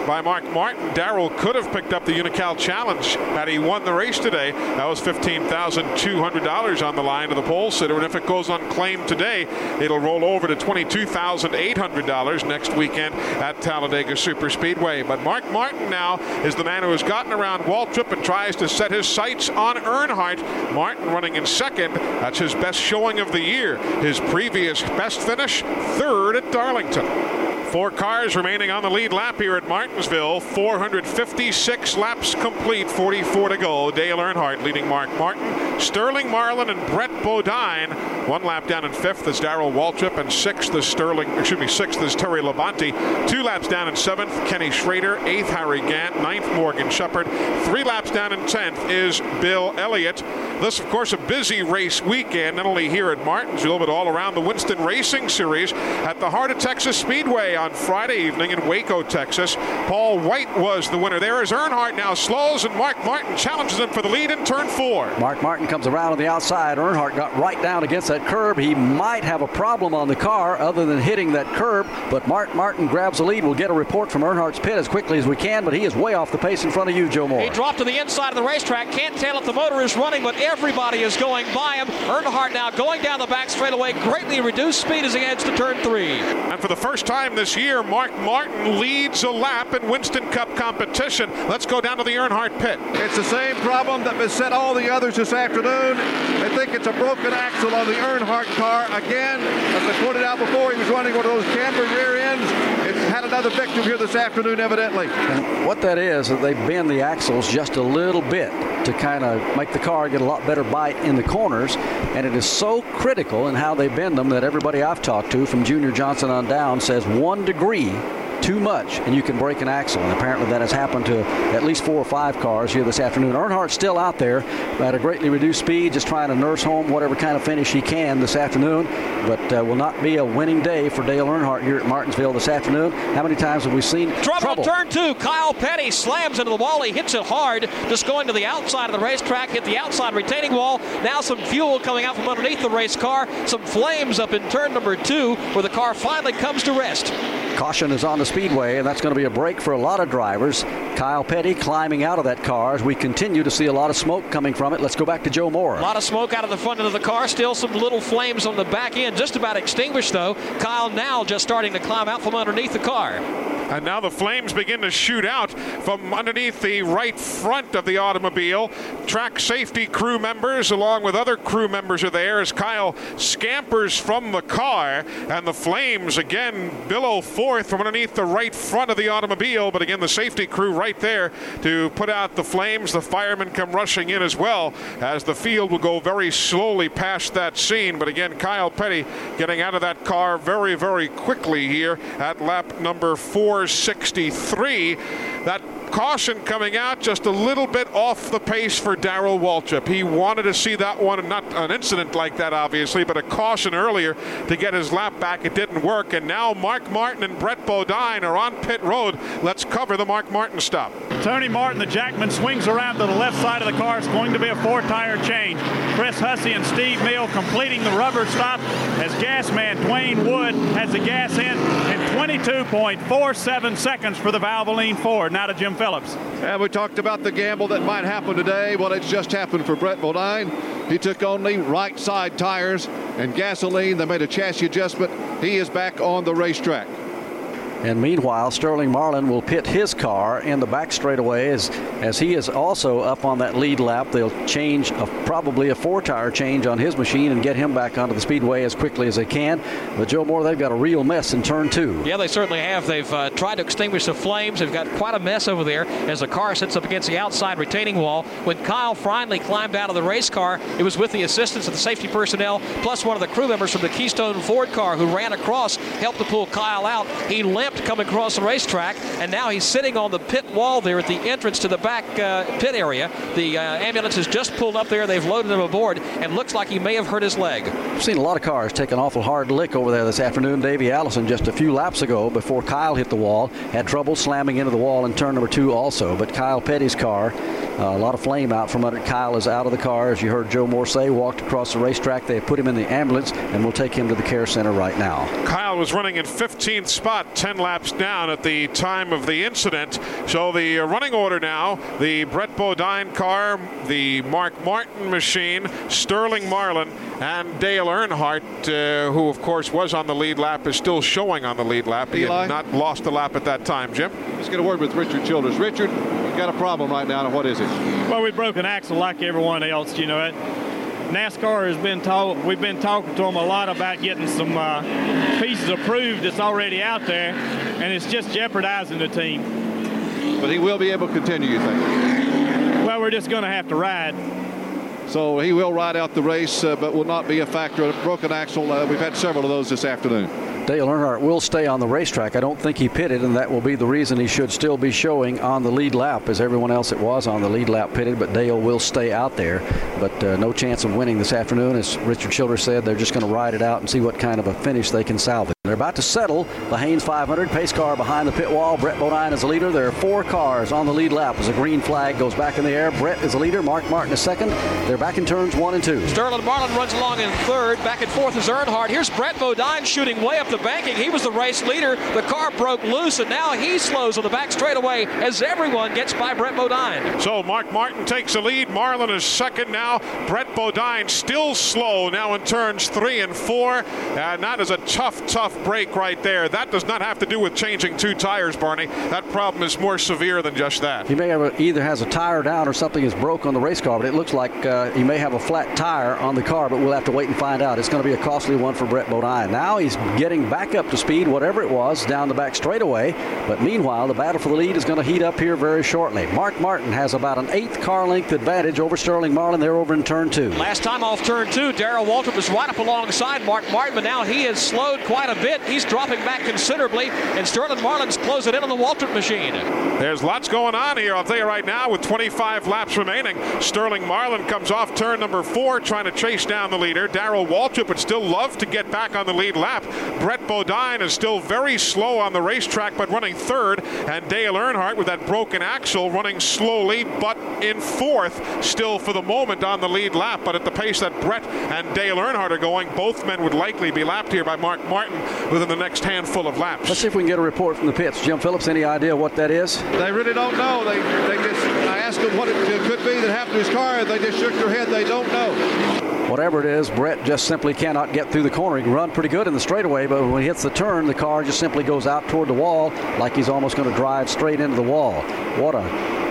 by Mark Martin. Darrell could have picked up the Unocal Challenge had he won the race today. That was $15,200 on the line to the pole sitter, and if it goes unclaimed today, it'll roll over to $22,800 next weekend at Talladega Superspeedway. But Mark Martin now is the man who has gotten around Waltrip and tries to set his sights on Earnhardt. Martin running in second. That's his best showing of the year. His previous best finish, third at Darlington. Four cars remaining on the lead lap here at Martinsville. 456 laps complete, 44 to go. Dale Earnhardt leading Mark Martin. Sterling Marlin and Brett Bodine. One lap down in fifth is Darrell Waltrip, and sixth is Sterling, excuse me, sixth is Terry Labonte. Two laps down in seventh, Kenny Schrader. Eighth, Harry Gant. Ninth, Morgan Shepherd. Three laps down in tenth is Bill Elliott. This, of course, a busy race weekend, not only here at Martinsville, but all around the Winston Racing Series at the Heart of Texas Speedway on Friday evening in Waco, Texas. Paul White was the winner. There is Earnhardt now slows, and Mark Martin challenges him for the lead in turn four. Mark Martin comes around on the outside. Earnhardt got right down against that curb. He might have a problem on the car other than hitting that curb. But Mark Martin grabs the lead. We'll get a report from Earnhardt's pit as quickly as we can, but he is way off the pace in front of you, Joe Moore. He dropped to the inside of the racetrack. Can't tell if the motor is running, but everybody is going by him. Earnhardt now going down the back straightaway, greatly reduced speed as he heads to turn three. And for the first time this year, Mark Martin leads a lap in Winston Cup competition. Let's go down to the Earnhardt pit. It's the same problem that beset all the others this afternoon. I think it's a broken axle on the Earnhardt car. Again, as I pointed out before, he was running one of those camber rear ends. Had another victim here this afternoon, evidently. And what that is, is they bend the axles just a little bit to kind of make the car get a lot better bite in the corners. And it is so critical in how they bend them that everybody I've talked to, from Junior Johnson on down, says one degree too much and you can break an axle. And apparently that has happened to at least four or five cars here this afternoon. Earnhardt's still out there at a greatly reduced speed, just trying to nurse home whatever kind of finish he can this afternoon. But uh, will not be a winning day for Dale Earnhardt here at Martinsville this afternoon. How many times have we seen Trouble, trouble? turn two. Kyle Petty slams into the wall. He hits it hard, just going to the outside of the racetrack, hit the outside retaining wall. Now some fuel coming out from underneath the race car. Some flames up in turn number two, where the car finally comes to rest. Caution is on the speedway, and that's going to be a break for a lot of drivers. Kyle Petty climbing out of that car as we continue to see a lot of smoke coming from it. Let's go back to Joe Moore. A lot of smoke out of the front end of the car. Still some little flames on the back end. Just about extinguished, though. Kyle now just starting to climb out from underneath the car. And now the flames begin to shoot out from underneath the right front of the automobile. Track safety crew members, along with other crew members, are there as Kyle scampers from the car. And the flames again billow forth from underneath the right front of the automobile. But again, the safety crew right there to put out the flames. The firemen come rushing in as well as the field will go very slowly past that scene. But again, Kyle Petty getting out of that car very, very quickly here at lap number 463. That caution coming out just a little bit off the pace for Darrell Waltrip. He wanted to see that one, not an incident like that, obviously, but a caution earlier to get his lap back. It didn't work, and now Mark Martin and Brett Bodine are on pit road. Let's cover the Mark Martin stop. Tony Martin, the Jackman, swings around to the left side of the car. It's going to be a four-tire change. Chris Hussey and Steve Mill completing the rubber stop as gas man Dwayne Wood has the gas in in 22.47 seconds for the Valvoline Ford. Now to Jim Phillips. And we talked about the gamble that might happen today. Well, it's just happened for Brett Bodine. He took only right side tires and gasoline. They made a chassis adjustment. He is back on the racetrack. And meanwhile, Sterling Marlin will pit his car in the back straightaway as, as he is also up on that lead lap. They'll change a, probably a four tire change on his machine and get him back onto the speedway as quickly as they can. But Joe Moore, they've got a real mess in turn two. Yeah, they certainly have. They've uh, tried to extinguish the flames. They've got quite a mess over there as the car sits up against the outside retaining wall. When Kyle finally climbed out of the race car, it was with the assistance of the safety personnel plus one of the crew members from the Keystone Ford car who ran across, helped to pull Kyle out. He limped coming across the racetrack, and now he's sitting on the pit wall there at the entrance to the back uh, pit area. The uh, ambulance has just pulled up there. They've loaded him aboard, and looks like he may have hurt his leg. I've seen a lot of cars take an awful hard lick over there this afternoon. Davey Allison just a few laps ago before Kyle hit the wall had trouble slamming into the wall in turn number two also. But Kyle Petty's car, uh, a lot of flame out from under. Kyle is out of the car, as you heard Joe Moore say, walked across the racetrack. They put him in the ambulance, and we'll take him to the care center right now. Kyle was running in 15th spot, 10 laps down at the time of the incident. So the uh, running order now, the Brett Bodine car, the Mark Martin machine, Sterling Marlin, and Dale Earnhardt, uh, who of course was on the lead lap, is still showing on the lead lap. He Eli? had not lost a lap at that time, Jim. Let's get a word with Richard Childress. Richard, you've got a problem right now. And what is it? Well, we broke an axle like everyone else, you know it. NASCAR has been told, we've been talking to them a lot about getting some uh, pieces approved that's already out there, and it's just jeopardizing the team. But he will be able to continue, you think? Well, we're just going to have to ride. So he will ride out the race, uh, but will not be a factor. A broken axle, uh, we've had several of those this afternoon. Dale Earnhardt will stay on the racetrack. I don't think he pitted, and that will be the reason he should still be showing on the lead lap as everyone else that was on the lead lap pitted, but Dale will stay out there. But uh, no chance of winning this afternoon. As Richard Childress said, they're just going to ride it out and see what kind of a finish they can salvage. They're about to settle the Hanes 500 pace car behind the pit wall. Brett Bodine is the leader. There are four cars on the lead lap as a green flag goes back in the air. Brett is the leader. Mark Martin is second. They're back in turns one and two. Sterling Marlin runs along in third. Back and forth is Earnhardt. Here's Brett Bodine shooting way up the banking. He was the race leader. The car broke loose, and now he slows on the back straightaway as everyone gets by Brett Bodine. So Mark Martin takes the lead. Marlin is second now. Brett Bodine still slow now in turns three and four. Uh, and that is a tough, tough break right there. That does not have to do with changing two tires, Barney. That problem is more severe than just that. He may have a, either has a tire down or something is broke on the race car, but it looks like uh, he may have a flat tire on the car, but we'll have to wait and find out. It's going to be a costly one for Brett Bodine. Now he's getting back up to speed, whatever it was, down the back straightaway. But meanwhile, the battle for the lead is going to heat up here very shortly. Mark Martin has about an eighth car length advantage over Sterling Marlin. They're over in turn two. Last time off turn two, Darrell Waltrip was right up alongside Mark Martin, but now he has slowed quite a bit. He's dropping back considerably, and Sterling Marlin's closing in on the Waltrip machine. There's lots going on here, I'll tell you right now, with 25 laps remaining. Sterling Marlin comes off turn number four, trying to chase down the leader. Darrell Waltrip would still love to get back on the lead lap. Brett Bodine is still very slow on the racetrack, but running third. And Dale Earnhardt, with that broken axle, running slowly, but in fourth, still for the moment on the lead lap. But at the pace that Brett and Dale Earnhardt are going, both men would likely be lapped here by Mark Martin within the next handful of laps. Let's see if we can get a report from the pits. Jim Phillips, any idea what that is? They really don't know. They, they just, I asked them what it could be that happened to his car. They just shook their head. They don't know. Whatever it is, Brett just simply cannot get through the corner. He can run pretty good in the straightaway, but when he hits the turn, the car just simply goes out toward the wall like he's almost going to drive straight into the wall. What a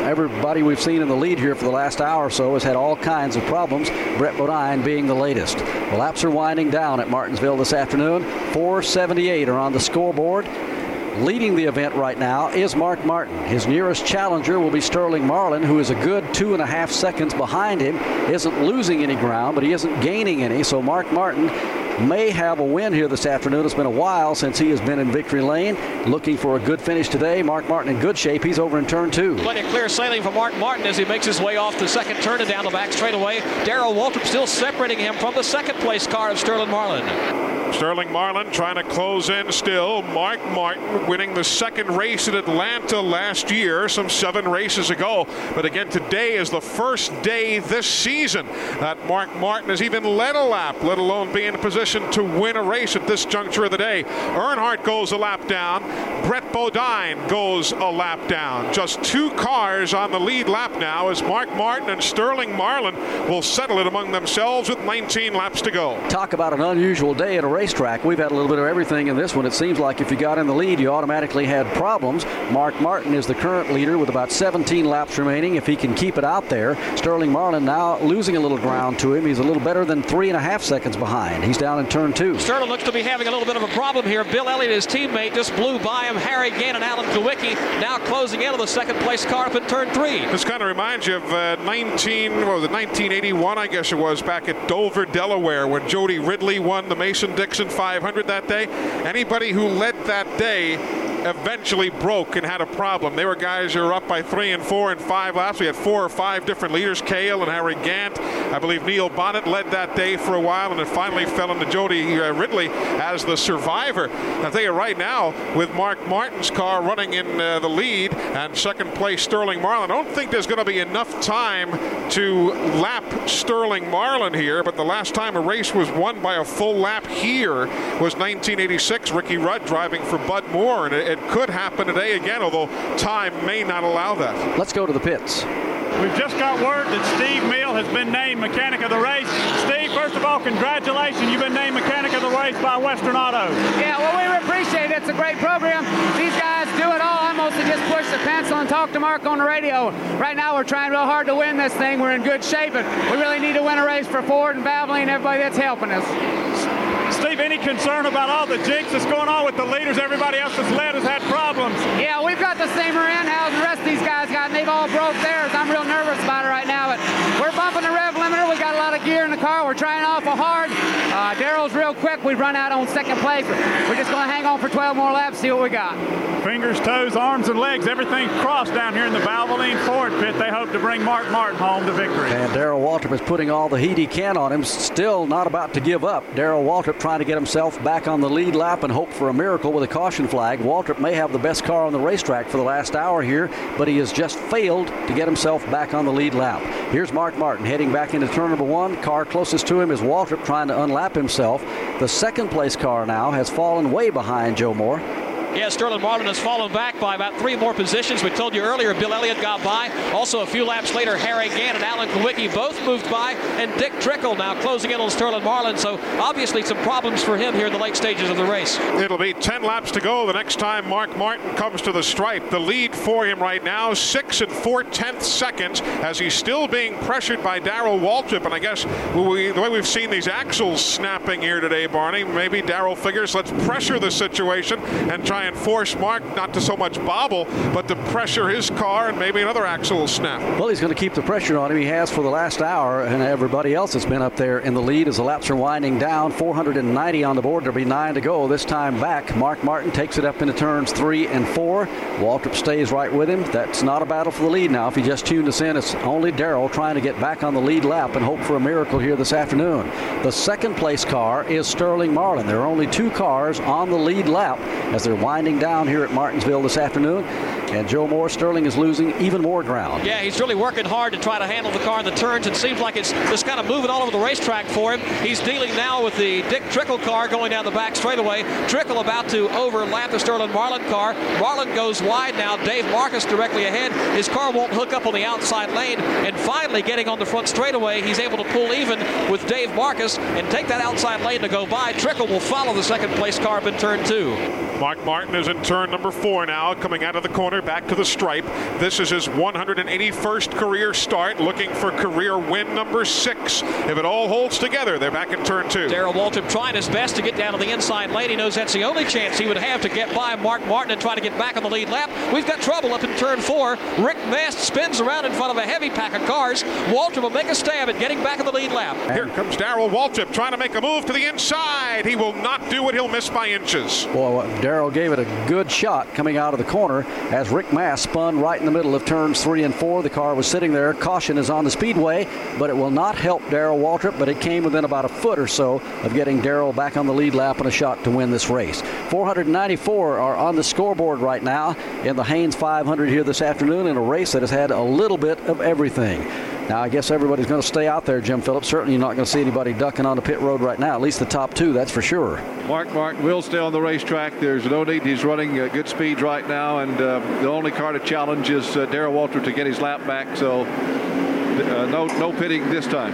everybody we've seen in the lead here for the last hour or so has had all kinds of problems, Brett Bodine being the latest. The laps are winding down at Martinsville this afternoon. 478 are on the scoreboard. Leading the event right now is Mark Martin. His nearest challenger will be Sterling Marlin, who is a good two and a half seconds behind him. Isn't losing any ground, but he isn't gaining any. So Mark Martin may have a win here this afternoon. It's been a while since he has been in victory lane. Looking for a good finish today. Mark Martin in good shape. He's over in turn two. Plenty of clear sailing for Mark Martin as he makes his way off the second turn and down the back straightaway. Darrell Waltrip still separating him from the second place car of Sterling Marlin. Sterling Marlin trying to close in still. Mark Martin winning the second race at Atlanta last year, some seven races ago. But again, today is the first day this season that Mark Martin has even led a lap, let alone be in a position to win a race at this juncture of the day. Earnhardt goes a lap down. Brett Bodine goes a lap down. Just two cars on the lead lap now as Mark Martin and Sterling Marlin will settle it among themselves with 19 laps to go. Talk about an unusual day at a racetrack. We've had a little bit of everything in this one. It seems like if you got in the lead, you automatically had problems. Mark Martin is the current leader with about 17 laps remaining. If he can keep it out there, Sterling Marlin now losing a little ground to him. He's a little better than three and a half seconds behind. He's down in turn two. Sterling looks to be having a little bit of a problem here. Bill Elliott, his teammate, just blew by him. Harry Gant and Alan Kulwicki now closing in on the second place car up in turn three. This kind of reminds you of uh, 19, what was it, 1981, I guess it was, back at Dover, Delaware, when Jody Ridley won the Mason Dixon 500 that day. Anybody who led that day eventually broke and had a problem. They were guys who were up by three and four and five laps. We had four or five different leaders, Cale and Harry Gant. I believe Neil Bonnett led that day for a while, and it finally fell into Jody uh, Ridley as the survivor. I tell you right now, with Mark Martin's car running in uh, the lead and second place Sterling Marlin, I don't think there's going to be enough time to lap Sterling Marlin here, but the last time a race was won by a full lap here was 1986. Ricky Rudd driving for Bud Moore, and it, it could happen today again, although time may not allow that. Let's go to the pits. We've just got word that Steve Mill has been named mechanic of the race. Steve, first of all, congratulations. You've been named mechanic of the race by Western Auto. Yeah, well, we appreciate it. It's a great program. These guys do it all. I mostly just push the pencil and talk to Mark on the radio. Right now, we're trying real hard to win this thing. We're in good shape, but we really need to win a race for Ford and Valvoline and everybody that's helping us. Steve, any concern about all the jinx that's going on with the leaders? Everybody else that's led has had problems. Yeah, we've got the same Moran house the rest of these guys got, and they've all broke theirs. I'm real nervous about it right now, but we're bumping the rev limiter. We got a lot of gear in the car. We're trying awful hard. Uh, Darrell's real quick. we'd run out on second place. We're just going to hang on for 12 more laps, see what we got. Fingers, toes, arms, and legs, everything crossed down here in the Valvoline Ford pit. They hope to bring Mark Martin home to victory. And Darrell Waltrip is putting all the heat he can on him. Still not about to give up. Darrell Waltrip trying to get himself back on the lead lap and hope for a miracle with a caution flag. Waltrip may have the best car on the racetrack for the last hour here, but he has just failed to get himself back on the lead lap. Here's Mark Martin heading back into turn number one. Car closest to him is Waltrip trying to unlap himself. The second place car now has fallen way behind Joe Moore. Yeah, Sterling Marlin has fallen back by about three more positions. We told you earlier Bill Elliott got by. Also, a few laps later, Harry Gant and Alan Kulwicki both moved by. And Dick Trickle now closing in on Sterling Marlin. So obviously some problems for him here in the late stages of the race. It'll be 10 laps to go the next time Mark Martin comes to the stripe. The lead for him right now, six and four tenths seconds, as he's still being pressured by Darrell Waltrip. And I guess we, the way we've seen these axles snapping here today, Barney, maybe Darrell figures let's pressure the situation and try and force Mark not to so much bobble, but to pressure his car and maybe another axle will snap. Well, he's going to keep the pressure on him. He has for the last hour, and everybody else has been up there in the lead as the laps are winding down. 490 on the board. There'll be nine to go. This time back, Mark Martin takes it up into turns three and four. Waltrip stays right with him. That's not a battle for the lead now. If you just tuned us in, it's only Darrell trying to get back on the lead lap and hope for a miracle here this afternoon. The second place car is Sterling Marlin. There are only two cars on the lead lap as they're winding down here at Martinsville this afternoon. And Joe Moore Sterling is losing even more ground. Yeah, he's really working hard to try to handle the car in the turns. It seems like it's just kind of moving all over the racetrack for him. He's dealing now with the Dick Trickle car going down the back straightaway. Trickle about to overlap the Sterling Marlin car. Marlin goes wide now. Dave Marcis directly ahead. His car won't hook up on the outside lane. And finally, getting on the front straightaway, he's able to pull even with Dave Marcis and take that outside lane to go by. Trickle will follow the second place car up in turn two. Mark Martin is in turn number four now, coming out of the corner back to the stripe. This is his 181st career start, looking for career win number six. If it all holds together, they're back in turn two. Darrell Waltrip trying his best to get down to the inside lane. He knows that's the only chance he would have to get by Mark Martin and try to get back on the lead lap. We've got trouble up in turn four. Rick Mast spins around in front of a heavy pack of cars. Waltrip will make a stab at getting back on the lead lap. Here comes Darrell Waltrip trying to make a move to the inside. He will not do it. He'll miss by inches. Boy, Darrell gave it a good shot coming out of the corner as Rick Mast spun right in the middle of turns three and four. The car was sitting there. Caution is on the speedway, but it will not help Darrell Waltrip, but it came within about a foot or so of getting Darrell back on the lead lap and a shot to win this race. 494 are on the scoreboard right now in the Hanes 500 here this afternoon in a race that has had a little bit of everything. Now, I guess everybody's going to stay out there, Jim Phillips. Certainly, you're not going to see anybody ducking on the pit road right now, at least the top two, that's for sure. Mark Martin will stay on the racetrack. There's no need. He's running uh, good speeds right now, and uh, the only car to challenge is uh, Darrell Walter to get his lap back. So, uh, no, no pitting this time.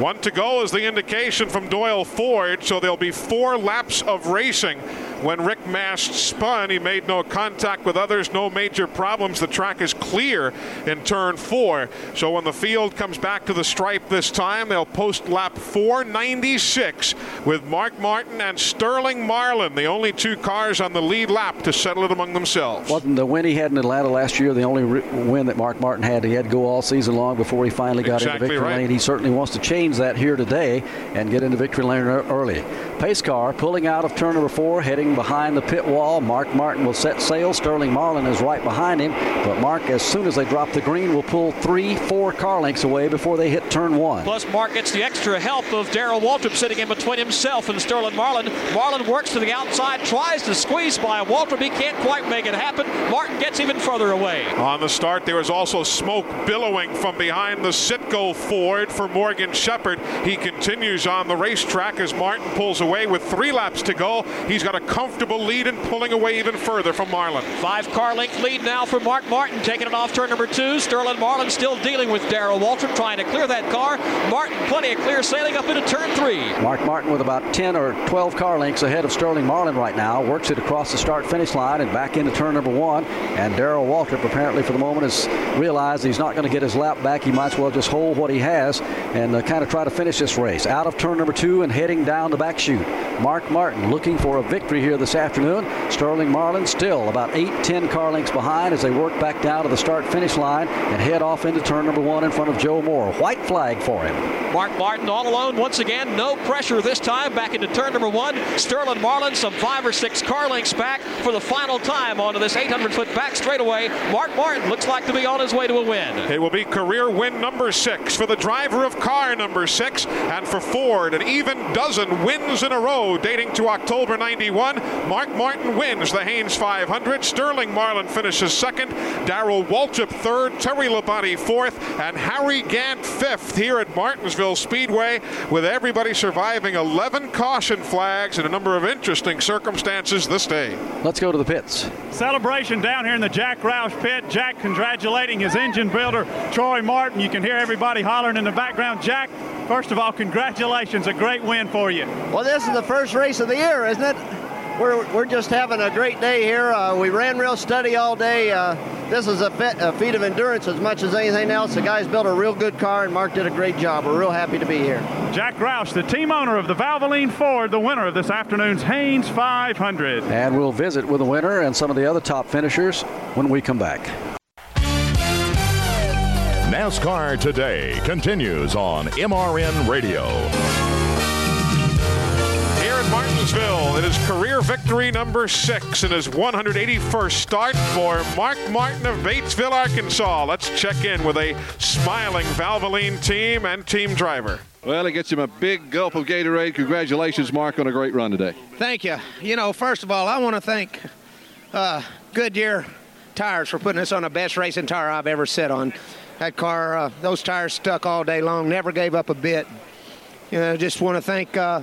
One to go is the indication from Doyle Ford, so there'll be four laps of racing. When Rick Mast spun, he made no contact with others, no major problems. The track is clear in turn four. So when the field comes back to the stripe this time, they'll post lap 496 with Mark Martin and Sterling Marlin, the only two cars on the lead lap to settle it among themselves. Wasn't the win he had in Atlanta last year the only win that Mark Martin had? He had to go all season long before he finally got exactly into victory right. lane. He certainly wants to change that here today and get into victory lane early. Pace car pulling out of turn number four, heading behind the pit wall. Mark Martin will set sail. Sterling Marlin is right behind him. But Mark, as soon as they drop the green, will pull three, four car lengths away before they hit turn one. Plus, Mark gets the extra help of Darrell Waltrip sitting in between himself and Sterling Marlin. Marlin works to the outside, tries to squeeze by Waltrip. He can't quite make it happen. Martin gets even further away. On the start, there is also smoke billowing from behind the Citgo Ford for Morgan Shepherd. He continues on the racetrack as Martin pulls away with three laps to go. He's got a comfortable lead and pulling away even further from Marlin. Five car length lead now for Mark Martin, taking it off turn number two. Sterling Marlin still dealing with Darrell Waltrip, trying to clear that car. Martin, plenty of clear sailing up into turn three. Mark Martin with about 10 or 12 car lengths ahead of Sterling Marlin right now. Works it across the start finish line and back into turn number one. And Darrell Waltrip apparently for the moment has realized he's not going to get his lap back. He might as well just hold what he has and uh, kind of try to finish this race. Out of turn number two and heading down the back chute. Mark Martin looking for a victory here here this afternoon. Sterling Marlin still about 8, 10 car lengths behind as they work back down to the start finish line and head off into turn number one in front of Joe Moore. White flag for him. Mark Martin all alone once again. No pressure this time. Back into turn number one. Sterling Marlin some five or six car lengths back for the final time onto this 800 foot back straightaway. Mark Martin looks like to be on his way to a win. It will be career win number six for the driver of car number six, and for Ford, an even dozen wins in a row dating to October 91. Mark Martin wins the Hanes 500. Sterling Marlin finishes second. Darrell Waltrip third. Terry Labonte fourth. And Harry Gant fifth here at Martinsville Speedway, with everybody surviving 11 caution flags and a number of interesting circumstances this day. Let's go to the pits. Celebration down here in the Jack Roush pit. Jack congratulating his engine builder, Troy Martin. You can hear everybody hollering in the background. Jack, first of all, congratulations. A great win for you. Well, this is the first race of the year, isn't it? We're, we're just having a great day here. Uh, we ran real steady all day. Uh, this is a, fit, a feat of endurance as much as anything else. The guys built a real good car, and Mark did a great job. We're real happy to be here. Jack Roush, the team owner of the Valvoline Ford, the winner of this afternoon's Hanes 500. And we'll visit with the winner and some of the other top finishers when we come back. NASCAR Today continues on MRN Radio. Here Martinsville, it is career victory number six in his 181st start for Mark Martin of Batesville, Arkansas. Let's check in with a smiling Valvoline team and team driver. Well, it gets him a big gulp of Gatorade. Congratulations, Mark, on a great run today. Thank you. You know, first of all, I want to thank uh, Goodyear Tires for putting us on the best racing tire I've ever sit on. That car, uh, those tires stuck all day long, never gave up a bit. You know, just want to thank uh,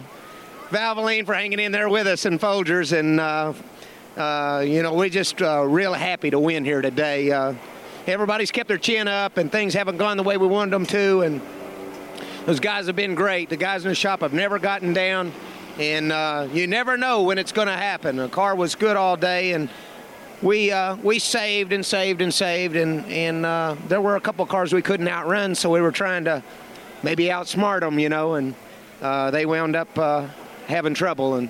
Valvoline for hanging in there with us and Folgers, and uh, uh, you know, we're just uh, real happy to win here today. Uh, everybody's kept their chin up, and things haven't gone the way we wanted them to, and those guys have been great. The guys in the shop have never gotten down, and uh, you never know when it's going to happen. The car was good all day, and we uh, we saved and saved and saved, and and uh, there were a couple cars we couldn't outrun, so we were trying to maybe outsmart them, you know, and uh, they wound up uh, having trouble, and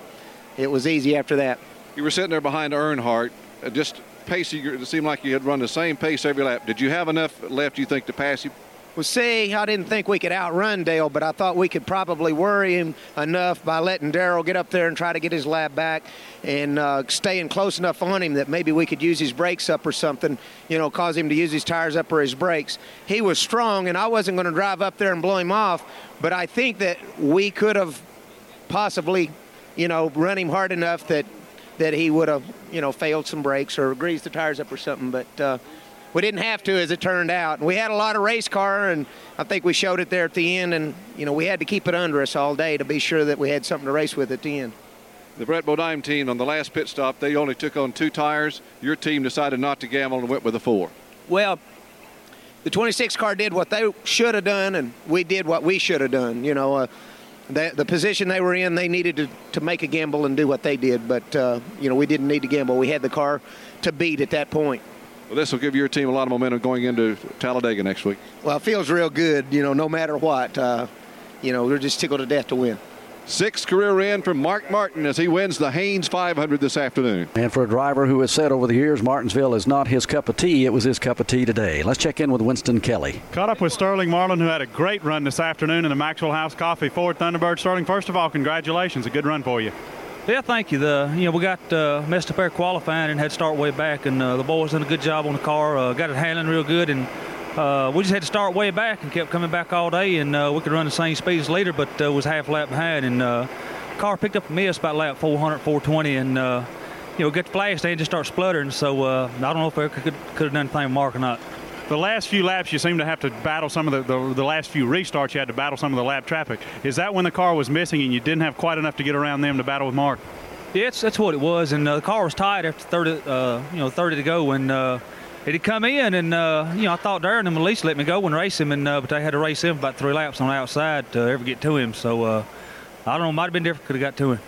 it was easy after that. You were sitting there behind Earnhardt, uh, just pacing. It seemed like you had run the same pace every lap. Did you have enough left, you think, to pass him? Well, see, I didn't think we could outrun Dale, but I thought we could probably worry him enough by letting Darrell get up there and try to get his lap back and uh, staying close enough on him that maybe we could use his brakes up or something, you know, cause him to use his tires up or his brakes. He was strong, and I wasn't going to drive up there and blow him off, but I think that we could have possibly, you know, run him hard enough that that he would have, you know, failed some brakes or greased the tires up or something. But uh, we didn't have to, as it turned out. We had a lot of race car, and I think we showed it there at the end. And you know, we had to keep it under us all day to be sure that we had something to race with at the end. The Brett Bodine team on the last pit stop, they only took on two tires. Your team decided not to gamble and went with a four. Well, the 26 car did what they should have done, and we did what we should have done. You know, uh, the, the position they were in, they needed to, to make a gamble and do what they did. But, uh, you know, we didn't need to gamble. We had the car to beat at that point. Well, this will give your team a lot of momentum going into Talladega next week. Well, it feels real good, you know, no matter what. Uh, you know, we're just tickled to death to win. Sixth career in for Mark Martin as he wins the Hanes 500 this afternoon. And for a driver who has said over the years Martinsville is not his cup of tea, it was his cup of tea today. Let's check in with Winston Kelley. Caught up with Sterling Marlin, who had a great run this afternoon in the Maxwell House Coffee Ford Thunderbird. Sterling, first of all, congratulations. A good run for you. Yeah, thank you. The you know we got uh, messed up there qualifying and had to start way back, and uh, the boys done a good job on the car. Uh, got it handling real good, and uh, we just had to start way back and kept coming back all day, and uh, we could run the same speed as leader, but uh, was half lap behind, and uh, car picked up a miss about lap 400, 420, and uh, you know get the flash they just start spluttering. So uh, I don't know if I could could have done anything with Mark or not. The last few laps, you seem to have to battle some of the, the, the last few restarts. You had to battle some of the lap traffic. Is that when the car was missing and you didn't have quite enough to get around them to battle with Mark? Yeah, it's, that's what it was, and uh, the car was tight after 30, uh, you know, 30 to go, and uh, it had come in, and uh, you know, I thought Darren and at least let me go and race him, and uh, but they had to race him about three laps on the outside to ever get to him. So uh, I don't know, might have been different. Could have got to him.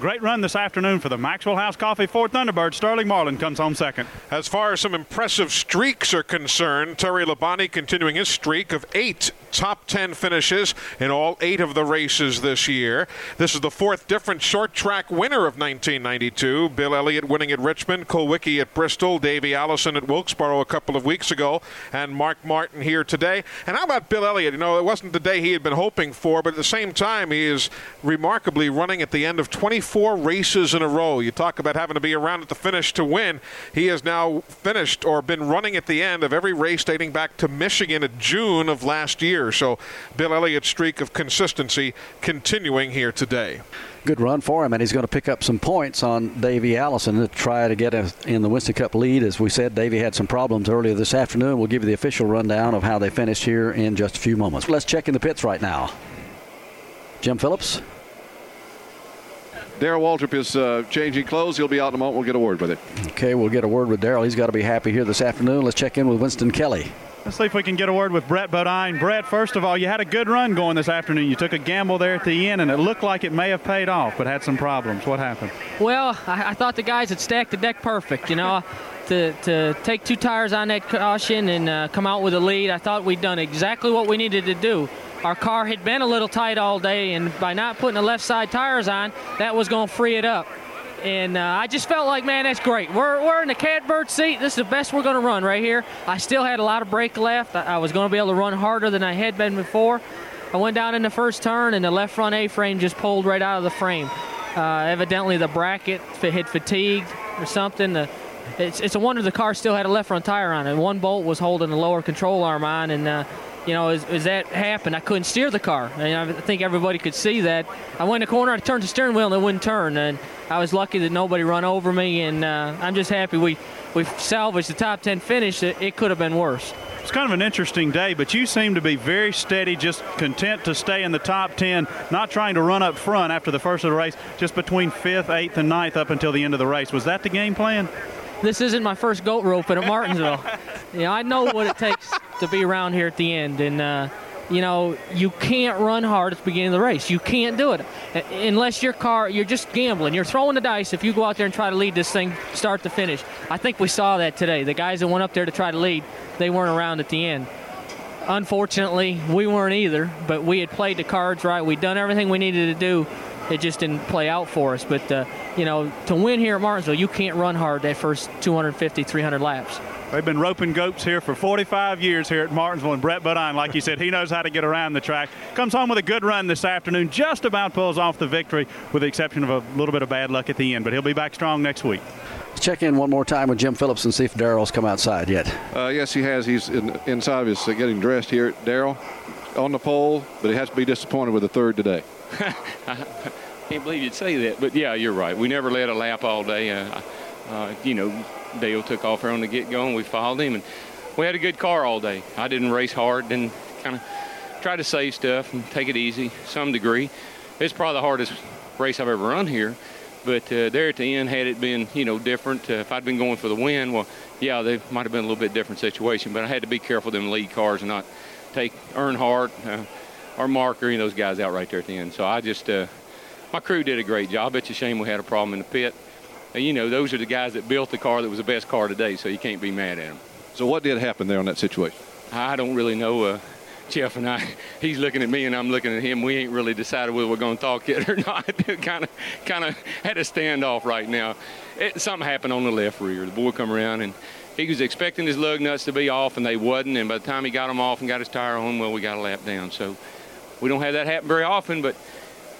Great run this afternoon for the Maxwell House Coffee Ford Thunderbird. Sterling Marlin comes home second. As far as some impressive streaks are concerned, Terry Labonte continuing his streak of eight top 10 finishes in all eight of the races this year. This is the fourth different short track winner of 1992. Bill Elliott winning at Richmond, Kulwicki at Bristol, Davey Allison at Wilkesboro a couple of weeks ago, and Mark Martin here today. And how about Bill Elliott? You know, it wasn't the day he had been hoping for, but at the same time, he is remarkably running at the end of 24 races in a row. You talk about having to be around at the finish to win. He has now finished or been running at the end of every race dating back to Michigan in June of last year. So Bill Elliott's streak of consistency continuing here today. Good run for him, and he's going to pick up some points on Davey Allison to try to get in the Winston Cup lead. As we said, Davey had some problems earlier this afternoon. We'll give you the official rundown of how they finished here in just a few moments. Let's check in the pits right now. Jim Phillips. Darrell Waltrip is uh, changing clothes. He'll be out in a moment. We'll get a word with it. Okay, we'll get a word with Darrell. He's got to be happy here this afternoon. Let's check in with Winston Kelley. Let's see if we can get a word with Brett Bodine. Brett, first of all, you had a good run going this afternoon. You took a gamble there at the end, and it looked like it may have paid off, but had some problems. What happened? Well, I, I thought the guys had stacked the deck perfect. You know, to, to take two tires on that caution and uh, come out with a lead, I thought we'd done exactly what we needed to do. Our car had been a little tight all day, and by not putting the left side tires on, that was going to free it up. And uh, I just felt like, man, that's great. We're, we're in the catbird seat. This is the best we're going to run right here. I still had a lot of brake left. I, I was going to be able to run harder than I had been before. I went down in the first turn, and the left front A-frame just pulled right out of the frame. Uh, evidently, the bracket had fatigued or something. The, it's, it's a wonder the car still had a left front tire on it. One bolt was holding the lower control arm on, and uh, you know, as, as, that happened, I couldn't steer the car. And I think everybody could see that. I went in the corner, I turned the steering wheel, and it wouldn't turn. And I was lucky that nobody run over me, and uh, I'm just happy we we salvaged the top 10 finish. It, it could have been worse. It's kind of an interesting day, but you seem to be very steady, just content to stay in the top 10, not trying to run up front after the first of the race, just between fifth, eighth, and ninth up until the end of the race. Was that the game plan? This isn't my first goat roping at Martinsville. you know, I know what it takes to be around here at the end, and uh, you know, you can't run hard at the beginning of the race. You can't do it unless your car. You're just gambling. You're throwing the dice if you go out there and try to lead this thing start to finish. I think we saw that today. The guys that went up there to try to lead, they weren't around at the end. Unfortunately, we weren't either, but we had played the cards right. We'd done everything we needed to do. It just didn't play out for us. But, uh, you know, to win here at Martinsville, you can't run hard that first 250, 300 laps. They've been roping goats here for 45 years here at Martinsville, and Brett Bodine, like you said, he knows how to get around the track. Comes home with a good run this afternoon, just about pulls off the victory, with the exception of a little bit of bad luck at the end. But he'll be back strong next week. Let's check in one more time with Jim Phillips and see if Darrell's come outside yet. Uh, yes, he has. He's in, inside of his uh, getting dressed here. Darrell on the pole, but he has to be disappointed with the third today. I can't believe you'd say that, but yeah, you're right. We never led a lap all day. Uh, uh, you know, Dale took off on the get go, and we followed him, and we had a good car all day. I didn't race hard, didn't kind of try to save stuff and take it easy, some degree. It's probably the hardest race I've ever run here. But uh, there at the end, had it been you know different, uh, if I'd been going for the win, well, yeah, they might have been a little bit different situation. But I had to be careful them lead cars and not take Earnhardt uh, or Marker, you know, those guys out right there at the end. So I just, uh, my crew did a great job. It's a shame we had a problem in the pit. And, you know, those are the guys that built the car that was the best car today, so you can't be mad at them. So what did happen there in that situation? I don't really know. Uh, Jeff and I, he's looking at me and I'm looking at him. We ain't really decided whether we're going to talk yet or not. kind of, kind of had a standoff right now. It, something happened on the left rear. The boy come around and he was expecting his lug nuts to be off and they wasn't. And by the time he got them off and got his tire on, well, we got a lap down. So we don't have that happen very often, but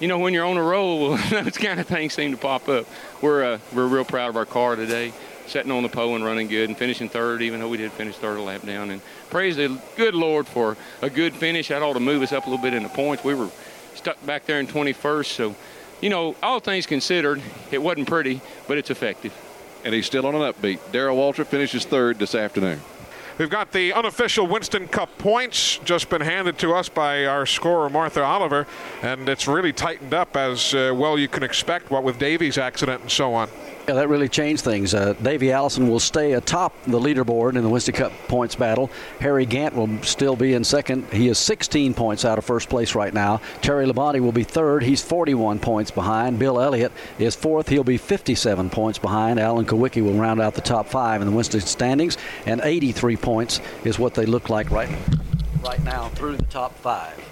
you know, when you're on a roll, those kind of things seem to pop up. We're uh, we're real proud of our car today, sitting on the pole and running good, and finishing third, even though we did finish third a lap down. And praise the good Lord for a good finish. That ought to move us up a little bit in the points. We were stuck back there in 21st, so you know, all things considered, it wasn't pretty, but it's effective. And he's still on an upbeat. Darrell Waltrip finishes third this afternoon. We've got the unofficial Winston Cup points just been handed to us by our scorer, Martha Oliver, and it's really tightened up as uh, well you can expect, what with Davey's accident and so on. Yeah, that really changed things. Uh, Davey Allison will stay atop the leaderboard in the Winston Cup points battle. Harry Gant will still be in second. He is 16 points out of first place right now. Terry Labonte will be third. He's 41 points behind. Bill Elliott is fourth. He'll be 57 points behind. Alan Kulwicki will round out the top five in the Winston standings, and 83 points is what they look like right, right now through the top five.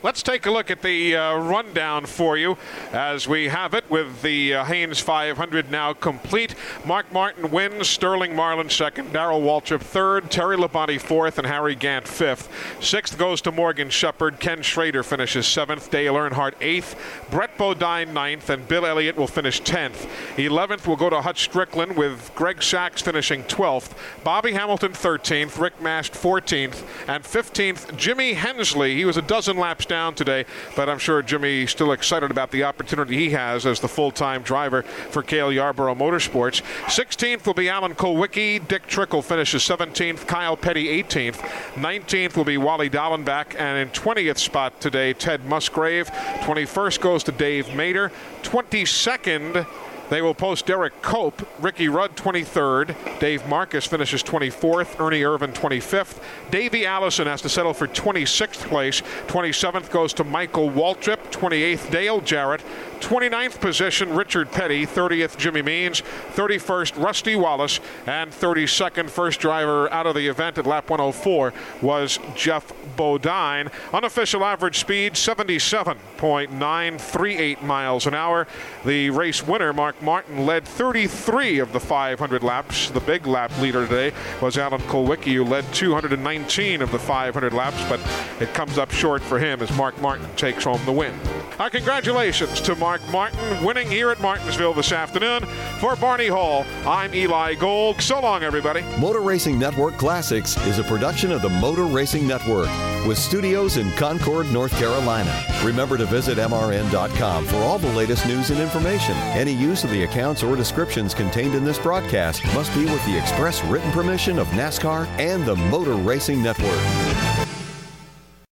Let's take a look at the uh, rundown for you as we have it with the uh, Hanes 500 now complete. Mark Martin wins, Sterling Marlin second, Darrell Waltrip third, Terry Labonte fourth, and Harry Gant fifth. Sixth goes to Morgan Shepherd. Ken Schrader finishes seventh, Dale Earnhardt eighth, Brett Bodine ninth, and Bill Elliott will finish tenth. Eleventh will go to Hut Stricklin with Greg Sacks finishing twelfth, Bobby Hamilton thirteenth, Rick Mast fourteenth, and fifteenth Jimmy Hensley. He was a dozen laps down today, but I'm sure Jimmy still excited about the opportunity he has as the full-time driver for Cale Yarborough Motorsports. 16th will be Alan Kulwicki. Dick Trickle finishes 17th. Kyle Petty 18th. 19th will be Wally Dallenbach, and in 20th spot today, Ted Musgrave. 21st goes to Dave Mader. 22nd. They will post Derrike Cope, Ricky Rudd 23rd, Dave Marcis finishes 24th, Ernie Irvan 25th, Davey Allison has to settle for 26th place, 27th goes to Michael Waltrip, 28th Dale Jarrett, 29th position Richard Petty, 30th Jimmy Means, 31st Rusty Wallace, and 32nd first driver out of the event at lap 104 was Geoff Bodine. Unofficial average speed 77.938 miles an hour. The race winner Mark Martin led 33 of the 500 laps. The big lap leader today was Alan Kulwicki, who led 219 of the 500 laps, but it comes up short for him as Mark Martin takes home the win. Our congratulations to Mark Martin winning here at Martinsville this afternoon. For Barney Hall, I'm Eli Gold. So long, everybody. Motor Racing Network Classics is a production of the Motor Racing Network with studios in Concord, North Carolina. Remember to visit MRN.com for all the latest news and information. Any use of the accounts or descriptions contained in this broadcast must be with the express written permission of NASCAR and the Motor Racing Network.